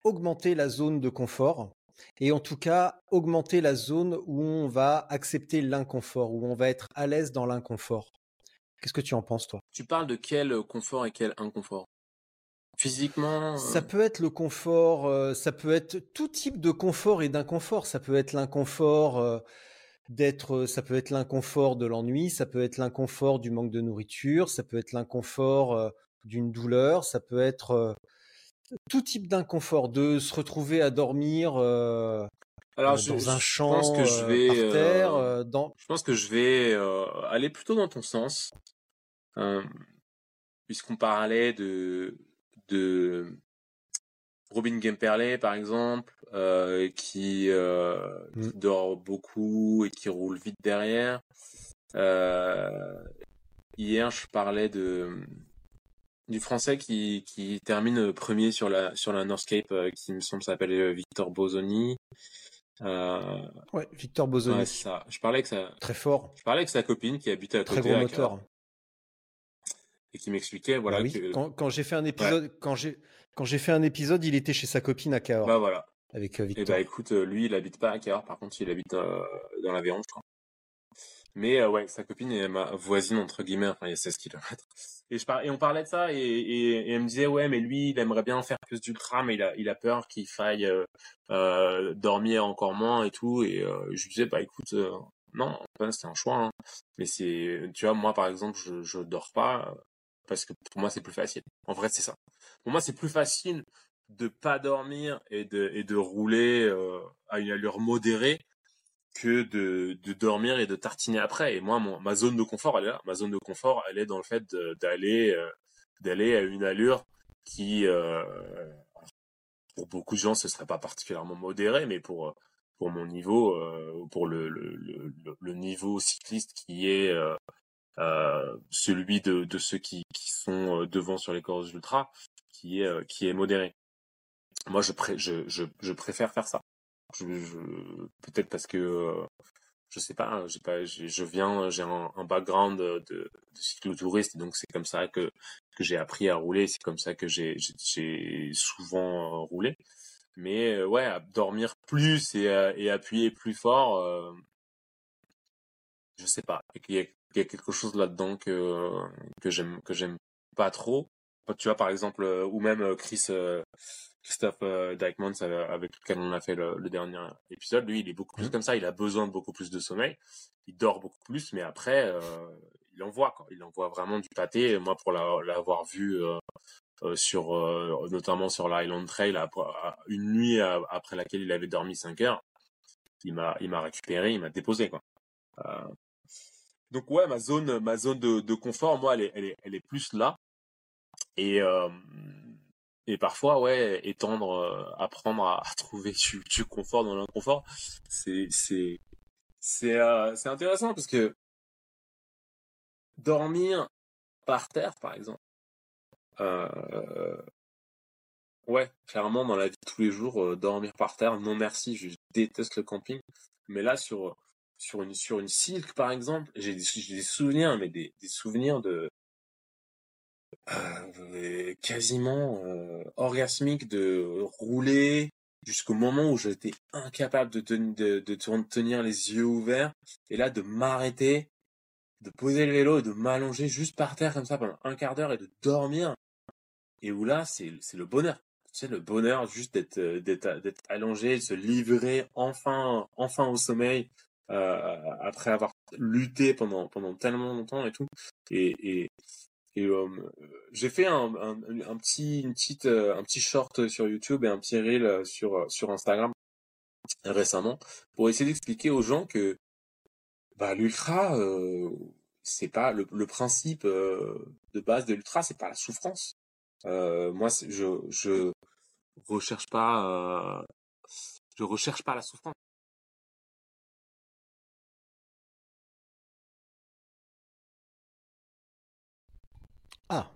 augmenter la zone de confort et en tout cas augmenter la zone où on va accepter l'inconfort, où on va être à l'aise dans l'inconfort. Qu'est-ce que tu en penses, toi? Tu parles de quel confort et quel inconfort? Physiquement Ça peut être le confort, euh, ça peut être tout type de confort et d'inconfort. Ça peut être l'inconfort euh, d'être, ça peut être l'inconfort de l'ennui, ça peut être l'inconfort du manque de nourriture, ça peut être l'inconfort euh, d'une douleur, ça peut être tout type d'inconfort, de se retrouver à dormir euh, Alors, dans je, un champ pense que je vais, par terre. Euh, dans... Je pense que je vais euh, aller plutôt dans ton sens, puisqu'on parlait de de Robin Gemperley par exemple, qui, mmh. qui, dort beaucoup et qui roule vite derrière. hier, je parlais de du français qui, qui termine premier sur la sur la Northcape euh, qui me semble s'appelle euh, Victor Bosoni. Euh... Ouais, Victor Bosoni. Ouais, ça. Je parlais avec sa très fort. Je parlais avec sa copine qui habitait à côté. Très gros moteur. Et qui m'expliquait voilà bah oui. que... quand, quand j'ai fait un épisode ouais. quand j'ai quand j'ai fait un épisode, il était chez sa copine à Cahors. Bah voilà. Avec euh, Victor. Et bah écoute, lui il habite pas à Cahors, par contre il habite euh, dans l'Aveyron, je crois. Mais euh, ouais, sa copine est ma voisine entre guillemets, enfin il y a 16 km. Et, je par... et on parlait de ça et, et, et, elle me disait ouais mais lui il aimerait bien faire plus d'ultra mais il a, il a peur qu'il faille euh, euh, dormir encore moins et tout et euh, je lui disais bah écoute euh, non c'est un choix hein. mais c'est tu vois moi par exemple je, je dors pas parce que pour moi c'est plus facile en vrai c'est ça pour moi c'est plus facile de pas dormir et de et de rouler euh, à une allure modérée que de, de dormir et de tartiner après. Et moi, mon, ma zone de confort, elle est là. Ma zone de confort, elle est dans le fait d'aller euh, d'aller à une allure qui, euh, pour beaucoup de gens, ce serait pas particulièrement modéré, mais pour pour mon niveau, pour le, le, niveau cycliste qui est celui de, de ceux qui, qui sont devant sur les courses ultra, qui est qui est modéré. Moi, je, pré je, je, je préfère faire ça je, je peut-être parce que euh, je sais pas, j'ai pas, je viens, j'ai un, un, background de, de cyclotouriste, donc c'est comme ça que que j'ai appris à rouler, c'est comme ça que j'ai j'ai souvent euh, roulé. Mais euh, ouais, dormir plus et, euh, et appuyer plus fort, euh, je sais pas. Il y a quelque chose là-dedans que que j'aime que j'aime pas trop. Tu vois par exemple, ou même Chris Christophe euh, Dykman, avec lequel on a fait le, le, dernier épisode, lui, il est beaucoup plus mmh. comme ça. Il a besoin de beaucoup plus de sommeil. Il dort beaucoup plus, mais après, euh, il envoie. Quoi. Il envoie vraiment du pâté. Moi, pour l'avoir vu euh, euh, sur, euh, notamment sur l'Island Trail, une nuit après laquelle il avait dormi 5 heures, il m'a, il m'a récupéré, il m'a déposé. Quoi. Donc ouais, ma zone, ma zone de, de confort, moi, elle est, elle est, elle est plus là. Et et parfois ouais étendre euh, apprendre à, trouver du, du confort dans l'inconfort c'est c'est c'est euh, c'est intéressant parce que dormir par terre par exemple euh, ouais clairement dans la vie de tous les jours dormir par terre non merci je déteste le camping mais là sur sur une sur une silk par exemple j'ai des, souvenirs mais des, des souvenirs de euh, quasiment euh, orgasmique de rouler jusqu'au moment où j'étais incapable de, de, de, tenir les yeux ouverts et là de m'arrêter, de poser le vélo et de m'allonger juste par terre comme ça pendant un quart d'heure et de dormir et où là c'est c'est le bonheur. Sais le bonheur juste d'être euh, d'être d'être allongé, de se livrer enfin enfin au sommeil après avoir lutté pendant pendant tellement longtemps et tout et, et euh, j'ai fait un, petit, une petite, euh, un petit short sur YouTube et un petit reel euh, sur, sur Instagram récemment pour essayer d'expliquer aux gens que bah, l'ultra, euh, c'est pas le, le principe de base de l'ultra, c'est pas la souffrance. moi, je, je recherche pas, je recherche pas la souffrance. Ah,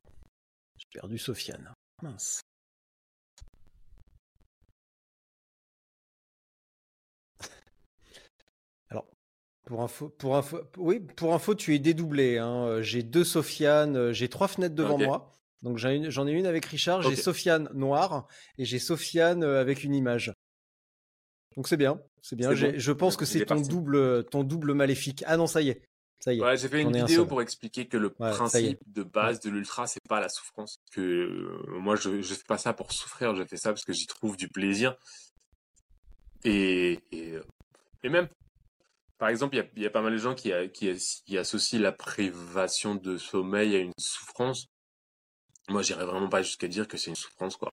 j'ai perdu Sofiane. Mince. Alors, pour info, pour info, oui, pour info, tu es dédoublé. Hein. J'ai deux Sofiane, j'ai trois fenêtres devant okay. moi. Donc j'en ai une avec Richard, j'ai. Sofiane noir et j'ai Sofiane euh, avec une image. Donc c'est bien, c'est bien. Bon. Je pense que c'est ton double, ton double maléfique. Ah non, ça y est, ça y est. Ouais, j'ai fait une vidéo pour expliquer que le ouais, principe de base de l'ultra, c'est pas la souffrance. Que euh, moi, je je fais pas ça pour souffrir, je fais ça parce que j'y trouve du plaisir. Et, et, et même, par exemple, il y a, y a, pas mal de gens qui, qui, qui, associent la privation de sommeil à une souffrance. Moi, j'irais vraiment pas jusqu'à dire que c'est une souffrance, quoi.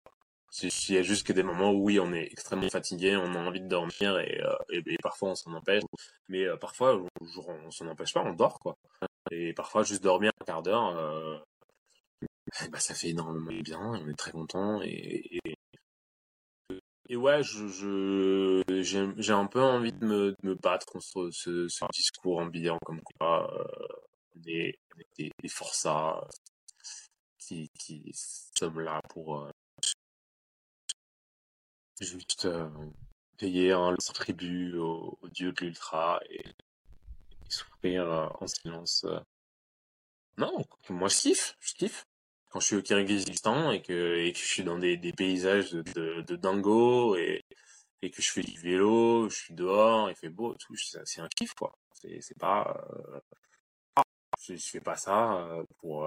Il y a juste que des moments où oui, on est extrêmement fatigué, on a envie de dormir et, euh, et, parfois on s'en empêche. Mais euh, parfois, on, on s'en empêche pas, on dort quoi. Et parfois, juste dormir un quart d'heure, euh, bah, ça fait énormément bien, on est très content. Et, et, ouais, je, j'ai, un peu envie de me, de me battre contre ce, ce discours ambiant comme quoi on est, des, des forçats qui, qui sommes là pour juste euh, payer un tribut au, au, dieu de l'ultra et, souffrir euh, en silence. Euh. Non, moi je kiffe, je kiffe. Quand je suis au Kyrgyzstan et que, et que je suis dans des, des paysages de, de, de, dingo et, et que je fais du vélo, je suis dehors, il fait beau, tout, c'est un kiff quoi. C'est pas, euh, je, je, fais pas ça pour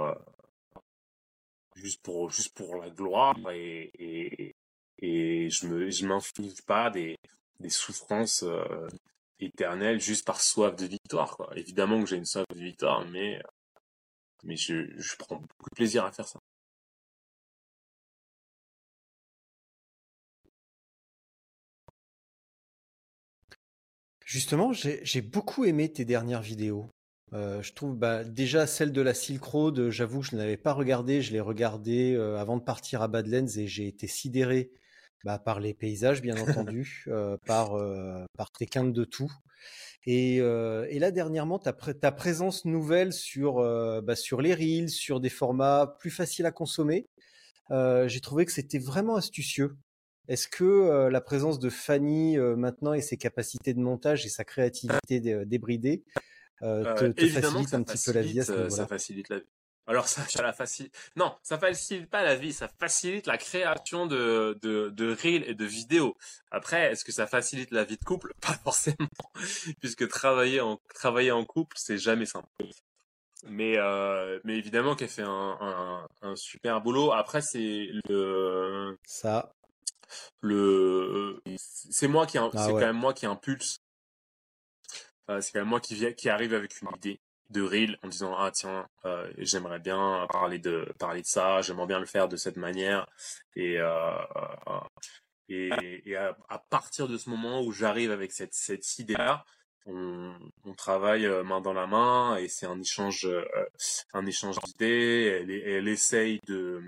juste pour juste pour la gloire et, et, et je me je m'inflige pas des souffrances euh, éternelles juste par soif de victoire. Évidemment que j'ai une soif de victoire mais mais je je prends beaucoup de plaisir à faire ça. Justement, j'ai beaucoup aimé tes dernières vidéos. Euh, je trouve bah, déjà celle de la Silk Road, j'avoue que je ne l'avais pas regardée, je l'ai regardée euh, avant de partir à Badlands et j'ai été sidéré bah, par les paysages, bien *laughs* entendu, euh, par, euh, par tes quintes de tout. Et, euh, et là, dernièrement, ta, pr ta présence nouvelle sur, bah, sur les reels, sur des formats plus faciles à consommer, j'ai trouvé que c'était vraiment astucieux. Est-ce que la présence de Fanny maintenant et ses capacités de montage et sa créativité dé- débridée te, facilite un petit peu la vie à ce facilite, niveau-là? ça facilite la vie. Alors ça, ça la facilite. Non, ça facilite pas la vie, ça facilite la création de de de reels et de vidéos. Après, est-ce que ça facilite la vie de couple? *laughs* Pas forcément, puisque travailler en travailler en couple, c'est jamais simple. Mais euh, mais évidemment qu'elle fait un, un un super boulot. Après, c'est le Ça, le c'est moi qui Ah c'est ouais. quand même moi qui impulse euh, c'est quand même moi qui vient qui arrive avec une idée de reel en disant ah tiens euh, j'aimerais bien parler de parler de ça j'aimerais bien le faire de cette manière. Et euh, euh, et, à, partir de ce moment où j'arrive avec cette cette idée là on, on travaille main dans la main et c'est un échange un échange d'idées. Elle, elle essaye de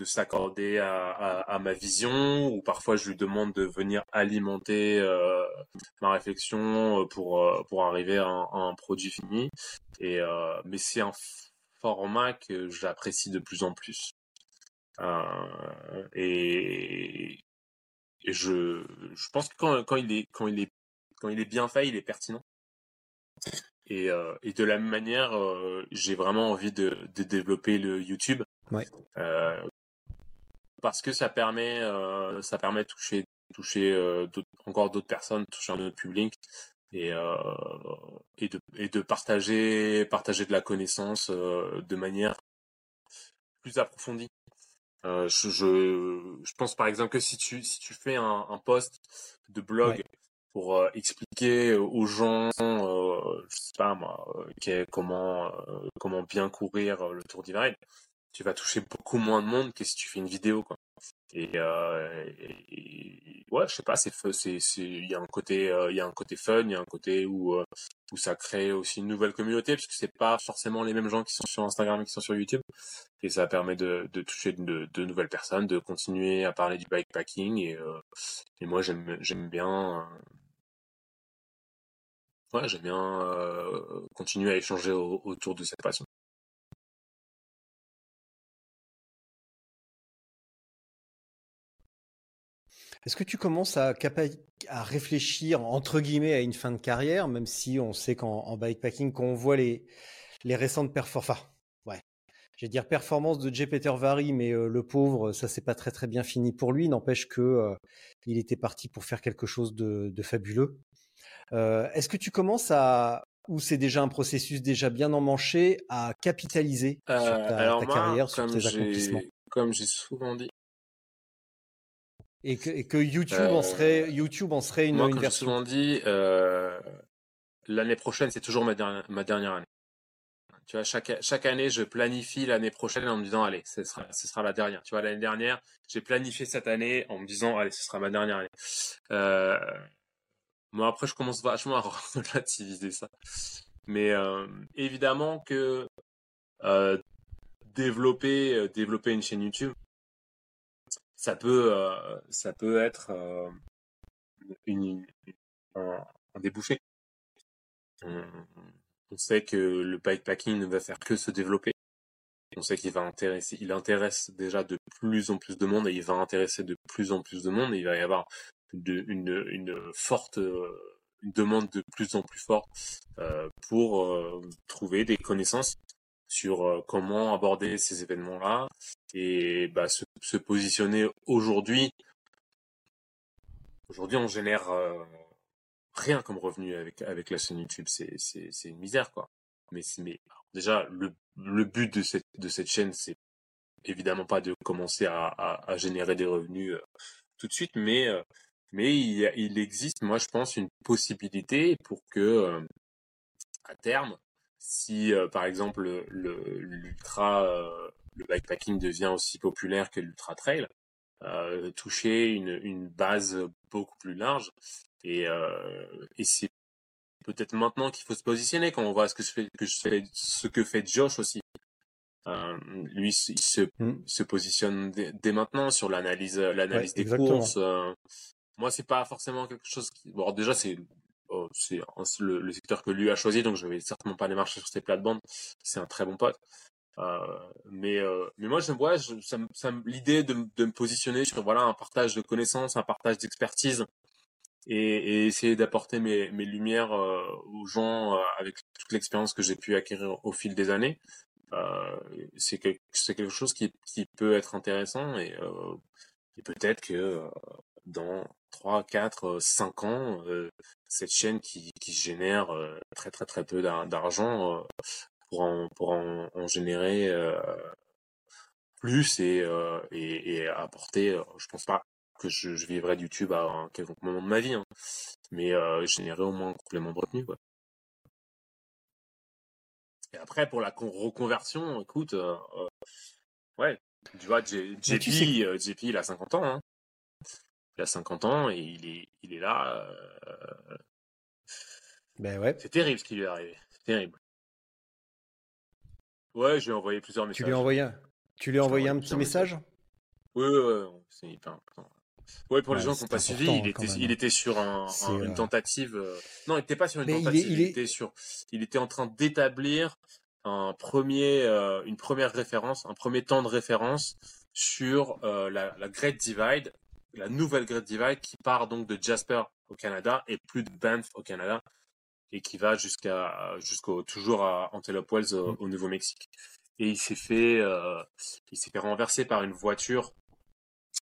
de s'accorder à, à, à ma vision ou parfois je lui demande de venir alimenter euh, ma réflexion euh, pour euh, pour arriver à un, à un produit fini. Et euh, mais c'est un format que j'apprécie de plus en plus. Euh, et, et je je pense que quand quand il est quand il est quand il est bien fait il est pertinent. Et, et de la même manière j'ai vraiment envie de, de développer le YouTube. Ouais. euh, parce que ça permet euh, ça permet de toucher toucher euh, d'autres- encore d'autres personnes toucher un autre public et euh, et de et de partager partager de la connaissance de manière plus approfondie je, je je pense par exemple que si tu si tu fais un, un post de blog Ouais. pour expliquer aux gens je sais pas moi comment comment bien courir le Tour d'Ivry tu vas toucher beaucoup moins de monde que si tu fais une vidéo quoi. Et, euh, ouais je sais pas c'est c'est il y a un côté euh, il y a un côté fun il y a un côté où euh, où ça crée aussi une nouvelle communauté parce que c'est pas forcément les mêmes gens qui sont sur Instagram et qui sont sur YouTube. Et ça permet de, de toucher de, de nouvelles personnes de continuer à parler du bikepacking et euh, et moi j'aime j'aime bien ouais j'aime bien continuer à échanger au- autour de cette passion Est-ce que tu commences à, réfléchir entre guillemets à une fin de carrière, même si on sait qu'en en bikepacking, quand on voit les, les récentes performances, enfin, ouais, dire de Jay Peter Vary, mais euh, le pauvre, ça s'est pas très très bien fini pour lui. N'empêche que euh, il était parti pour faire quelque chose de, de fabuleux. Euh, Est-ce que tu commences à, ou c'est déjà un processus déjà bien emmanché, à capitaliser sur ta, alors ta moi, carrière, sur tes accomplissements, comme j'ai souvent dit et que, et que YouTube en Euh, serait, YouTube en serait une, moi une comme version. souvent dit euh, l'année prochaine c'est toujours ma dernière ma dernière année. Tu vois chaque chaque année je planifie l'année prochaine en me disant allez ce sera ce sera la dernière. Tu vois l'année dernière j'ai planifié cette année en me disant allez ce sera ma dernière année. Euh, moi après je commence vachement à *laughs* relativiser ça. Mais euh, évidemment que euh, développer euh, développer une chaîne YouTube ça peut euh, ça peut être euh, une, un, un débouché. On, sait que le bikepacking ne va faire que se développer. On sait qu'il va intéresser il intéresse déjà de plus en plus de monde et il va intéresser de plus en plus de monde. Et il va y avoir de- une, une forte euh, une demande de plus en plus forte euh, pour euh, trouver des connaissances sur euh, comment aborder ces événements-là et bah, se, se positionner aujourd'hui. Aujourd'hui, on génère euh, rien comme revenu avec avec la chaîne YouTube, c'est c'est c'est une misère quoi. Mais mais déjà le le but de cette de cette chaîne, c'est évidemment pas de commencer à à, à générer des revenus euh, tout de suite, mais euh, mais il, il existe, moi je pense, une possibilité pour que euh, à terme, si euh, par exemple le le- l'ultra euh, le bikepacking devient aussi populaire que l'ultra trail, euh, toucher une une base beaucoup plus large et euh, et c'est peut-être maintenant qu'il faut se positionner quand on voit ce que je fais que je fais ce que fait Josh aussi. Euh, lui, il se, Mm. se positionne dès, maintenant sur l'analyse, l'analyse Ouais, des exactement. courses. euh. moi, c'est pas forcément quelque chose qui. Bon, déjà, c'est oh, c'est le, secteur que lui a choisi, donc je vais certainement pas aller marcher sur ses plates-bandes. C'est un très bon pote, Euh, mais euh, mais moi j'aime ouais, je- ça, l'idée de, de me positionner sur voilà un partage de connaissances, un partage d'expertise et, essayer d'apporter mes, mes lumières euh, aux gens avec toute l'expérience que j'ai pu acquérir au fil des années. C'est c'est quelque chose qui, qui peut être intéressant et, et peut-être que dans 3, 4, 5 ans, euh, cette chaîne qui, qui génère euh, très très très peu d'ar- d'argent euh, pour en, pour en, en générer plus et, et, et apporter, je pense pas que je, je vivrai de YouTube à un quelconque moment de ma vie, hein, mais générer au moins un complément de revenu. Quoi. Et après, pour la con- reconversion, écoute, euh, ouais, tu vois, J- Mais JP, tu sais- JP, il a 50 ans, hein. Il a 50 ans et il est, il est là. euh, Ben ouais. c'est terrible ce qui lui est arrivé. C'est terrible. Ouais, je lui ai envoyé plusieurs messages. Tu lui as envoyé un, tu lui as envoyé un petit message? Ouais, ouais, ouais, c'est hyper important. Ouais, pour les Ouais, gens qui n'ont pas suivi, il était, il était sur un, un- une euh, tentative. euh, Non, il n'était pas sur une Mais il est- tentative. Il, il est- était sur. Il était en train d'établir un premier, euh, une première référence, un premier temps de référence sur euh, la, la Great Divide, la nouvelle Great Divide qui part donc de Jasper au Canada et plus de Banff au Canada et qui va jusqu'à jusqu'au toujours à Antelope Wells au, au Nouveau-Mexique. Et il s'est fait, euh, il s'est fait renverser par une voiture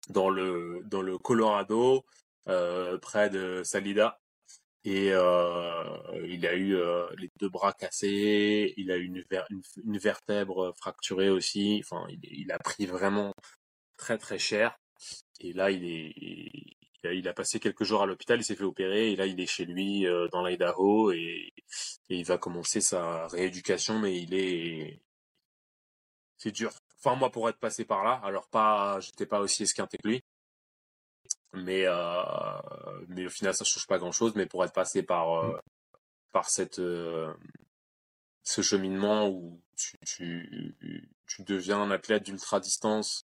dans le dans le Colorado euh, près de Salida. Et euh, il a eu les deux bras cassés il a eu une, ver- une, une vertèbre fracturée aussi. Enfin il a pris vraiment très très cher et là il est il a, il a passé quelques jours à l'hôpital il s'est fait opérer et là il est chez lui euh, dans l'Idaho et, et il va commencer sa rééducation mais il est c'est dur. Enfin moi pour être passé par là alors pas j'étais pas aussi esquinté que lui. Mais euh, mais au final ça change pas grand chose mais pour être passé par euh, par cette ce cheminement où tu, tu tu deviens un athlète d'ultra distance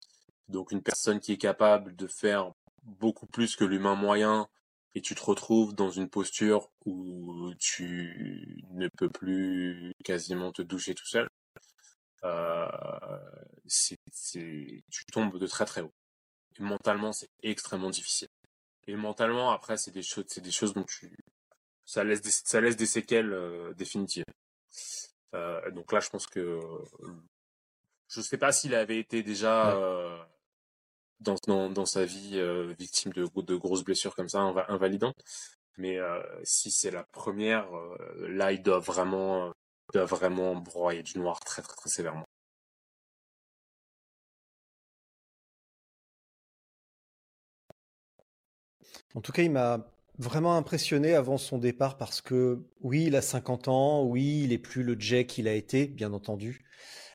donc une personne qui est capable de faire beaucoup plus que l'humain moyen et tu te retrouves dans une posture où tu ne peux plus quasiment te doucher tout seul euh, c'est, c'est, tu tombes de très très haut. Et mentalement, c'est extrêmement difficile. Et mentalement, après, c'est des choses, c'est des choses dont tu, ça laisse des, ça laisse des séquelles euh, définitives. Euh, donc là, je pense que je sais pas s'il avait été déjà euh, dans, dans dans sa vie euh, victime de de grosses blessures comme ça, inva- invalidantes. Mais euh, si c'est la première, euh, là, il doit vraiment, doit vraiment broyer du noir très très très sévèrement. En tout cas, il m'a vraiment impressionné avant son départ parce que oui, il a 50 ans, oui, il est plus le Jay qu'il a été, bien entendu.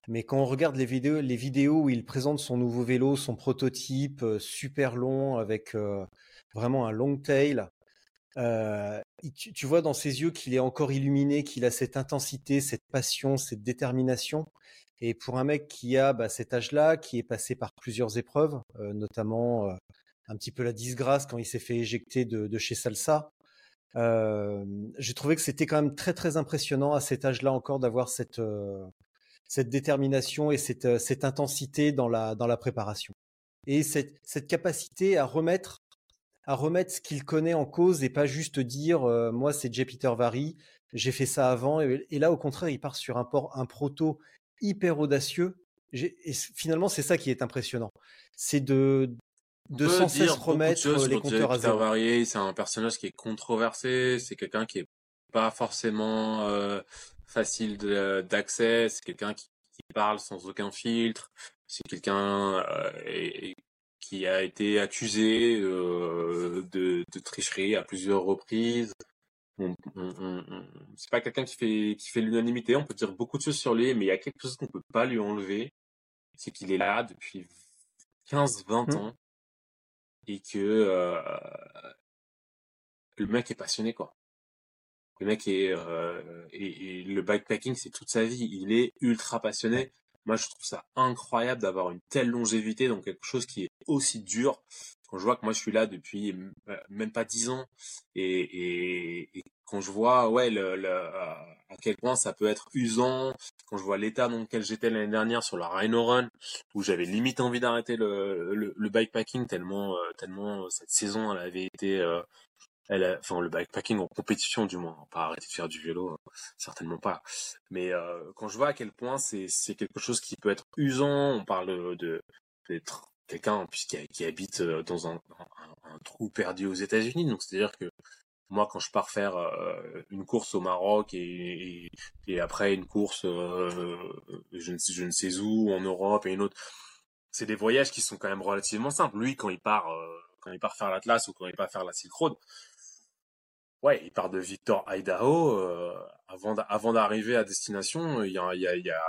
Mais quand on regarde les vidéos, les vidéos où il présente son nouveau vélo, son prototype euh, super long avec euh, vraiment un long tail, euh, tu, vois dans ses yeux qu'il est encore illuminé, qu'il a cette intensité, cette passion, cette détermination. Et pour un mec qui a bah, cet âge-là, qui est passé par plusieurs épreuves, notamment un petit peu la disgrâce quand il s'est fait éjecter de, chez Salsa, j'ai trouvé que c'était quand même très très impressionnant à cet âge-là encore d'avoir cette, cette détermination et cette, euh, cette intensité dans la, dans la préparation. Et cette, cette capacité à remettre à remettre ce qu'il connaît en cause et pas juste dire euh, moi c'est J. Peter Vary, j'ai fait ça avant et, et là au contraire il part sur un, port, un proto hyper audacieux et finalement c'est ça qui est impressionnant c'est de de sans cesse de remettre les compteurs à zéro. C'est un personnage qui est controversé. C'est quelqu'un qui est pas forcément euh, facile de- d'accès. C'est quelqu'un qui, qui parle sans aucun filtre. C'est quelqu'un euh, qui a été accusé euh, de, de tricherie à plusieurs reprises. On, on- on- on- c'est pas quelqu'un qui fait qui fait l'unanimité. On peut dire beaucoup de choses sur lui, mais il y a quelque chose qu'on peut pas lui enlever. C'est qu'il est là depuis 15-20 Mm. ans et que euh, le mec est passionné quoi. Le mec est euh, et, et le bikepacking c'est toute sa vie. Il est ultra passionné. Moi je trouve ça incroyable d'avoir une telle longévité dans quelque chose qui est aussi dur. Quand je vois que moi je suis là depuis euh, même pas 10 ans et, et, et quand je vois ouais le, le, à quel point ça peut être usant, quand je vois l'état dans lequel j'étais l'année dernière sur la Rhino Run, où j'avais limite envie d'arrêter le, le, le, bikepacking tellement euh, tellement cette saison elle avait été euh, elle enfin le bikepacking en compétition du moins, pas arrêter de faire du vélo, hein, certainement pas. Mais euh, quand je vois à quel point c'est quelque chose qui peut être usant, on parle de d'être quelqu'un qui, qui habite dans un, trou perdu aux États-Unis, donc c'est-à-dire que moi, quand je pars faire euh, une course au Maroc et, après une course, euh, je, ne, sais où, en Europe et une autre, c'est des voyages qui sont quand même relativement simples. Lui, quand il part, euh, quand il part faire l'Atlas ou quand il part faire la Silk Road, ouais, il part de Victor, Idaho. avant avant d'arriver à destination, il y a, il y a, il y a,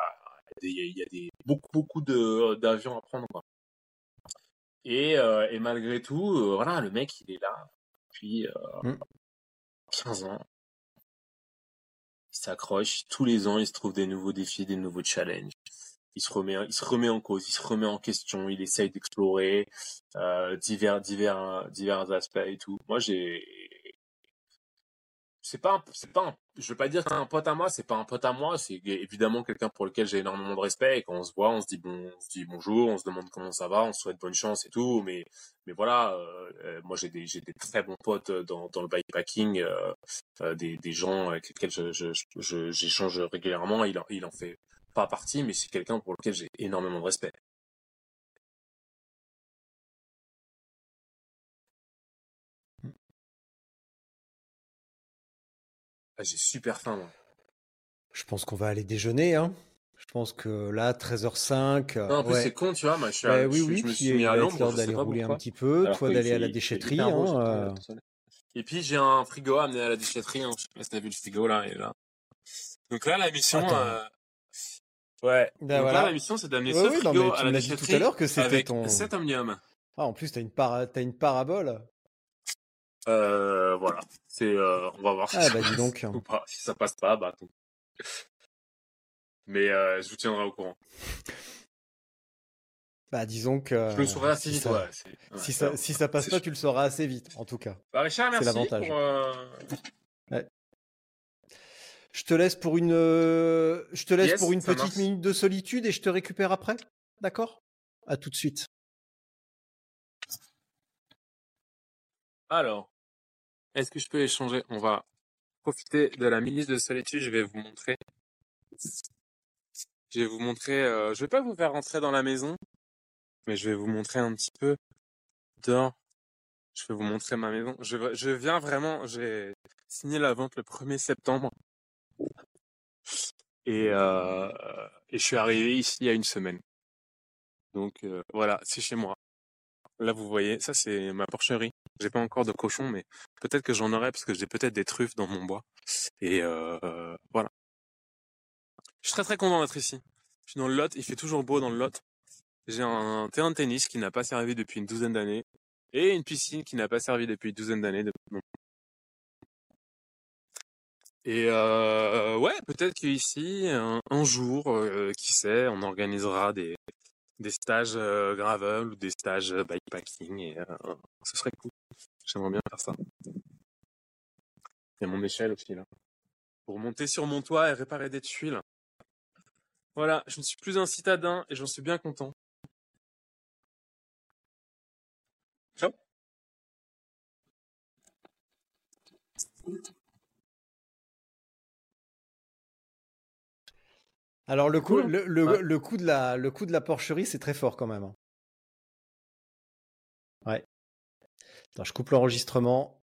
il y a des, beaucoup, d'avions à prendre. Quoi. Et, et malgré tout, voilà, le mec, il est là. Puis, mmh. 15 ans. Il s'accroche. Tous les ans, il se trouve des nouveaux défis, des nouveaux challenges. Il se remet, il se remet en cause, il se remet en question, il essaye d'explorer euh, divers, divers, divers aspects et tout. Moi, j'ai, c'est pas, c'est pas, un, je veux pas dire c'est un pote à moi, c'est pas un pote à moi, c'est évidemment quelqu'un pour lequel j'ai énormément de respect et quand on se voit, on se dit bon, on se dit bonjour, on se demande comment ça va, on se souhaite bonne chance et tout, mais, mais voilà, euh, euh moi j'ai des, j'ai des très bons potes dans, dans le bikepacking, des, des gens avec lesquels je, je, je, j'échange régulièrement, il en, il en fait pas partie, mais c'est quelqu'un pour lequel j'ai énormément de respect. Ah, j'ai super faim, moi. Je pense qu'on va aller déjeuner, hein. Je pense que là, 13h05. Non, en plus, ouais. c'est con, tu vois. Moi, je suis Bah oui, je, oui, je me suis mis à l'ombre, l'heure d'aller rouler un petit peu, Alors toi d'aller à la déchetterie. beau, hein, euh. euh. Et puis, j'ai un frigo à amener à la déchetterie. Hein. Je sais pas si t'as vu le frigo, là. Est là. Donc là, la mission... Euh, Ouais. Ben Donc voilà. là, la mission, c'est d'amener Ouais, ce oui, non, mais à tu la dit tout à l'heure que c'était ton. 7 omniums. Ah, en plus, t'as une, para... t'as une parabole. Euh, voilà. C'est, euh, on va voir si Ah, ça bah dis passe donc. ou pas. Si ça passe pas, bah. Mais euh, je vous tiendrai au courant. Bah disons que. Je le saurai assez si vite, ça... ouais. ouais, Si ça- si ça passe pas, tu le sauras assez vite, en tout cas. Bah, Richard, C'est merci l'avantage. pour... euh, Je te laisse pour une, euh, je te laisse Yes, pour une ça petite marche. minute de solitude et je te récupère après. D'accord? À tout de suite. Alors, est-ce que je peux échanger? On va profiter de la minute de solitude. Je vais vous montrer. Je vais vous montrer. euh, je vais pas vous faire rentrer dans la maison, mais je vais vous montrer un petit peu dehors. Je vais vous montrer ma maison. Je, je viens vraiment. J'ai signé la vente le 1er septembre. Et, euh, et je suis arrivé ici il y a une semaine. Donc euh, voilà, c'est chez moi. Là, vous voyez, ça c'est ma porcherie. J'ai pas encore de cochon, mais peut-être que j'en aurai parce que j'ai peut-être des truffes dans mon bois. Et euh, voilà. Je suis très très content d'être ici. Je suis dans le Lot, il fait toujours beau dans le Lot. J'ai un terrain de tennis qui n'a pas servi depuis une douzaine d'années et une piscine qui n'a pas servi depuis une douzaine d'années. Et euh, ouais, peut-être qu'ici, un, jour, euh, qui sait, on organisera des, des stages euh, gravel ou des stages bikepacking et ce serait cool. J'aimerais bien faire ça. Il y a mon échelle aussi là. Pour monter sur mon toit et réparer des tuiles. Voilà, je ne suis plus un citadin et j'en suis bien content. Ciao. Alors le coup, le, le, Ouais. le coup de la, le coup de la porcherie, c'est très fort quand même. hein. Ouais. Attends, je coupe l'enregistrement.